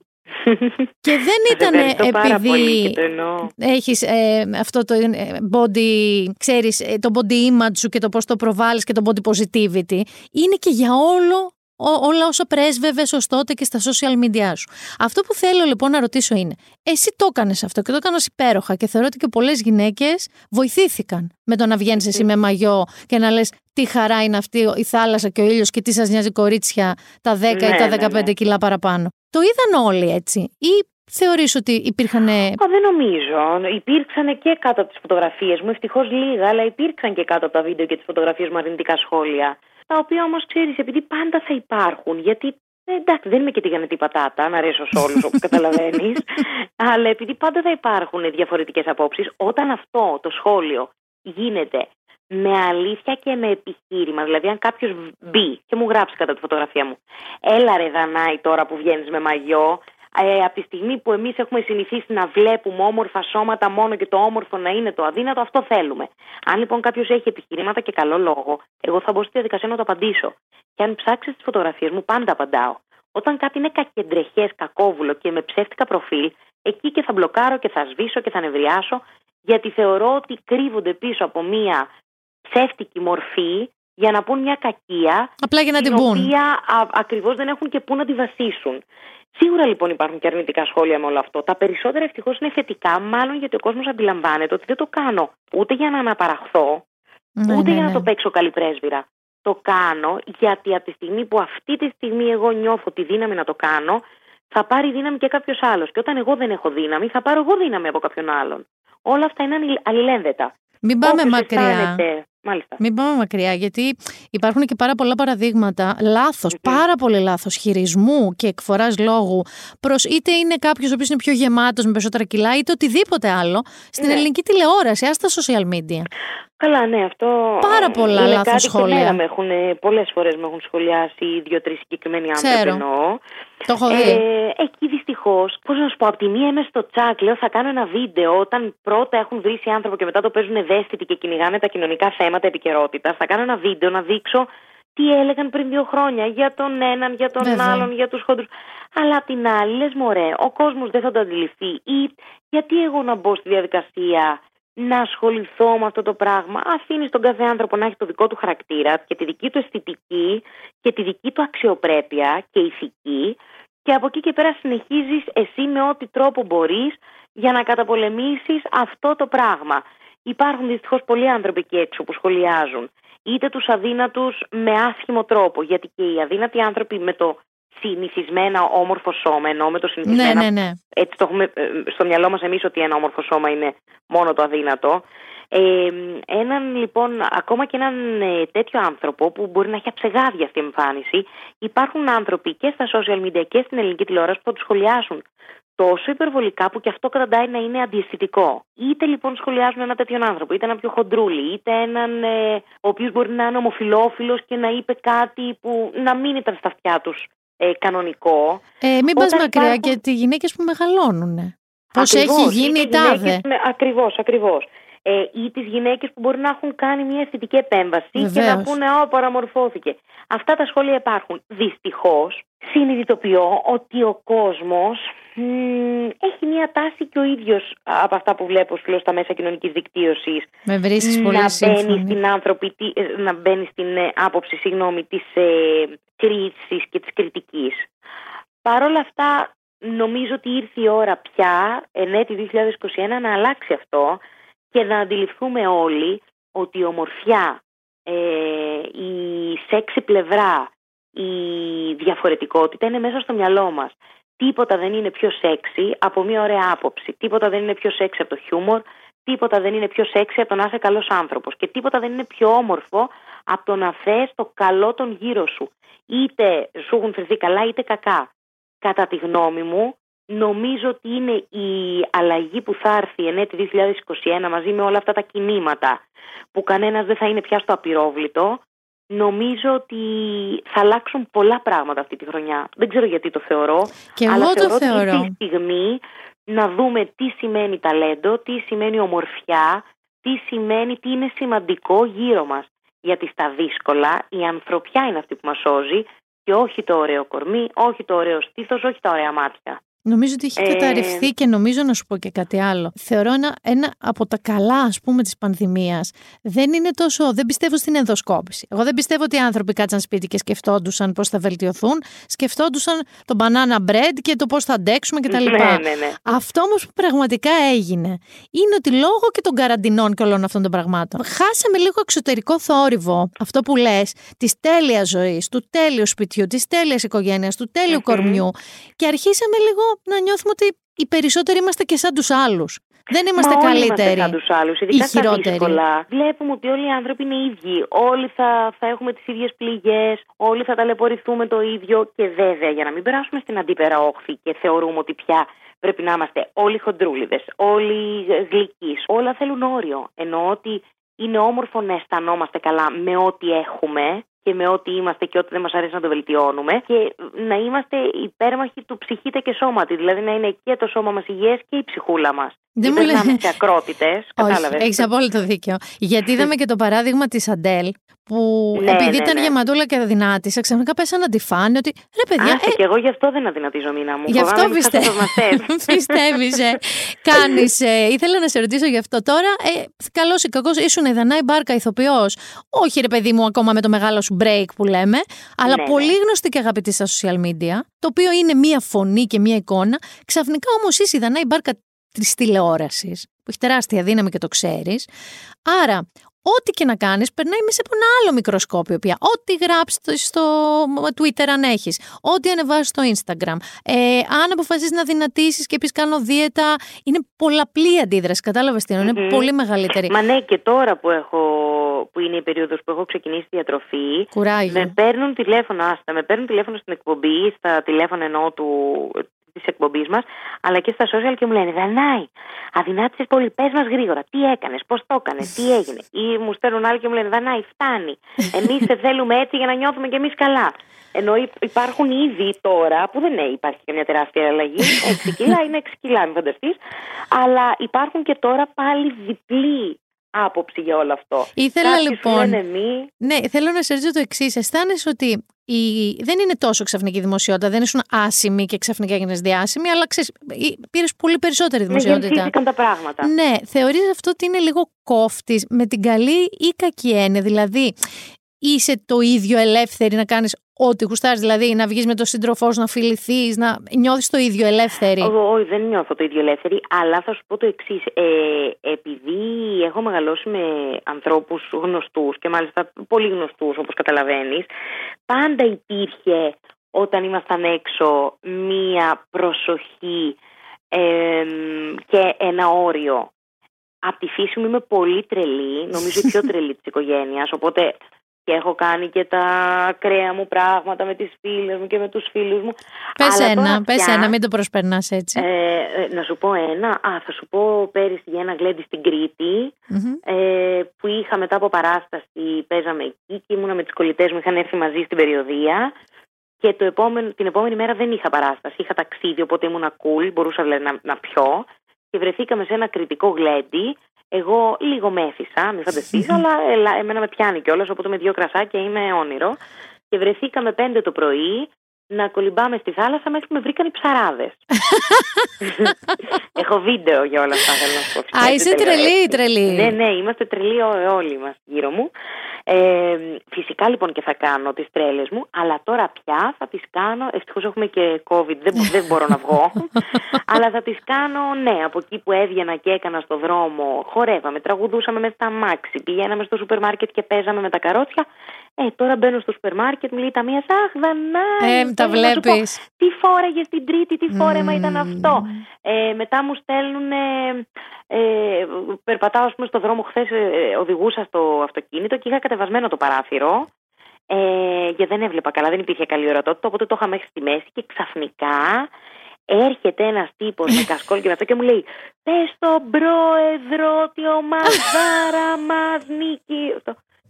Και δεν Σας ήταν ευχαριστώ πάρα πολύ επειδή και το εννοώ. έχεις ε, αυτό το ε, body, ξέρεις, ε, το body image σου και το πώς το προβάλλεις και το body positivity. Είναι και για όλο ό- όλα όσα πρέσβευες ως τότε και στα social media σου. Αυτό που θέλω λοιπόν να ρωτήσω είναι, εσύ το έκανες αυτό και το έκανες υπέροχα και θεωρώ ότι και πολλές γυναίκες βοηθήθηκαν με το να βγαίνεις εσύ με μαγιό και να λες τι χαρά είναι αυτή η θάλασσα και ο ήλιος και τι σας νοιάζει κορίτσια τα 10 ή Ναι, τα ναι, 15 ναι. κιλά παραπάνω. Το είδαν όλοι έτσι ή θεωρείς ότι υπήρχαν Α, δεν νομίζω. Υπήρξαν και κάτω από τις φωτογραφίες μου, ευτυχώς λίγα, αλλά υπήρξαν και κάτω από τα βίντεο και τις φωτογραφίες μου αρνητικά σχόλια. Τα οποία όμως ξέρεις, επειδή πάντα θα υπάρχουν, γιατί ε, εντάξει, δεν είμαι και τη γανετή πατάτα, να αρέσω σε όλου όπως καταλαβαίνεις. αλλά επειδή πάντα θα υπάρχουν διαφορετικές απόψεις, όταν αυτό το σχόλιο γίνεται με αλήθεια και με επιχείρημα. Δηλαδή, αν κάποιος μπει και μου γράψει κατά τη φωτογραφία μου, έλα ρε Δανάη τώρα που βγαίνεις με μαγιό, ε, από τη στιγμή που εμείς έχουμε συνηθίσει να βλέπουμε όμορφα σώματα μόνο και το όμορφο να είναι το αδύνατο, αυτό θέλουμε. Αν λοιπόν κάποιος έχει επιχειρήματα και καλό λόγο, εγώ θα μπω στη διαδικασία να το απαντήσω. Και αν ψάξεις τις φωτογραφίες μου, πάντα απαντάω. Όταν κάτι είναι κακεντρεχές, κακόβουλο και με ψεύτικα προφίλ, εκεί και θα μπλοκάρω και θα σβήσω και θα νευριάσω, γιατί θεωρώ ότι κρύβονται πίσω από μία ψεύτικη μορφή για να πούν μια κακία απλά για να την την πούν. οποία α, ακριβώς δεν έχουν και πού να τη βασίσουν. Σίγουρα λοιπόν υπάρχουν και αρνητικά σχόλια με όλο αυτό. Τα περισσότερα ευτυχώς είναι θετικά, μάλλον γιατί ο κόσμος αντιλαμβάνεται ότι δεν το κάνω ούτε για να αναπαραχθώ, Ναι, ούτε ναι, για να ναι. το παίξω καλή πρέσβυρα. Το κάνω γιατί από τη στιγμή που αυτή τη στιγμή εγώ νιώθω τη δύναμη να το κάνω, θα πάρει δύναμη και κάποιος άλλος. Και όταν εγώ δεν έχω δύναμη, θα πάρω εγώ δύναμη από κάποιον άλλον. Όλα αυτά είναι αλλη- αλληλένδετα. Μην πάμε Όποιος μακριά. αισθάνεται- Μάλιστα. Μην πάμε μακριά, γιατί υπάρχουν και πάρα πολλά παραδείγματα λάθος, πάρα πολύ λάθος χειρισμού και εκφοράς λόγου προς είτε είναι κάποιος ο οποίος είναι πιο γεμάτος με περισσότερα κιλά είτε οτιδήποτε άλλο στην Ναι. ελληνική τηλεόραση, ας τα social media. Καλά, ναι, αυτό. Πάρα πολλά είναι λάθος κάτι σχόλια. Και εμένα με έχουν, πολλές φορές με έχουν σχολιάσει δύο-τρεις συγκεκριμένοι άνθρωποι Ξέρω. εννοώ. Το έχω δει. Ε, εκεί δυστυχώς, πώς να σου πω, από τη μία είμαι στο τσακ, λέω θα κάνω ένα βίντεο όταν πρώτα έχουν βρει άνθρωπο και μετά το παίζουν ευαίσθητοι και κυνηγάνε τα κοινωνικά θέματα επικαιρότητα. Θα κάνω ένα βίντεο να δείξω τι έλεγαν πριν δύο χρόνια για τον έναν, για τον Βέβαια. άλλον, για τους χόντρου. Αλλά απ' την άλλη, λες μωρέ, ο κόσμος δεν θα το αντιληφθεί. Ή γιατί εγώ να μπω στη διαδικασία να ασχοληθώ με αυτό το πράγμα. Αφήνεις τον κάθε άνθρωπο να έχει το δικό του χαρακτήρα και τη δική του αισθητική και τη δική του αξιοπρέπεια και ηθική. Και από εκεί και πέρα συνεχίζεις εσύ με ό,τι τρόπο μπορείς για να καταπολεμήσεις αυτό το πράγμα. Υπάρχουν δυστυχώς πολλοί άνθρωποι εκεί έξω που σχολιάζουν είτε τους αδύνατους με άσχημο τρόπο, γιατί και οι αδύνατοι άνθρωποι με το συνηθισμένα όμορφο σώμα, ενώ με το ναι, συνηθισμένα ναι, ναι. έτσι το έχουμε ε, στο μυαλό μας εμείς ότι ένα όμορφο σώμα είναι μόνο το αδύνατο. Ε, έναν λοιπόν, ακόμα και έναν ε, τέτοιο άνθρωπο που μπορεί να έχει αψεγάδια στη εμφάνιση, υπάρχουν άνθρωποι και στα social media και στην ελληνική τηλεόραση που θα του σχολιάσουν τόσο υπερβολικά που και αυτό καταντάει να είναι αντιαισθητικό. Είτε λοιπόν σχολιάζουν ένα τέτοιον άνθρωπο, είτε ένα πιο χοντρούλι, είτε έναν ε, ο οποίος μπορεί να είναι ομοφιλόφιλος και να είπε κάτι που να μην ήταν στα αυτιά τους ε, κανονικό. Ε, μην πας Όταν μακριά υπάρχουν- και τι γυναίκες που μεγαλώνουν. Πώς Ακριβώς, έχει γίνει η είτε τάδε; γυναίκες με- Ακριβώς, ακριβώς. Ε, ή τις γυναίκες που μπορεί να έχουν κάνει μια αισθητική επέμβαση και Βεβαίως. να πούνε «Ω, παραμορφώθηκε». Αυτά τα σχόλια υπάρχουν. Δυστυχώς, συνειδητοποιώ ότι ο κόσμος μ, έχει μια τάση και ο ίδιος από αυτά που βλέπω σου λέω, στα μέσα κοινωνικής δικτύωσης Με βρίσκεις να πολύ μπαίνει σύμφωνη. στην άνθρωπη, τι- ε, να μπαίνει στην ε, άποψη συγγνώμη, της ε, κρίσης και της κριτικής. Παρ' όλα αυτά νομίζω ότι ήρθε η ώρα πια, εν έτη 2021, να αλλάξει αυτό και να αντιληφθούμε όλοι ότι η ομορφιά, ε, η σεξι πλευρά, η διαφορετικότητα είναι μέσα στο μυαλό μας. Τίποτα δεν είναι πιο σεξy από μια ωραία άποψη. Τίποτα δεν είναι πιο σεξy από το χιούμορ. Τίποτα δεν είναι πιο σεξy από το να είσαι καλός άνθρωπος. Και τίποτα δεν είναι πιο όμορφο από το να θες το καλό των γύρω σου. Είτε σου έχουν φερθεί καλά είτε κακά. Κατά τη γνώμη μου, νομίζω ότι είναι η αλλαγή που θα έρθει εν έτη 2021 μαζί με όλα αυτά τα κινήματα που κανένας δεν θα είναι πια στο απειρόβλητο νομίζω ότι θα αλλάξουν πολλά πράγματα αυτή τη χρονιά. Δεν ξέρω γιατί το θεωρώ. Και αλλά εγώ το θεωρώ ότι θεωρώ. είναι η στιγμή να δούμε τι σημαίνει ταλέντο, τι σημαίνει ομορφιά, τι σημαίνει, τι είναι σημαντικό γύρω μας. Γιατί στα δύσκολα η ανθρωπιά είναι αυτή που μας σώζει και όχι το ωραίο κορμί, όχι το ωραίο στήθος, όχι τα ωραία μάτια. Νομίζω ότι έχει Ε, καταρριφθεί και νομίζω να σου πω και κάτι άλλο. Θεωρώ ένα, ένα από τα καλά, ας πούμε, της πανδημίας δεν είναι τόσο. Δεν πιστεύω στην ενδοσκόπηση. Εγώ δεν πιστεύω ότι οι άνθρωποι κάτσαν σπίτι και σκεφτόντουσαν πώς θα βελτιωθούν. Σκεφτόντουσαν το banana bread και το πώς θα αντέξουμε κτλ. Ναι, ναι, ναι. Αυτό όμως που πραγματικά έγινε είναι ότι λόγω και των καραντινών και όλων αυτών των πραγμάτων χάσαμε λίγο εξωτερικό θόρυβο. Αυτό που λες, της τέλειας ζωής, του τέλειου σπιτιού, της τέλειας οικογένειας, του τελειου κορμιού. Και αρχίσαμε λίγο να νιώθουμε ότι οι περισσότεροι είμαστε και σαν τους άλλους. Δεν είμαστε Μα όλοι καλύτεροι. Είμαστε σαν τους άλλους, ή ειδικά στα χειρότεροι. δύσκολα. Βλέπουμε ότι όλοι οι άνθρωποι είναι ίδιοι. Όλοι θα, θα έχουμε τις ίδιες πληγές, όλοι θα ταλαιπωρηθούμε το ίδιο και βέβαια για να μην περάσουμε στην αντίπερα όχθη και θεωρούμε ότι πια πρέπει να είμαστε όλοι χοντρούλιδες, όλοι γλυκείς. Όλα θέλουν όριο. Εννοώ ότι είναι όμορφο να αισθανόμαστε καλά με ό,τι έχουμε και με ό,τι είμαστε και ό,τι δεν μας αρέσει να το βελτιώνουμε και να είμαστε υπέρμαχοι του ψυχήτε και σώματι. Δηλαδή να είναι και το σώμα μας υγιές και η ψυχούλα μας. Δεν Δεν μου να λέ- είμαστε ακρότητες, κατάλαβες; Όχι, έχεις απόλυτο δίκιο. Γιατί είδαμε και το παράδειγμα της Αντέλ, που Ναι, επειδή ναι, ήταν ναι. γεματούλα και αδυνάτησα, ξαφνικά πέσανε να τη φάνε ότι ρε παιδιά, Άσε, ε, και εγώ γι' αυτό δεν αδυνατίζω μήνα μου. Γι' αυτό Φοβάμαι μην χάσω πιστεύω. θαυμαστές. Πιστεύεις, ε. Κάνεις. Ε, ήθελα να σε ρωτήσω γι' αυτό τώρα. Ε, Καλός ή κακός, ήσουν η Δανάη Μπάρκα ηθοποιός. Όχι, ρε παιδί μου, ακόμα με το μεγάλο σου break που λέμε. Αλλά Ναι, ναι. πολύ γνωστή και αγαπητή στα social media. Το οποίο είναι μία φωνή και μία εικόνα. Ξαφνικά όμως είσαι η Δανάη Μπάρκα της τηλεόρασης, που έχει τεράστια δύναμη και το ξέρεις. Άρα, ό,τι και να κάνεις, περνάει μέσα από ένα άλλο μικροσκόπιο πια. Ό,τι γράψεις στο- στο Twitter αν έχεις, ό,τι ανεβάσεις στο Instagram. Ε, αν αποφασίσεις να δυνατήσεις και πεις κάνω δίαιτα, είναι πολλαπλή η αντίδραση. Κατάλαβες τι εννοώ, είναι Μμμ. πολύ μεγαλύτερη. Μα ναι, και τώρα που, έχω, που είναι η περίοδος που έχω ξεκινήσει τη διατροφή, Κουράγιο. με παίρνουν τηλέφωνο, άστα, με παίρνουν τηλέφωνο στην εκπομπή, στα τηλέφωνα εννοώ του, της εκπομπής μας, αλλά και στα social και μου λένε «Δανάη, αδυνάτησες πολύ, πες μας γρήγορα, τι έκανες, πώς το έκανες, τι έγινε». Ή μου στέλνουν άλλοι και μου λένε «Δανάη, φτάνει, εμείς σε θέλουμε έτσι για να νιώθουμε κι εμείς καλά». Ενώ υ- υπάρχουν ήδη τώρα, που δεν ναι, υπάρχει καμιά τεράστια αλλαγή, 6 κιλά είναι 6 κιλά, μην φανταστείς, αλλά υπάρχουν και τώρα πάλι διπλή άποψη για όλο αυτό. Ήθελα Κάποιοι σου λοιπόν. λένε μη, Ναι, θέλω να σε ρωτήσω το εξής. Αισθάνεσαι ότι η... δεν είναι τόσο ξαφνική δημοσιότητα, δεν ήσουν άσημη και ξαφνικά έγινες διάσημη, αλλά ξέρεις, πήρες πολύ περισσότερη με δημοσιότητα. γεννήθηκαν τα πράγματα. Ναι, θεωρείς αυτό ότι είναι λίγο κόφτης με την καλή ή κακή έννοια. Δηλαδή, είσαι το ίδιο ελεύθερη να κάνεις ό,τι γουστάρεις, δηλαδή να βγεις με τον σύντροφό σου, να φιληθείς, να νιώθεις το ίδιο ελεύθερη. Ω- Όχι, δεν νιώθω το ίδιο ελεύθερη, αλλά θα σου πω το εξής. Ε, επειδή έχω μεγαλώσει με ανθρώπους γνωστούς και μάλιστα πολύ γνωστούς, όπως καταλαβαίνεις, πάντα υπήρχε όταν ήμασταν έξω μία προσοχή εμ, και ένα όριο. Από τη φύση μου είμαι πολύ τρελή, νομίζω η πιο τρελή της οικογένειας, οπότε και έχω κάνει και τα ακραία μου πράγματα με τις φίλες μου και με τους φίλους μου. Πες Αλλά ένα, τώρα πες πια- ένα, μην το προσπερνάς έτσι. ε, ε, να σου πω ένα. Α, θα σου πω πέρυσι για ένα γλέντι στην Κρήτη Μμμ. ε, που είχα μετά από παράσταση, παίζαμε εκεί και ήμουνα με τις κολλητές μου, είχαν έρθει μαζί στην περιοδία και το επόμενο, την επόμενη μέρα δεν είχα παράσταση, είχα ταξίδι οπότε ήμουνα cool, μπορούσα δηλαδή να, να πιω και βρεθήκαμε σε ένα κριτικό γλέντι εγώ λίγο μέθησα, μην φανταστείς, αλλά ελα, εμένα με πιάνει κιόλας, οπότε με δύο κρασάκια είμαι όνειρο. Και βρεθήκαμε πέντε το πρωί να κολυμπάμε στη θάλασσα μέχρι που με βρήκαν οι ψαράδες. Έχω βίντεο για όλα αυτά, θέλω να σου πω. Α, είσαι τρελή, τρελή. Ναι, ναι, είμαστε τρελοί ό- όλοι μας γύρω μου. Ε, φυσικά λοιπόν και θα κάνω τις τρέλες μου, αλλά τώρα πια θα τις κάνω, ευτυχώς έχουμε και COVID, δεν, μπο- δεν μπορώ να βγω, αλλά θα τις κάνω, ναι, από εκεί που έβγαινα και έκανα στο δρόμο, χορεύαμε, τραγουδούσαμε με στα μάξι, πηγαίναμε στο σούπερ μάρκετ και παίζαμε με τα καρότσια, Ε, τώρα μπαίνω στο σούπερ μάρκετ, μου λέει τα μία, Αχ, Δανάη. Ε, τα θέλω να σου πω, βλέπει. Τι φόραγες στην Τρίτη, τι φόρεμα ήταν αυτό; Ε, μετά μου στέλνουν. Ε, περπατάω, ας πούμε, στο δρόμο χθες, οδηγούσα στο αυτοκίνητο και είχα κατεβασμένο το παράθυρο. Ε, γιατί δεν έβλεπα καλά, δεν υπήρχε καλή ορατότητα, οπότε το είχα μέχρι στη μέση και ξαφνικά έρχεται ένας τύπος με κασκόλ και με αυτό και μου λέει: Πες στον πρόεδρο ότι ο Μαζάρα μας νίκη.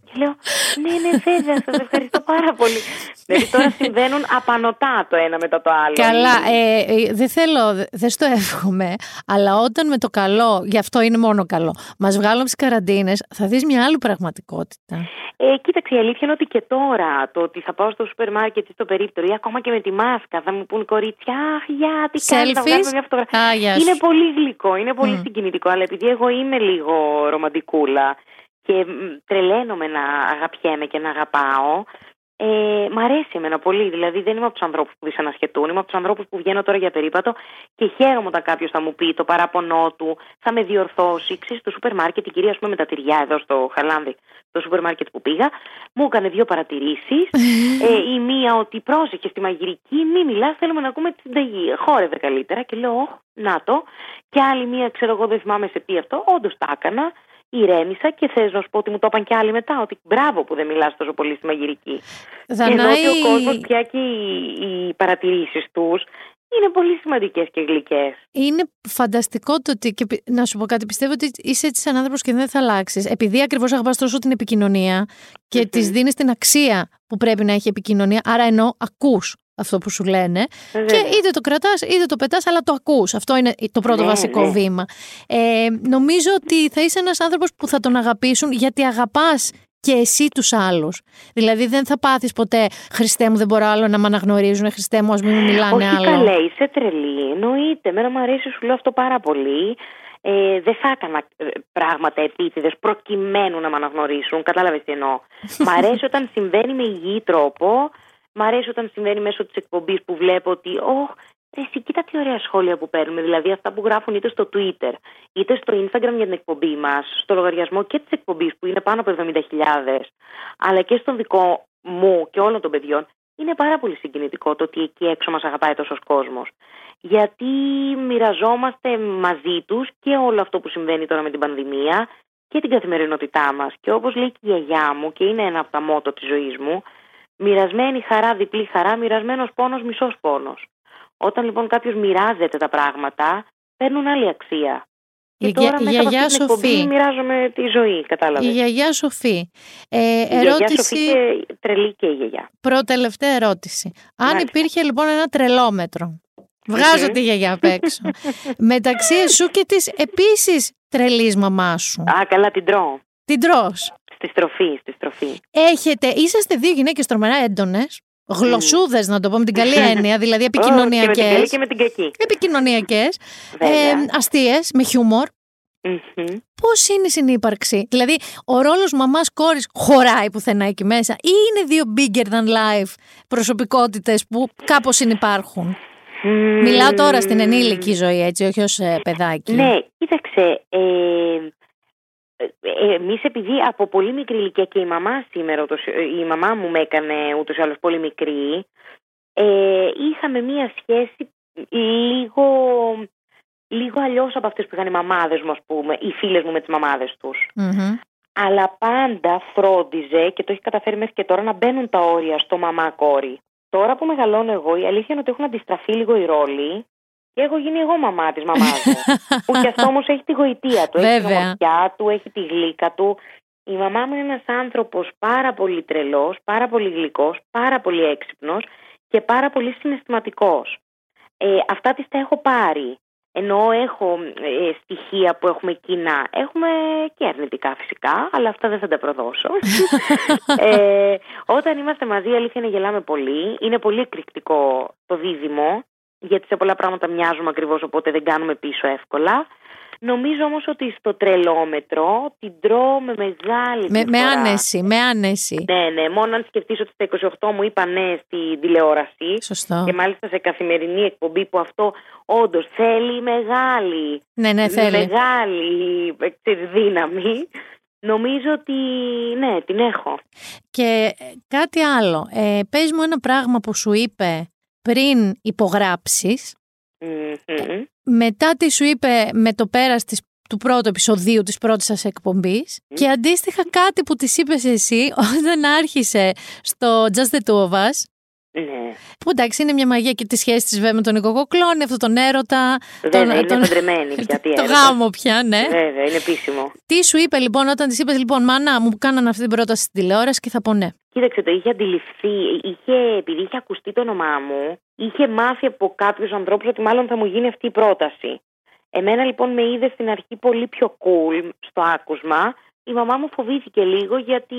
Αυτό. Και λέω: Ναι, ναι, βέβαια, σας ευχαριστώ πάρα πολύ. δηλαδή τώρα συμβαίνουν απανοτά το ένα μετά το άλλο. Καλά, ε, ε, δεν θέλω, δε- δεν στο εύχομαι, αλλά όταν με το καλό, γι' αυτό είναι μόνο καλό, μας βγάλουν τις καραντίνες, θα δεις μια άλλη πραγματικότητα. Ε, κοίταξε, η αλήθεια είναι ότι και τώρα το ότι θα πάω στο σούπερ μάρκετ ή στο περίπτερο ή ακόμα και με τη μάσκα θα μου πούν κορίτσια, Αχ, για τι κάνεις, θα Selfies; βγάλουμε μια φωτογραφία. Α, γεια σου. Είναι πολύ γλυκό, είναι πολύ Μμ. συγκινητικό, αλλά επειδή εγώ είμαι λίγο ρομαντικούλα και μ, τρελαίνομαι να αγαπιέμαι και να αγαπάω, ε, μ' αρέσει εμένα πολύ. Δηλαδή δεν είμαι από τους ανθρώπους που δυσανασχετούν, είμαι από τους ανθρώπους που βγαίνω τώρα για περίπατο και χαίρομαι όταν κάποιος θα μου πει το παράπονό του, θα με διορθώσει. Ξέρεις, στο σούπερ μάρκετ, η κυρία ας πούμε, με τα τυριά εδώ στο Χαλάνδη, στο σούπερ μάρκετ που πήγα, μου έκανε δύο παρατηρήσεις. ε, η μία ότι πρόσεχε στη μαγειρική, μη μιλάς, θέλουμε να ακούμε τη συνταγή. Χόρευε καλύτερα και λέω, Ωχ, να το. Και άλλη μία, ξέρω εγώ, δεν θυμάμαι σε τι αυτό. Όντως τα έκανα. Ηρέμησα και θες να σου πω ότι μου το είπαν και άλλοι μετά. Ότι μπράβο που δεν μιλάς τόσο πολύ στη μαγειρική. Ενώ Δανάη, ότι ο κόσμος πια και οι, οι παρατηρήσεις τους είναι πολύ σημαντικές και γλυκές. είναι φανταστικό το ότι, και πι- να σου πω κάτι, πιστεύω ότι είσαι έτσι σαν άνθρωπος και δεν θα αλλάξεις. Επειδή ακριβώς αγαπάς τόσο την επικοινωνία και Μμμ. της δίνεις την αξία που πρέπει να έχει επικοινωνία, άρα ενώ ακούς αυτό που σου λένε και Βέβαια. είτε το κρατάς είτε το πετάς αλλά το ακούς. Αυτό είναι το πρώτο Ναι, βασικό ναι. βήμα. Ε, νομίζω ότι θα είσαι ένας άνθρωπος που θα τον αγαπήσουν γιατί αγαπάς και εσύ τους άλλους. Δηλαδή δεν θα πάθεις ποτέ «Χριστέ μου δεν μπορώ άλλο να με αναγνωρίζουν, Χριστέ μου ας μην μου μιλάνε Όχι άλλο». καλέ, είσαι τρελή. Εννοείται. Εμένα μου αρέσει, σου λέω αυτό πάρα πολύ. Ε, δεν θα έκανα ε, πράγματα επίτηδες προκειμένου να με αναγνωρίσουν. Κατάλαβες τι εννοώ. Μ' αρέσει όταν συμβαίνει με υγιή τρόπο. Μ' αρέσει όταν συμβαίνει μέσω της εκπομπής που βλέπω ότι «Ωχ, ρε, εσύ κοίτα τι ωραία σχόλια που παίρνουμε». Δηλαδή αυτά που γράφουν είτε στο Twitter, είτε στο Instagram για την εκπομπή μας, στο λογαριασμό και της εκπομπής που είναι πάνω από 70.000, αλλά και στον δικό μου και όλων των παιδιών, είναι πάρα πολύ συγκινητικό το ότι εκεί έξω μας αγαπάει τόσος κόσμος. Γιατί μοιραζόμαστε μαζί τους και όλο αυτό που συμβαίνει τώρα με την πανδημία και την καθημερινότητά μας. Και όπως λέει και η γιαγιά μου και είναι ένα από τα μότο της ζωής μου, μοιρασμένη χαρά, διπλή χαρά, μοιρασμένος πόνος, μισός πόνος. Όταν λοιπόν κάποιος μοιράζεται τα πράγματα, παίρνουν άλλη αξία. Και Η τώρα για- η μέσα από γιαγιά αυτή την εκπομπή Σοφή. μοιράζομαι τη ζωή, κατάλαβες. Η γιαγιά Σοφή. Ε, Η γιαγιά ερώτηση, Σοφή και τρελή και η γιαγιά. πρώτη-τελευταία ερώτηση. Αν Μάλιστα. υπήρχε λοιπόν ένα τρελόμετρο, βγάζω Μμμ. τη γιαγιά απ' έξω, μεταξύ εσού και της επίσης τρελής μαμάς σου, Α, καλά την τρώω. την τρως. Στη στροφή, στη στροφή. Έχετε, είσαστε δύο γυναίκες τρομερά έντονες, γλωσσούδες να το πω με την καλή έννοια, δηλαδή Ω, Και με την καλή επικοινωνιακές, και με την κακή. επικοινωνιακές, ε, Βέβαια. αστείες, με χιούμορ. Μμμ. Πώς είναι η συνύπαρξη, δηλαδή ο ρόλος μαμάς κόρης χωράει πουθενά εκεί μέσα ή είναι δύο bigger than life προσωπικότητες που κάπως συνυπάρχουν; Μιλάω τώρα στην ενήλικη ζωή έτσι, όχι ως ε, παιδάκι. Ναι, κοίταξε. Ε, ε, εμείς επειδή από πολύ μικρή ηλικία και η μαμά σήμερα, ούτως- η μαμά μου με έκανε ούτως ή άλλως πολύ μικρή, ε, είχαμε μία σχέση λίγο, λίγο αλλιώς από αυτές που είχαν οι μαμάδες μου, ας πούμε, οι φίλες μου με τις μαμάδες τους. Μμμ. αλλά πάντα φρόντιζε και το έχει καταφέρει μέχρι και τώρα να μπαίνουν τα όρια στο μαμά-κόρη. Τώρα που μεγαλώνω εγώ, η αλήθεια είναι ότι έχουν αντιστραφεί λίγο οι ρόλοι και έχω γίνει εγώ μαμά της μαμάς μου. που κι αυτό όμως έχει τη γοητεία του, έχει τη Βέβαια. ομορφιά του, έχει τη γλύκα του. Η μαμά μου είναι ένας άνθρωπος πάρα πολύ τρελός, πάρα πολύ γλυκός, πάρα πολύ έξυπνος και πάρα πολύ συναισθηματικός. Ε, αυτά τις τα έχω πάρει. Ενώ έχω ε, στοιχεία που έχουμε κοινά. Έχουμε και αρνητικά φυσικά, αλλά αυτά δεν θα τα προδώσω. ε, όταν είμαστε μαζί, η αλήθεια είναι γελάμε πολύ. Είναι πολύ εκρηκτικό το δίδυμο, γιατί σε πολλά πράγματα μοιάζουμε ακριβώς, οπότε δεν κάνουμε πίσω εύκολα. Νομίζω όμως ότι στο τρελόμετρο την τρώω με μεγάλη Με, με διαφορά. άνεση, με άνεση. Ναι, ναι, μόνο αν σκεφτείς ότι στα 28 μου είπα ναι στην τηλεόραση Σωστό. και μάλιστα σε καθημερινή εκπομπή που αυτό όντως θέλει μεγάλη, Ναι, ναι, θέλει. μεγάλη ε, ξέρεις, δύναμη. Νομίζω ότι ναι, την έχω. Και ε, κάτι άλλο. Ε, πες μου ένα πράγμα που σου είπε πριν υπογράψεις, Μμμ. μετά τι σου είπε με το πέρας της, του πρώτου επεισοδίου της πρώτης σας εκπομπής και αντίστοιχα κάτι που της είπες εσύ όταν άρχισε στο Just the Two of Us Ναι. που εντάξει είναι μια μαγεία και τη σχέση της βέβαια με τον Νικό Κοκλώνη, αυτό τον έρωτα, Βέβαια, τον, είναι τον- παντρεμένη πια. Τι το έρωτα. γάμο πια, ναι. Βέβαια, είναι επίσημο. Τι σου είπε λοιπόν όταν της είπες λοιπόν μάνα μου κάνανε αυτή την πρόταση στην τηλεόραση και θα πω ναι. Κοίταξε, το είχε αντιληφθεί, είχε, επειδή είχε ακουστεί το όνομά μου, είχε μάθει από κάποιους ανθρώπους ότι μάλλον θα μου γίνει αυτή η πρόταση. Εμένα λοιπόν με είδε στην αρχή πολύ πιο cool στο άκουσμα. Η μαμά μου φοβήθηκε λίγο γιατί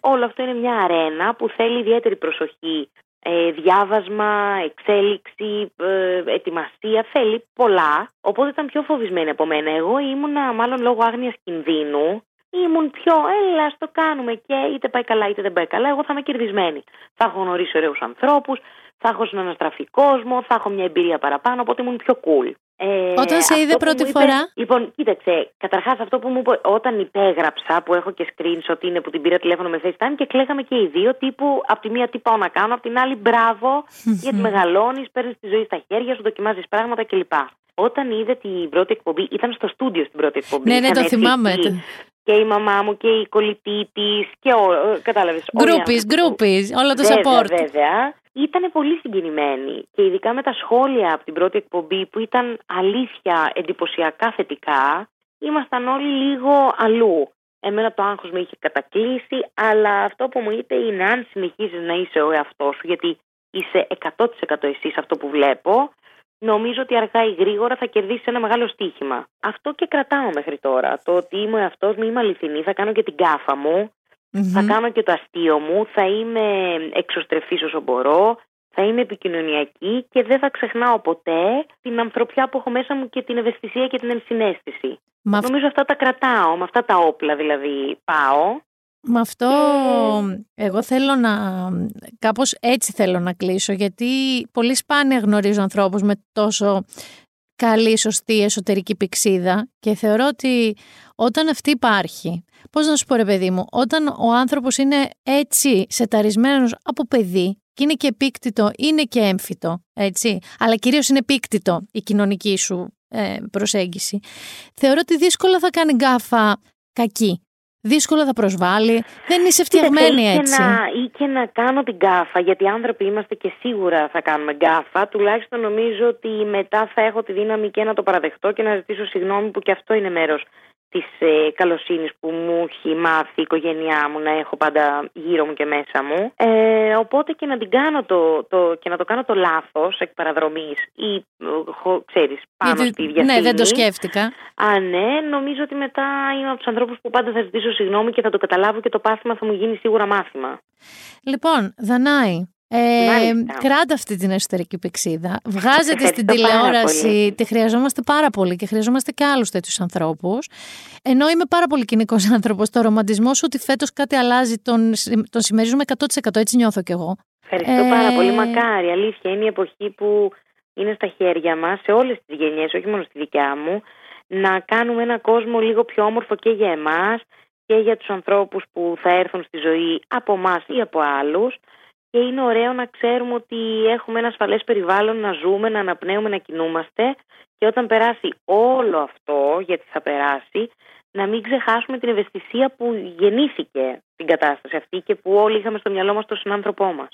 όλο αυτό είναι μια αρένα που θέλει ιδιαίτερη προσοχή. Ε, διάβασμα, εξέλιξη, ε, ετοιμασία, θέλει πολλά. Οπότε ήταν πιο φοβισμένη από μένα. Εγώ ήμουνα μάλλον λόγω άγνοιας κινδύνου ήμουν πιο, έλα, ας το κάνουμε και είτε πάει καλά είτε δεν πάει καλά, εγώ θα είμαι κερδισμένη. Θα έχω γνωρίσει ωραίους ανθρώπους, θα έχω συναναστραφεί κόσμο, θα έχω μια εμπειρία παραπάνω, οπότε ήμουν πιο cool. Ε, Όταν σε αυτό είδε που πρώτη μου είπε- φορά; Λοιπόν, κοίταξε, καταρχάς αυτό που μου είπε όταν υπέγραψα, που έχω και screenshot είναι που την πήρα τηλέφωνο με FaceTime και κλαίγαμε και οι δύο τύπου από τη μία τι πάω να κάνω, από την άλλη μπράβο, γιατί μεγαλώνεις, παίρνεις τη ζωή στα χέρια σου, δοκιμάζεις πράγματα κλπ. Όταν είδε την πρώτη εκπομπή, ήταν στο στούντιο στην πρώτη εκπομπή. Ναι, ναι, Είχαν το έρθει θυμάμαι. εκεί Και η μαμά μου και η κολλητή της και ο. Κατάλαβες. Γκρούπις, γκρούπις, όλο το Βέβαια, support. Βέβαια. Ήταν πολύ συγκινημένοι και ειδικά με τα σχόλια από την πρώτη εκπομπή που ήταν αλήθεια εντυπωσιακά θετικά, ήμασταν όλοι λίγο αλλού. Εμένα το άγχος με είχε κατακλείσει, αλλά αυτό που μου είπε είναι αν συνεχίζεις να είσαι ο εαυτός σου, γιατί είσαι 100% εσύ σε αυτό που βλέπω, νομίζω ότι αργά ή γρήγορα θα κερδίσεις ένα μεγάλο στοίχημα. Αυτό και κρατάω μέχρι τώρα. Το ότι είμαι ο εαυτός μου, είμαι αληθινή, θα κάνω και την κάφα μου, θα Μμμ. κάνω και το αστείο μου, θα είμαι εξωστρεφής όσο μπορώ, θα είμαι επικοινωνιακή και δεν θα ξεχνάω ποτέ την ανθρωπιά που έχω μέσα μου και την ευαισθησία και την ενσυναίσθηση. Με αυ- Νομίζω αυτά τα κρατάω, με αυτά τα όπλα δηλαδή πάω. Με αυτό εγώ θέλω να, κάπως έτσι θέλω να κλείσω γιατί πολύ σπάνια γνωρίζω ανθρώπους με τόσο καλή, σωστή εσωτερική πηξίδα και θεωρώ ότι όταν αυτή υπάρχει, πώς να σου πω ρε παιδί μου, όταν ο άνθρωπος είναι έτσι σεταρισμένος από παιδί και είναι και επίκτητο, είναι και έμφυτο, έτσι, αλλά κυρίως είναι επίκτητο η κοινωνική σου ε, προσέγγιση, θεωρώ ότι δύσκολα θα κάνει γκάφα κακή. Δύσκολα θα προσβάλλει. Δεν είσαι φτιαγμένη Κοίταξε, ή έτσι. Και να, ή και να κάνω την γκάφα, γιατί άνθρωποι είμαστε και σίγουρα θα κάνουμε γκάφα. Τουλάχιστον νομίζω ότι μετά θα έχω τη δύναμη και να το παραδεχτώ και να ζητήσω συγγνώμη που και αυτό είναι μέρος της ε, καλοσύνης που μου έχει μάθει η οικογένειά μου να έχω πάντα γύρω μου και μέσα μου. Ε, οπότε και να την κάνω το, το, και να το κάνω το λάθος εκ παραδρομής ή ε, χω- ξέρεις πάνω Γιατί- στη διαστήμη. ναι, δεν το σκέφτηκα. Α, ναι, νομίζω ότι μετά είμαι από τους ανθρώπους που πάντα θα ζητήσω συγγνώμη και θα το καταλάβω και το πάθημα θα μου γίνει σίγουρα μάθημα. Λοιπόν, Δανάη, ε, Μάλιστα. κράτα αυτή την εσωτερική πηξίδα. Βγάζετε στην Ευχαριστώ πάρα τηλεόραση. πολύ. Τη χρειαζόμαστε πάρα πολύ και χρειαζόμαστε και άλλους τέτοιους ανθρώπους. Ενώ είμαι πάρα πολύ κοινικός άνθρωπος, το ρομαντισμό σου ότι φέτος κάτι αλλάζει, τον, συμ- τον συμμερίζουμε 100%. Έτσι νιώθω κι εγώ. Ευχαριστώ Ε, πάρα πολύ. Μακάρι. Αλήθεια, είναι η εποχή που είναι στα χέρια μας, σε όλες τις γενιές, όχι μόνο στη δικιά μου, να κάνουμε ένα κόσμο λίγο πιο όμορφο και για εμάς και για τους ανθρώπους που θα έρθουν στη ζωή από εμά ή από άλλους. Και είναι ωραίο να ξέρουμε ότι έχουμε ένα ασφαλές περιβάλλον να ζούμε, να αναπνέουμε, να κινούμαστε. Και όταν περάσει όλο αυτό, γιατί θα περάσει, να μην ξεχάσουμε την ευαισθησία που γεννήθηκε την κατάσταση αυτή και που όλοι είχαμε στο μυαλό μας τον συνάνθρωπό μας.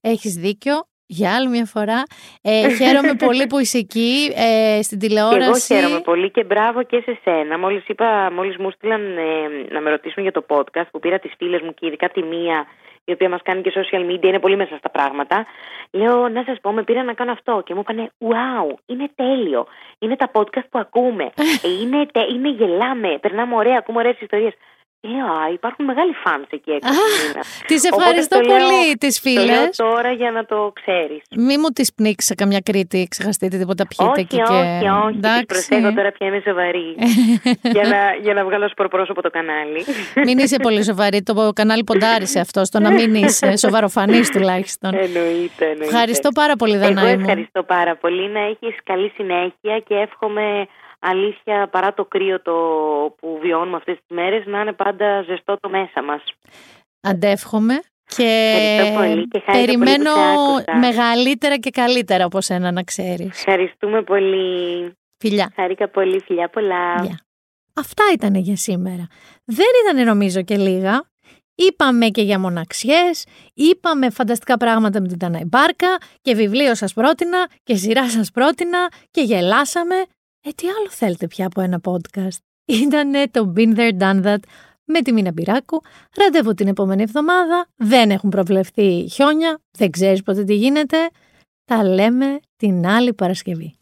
Έχεις δίκιο. Για άλλη μια φορά. Ε, χαίρομαι πολύ που είσαι εκεί ε, στην Και τηλεόραση. εγώ χαίρομαι πολύ και μπράβο και σε σένα. Μόλις, είπα, μόλις μου στείλαν ε, να με ρωτήσουν για το podcast που πήρα τις φίλες μου και ειδικά τη μία η οποία μας κάνει και social media, είναι πολύ μέσα στα πράγματα. Λέω να σας πω, με πήρα να κάνω αυτό και μου είπανε wow, είναι τέλειο. Είναι τα podcast που ακούμε. Ε, είναι, τε- είναι γελάμε, περνάμε ωραία, ακούμε ωραίες ιστορίες. Λέω, α, υπάρχουν μεγάλοι fans εκεί έξω. στην Κίνα». Τις Οπότε ευχαριστώ το λέω- πολύ, τις Το λέω φίλες. τώρα για να το ξέρεις. Μη μου τις πνίξεις σε καμιά Κρήτη, ξεχαστείτε τίποτα πιείτε όχι, εκεί και... όχι, όχι. Τις Εντάξει. προσέχω τώρα πια είμαι σοβαρή. για, να, για να βγάλω σπορπρόσωπο το κανάλι. Μην είσαι πολύ σοβαρή, το κανάλι ποντάρει σε αυτό, στο να μην είσαι σοβαροφανής τουλάχιστον. εννοείται, εννοείται. Ευχαριστώ πάρα πολύ, Εγώ Δανάη μου. ευχαριστώ πάρα πολύ. Να έχεις καλή συνέχεια και εύχομαι αλήθεια παρά το κρύο το που βιώνουμε αυτές τις μέρες να είναι πάντα ζεστό το μέσα μας. Αντεύχομαι και Ευχαριστώ πολύ και χάρηκα περιμένω πολύ που σε άκουσα. μεγαλύτερα και καλύτερα από σένα να ξέρεις. Ευχαριστούμε πολύ. Φιλιά. Χάρηκα πολύ. Φιλιά πολλά. Γεια. Αυτά ήταν για σήμερα. Δεν ήταν νομίζω και λίγα. Είπαμε και για μοναξιές, είπαμε φανταστικά πράγματα με την Τανάη Μπάρκα και βιβλίο σας πρότεινα και σειρά σας πρότεινα και γελάσαμε. Ε, τι άλλο θέλετε πια από ένα podcast; Ήτανε το Been There Done That με τη Μίνα Μπυράκου. Ραντεβού την επόμενη εβδομάδα. Δεν έχουν προβλεφθεί χιόνια. Δεν ξέρεις ποτέ τι γίνεται. Τα λέμε την άλλη Παρασκευή.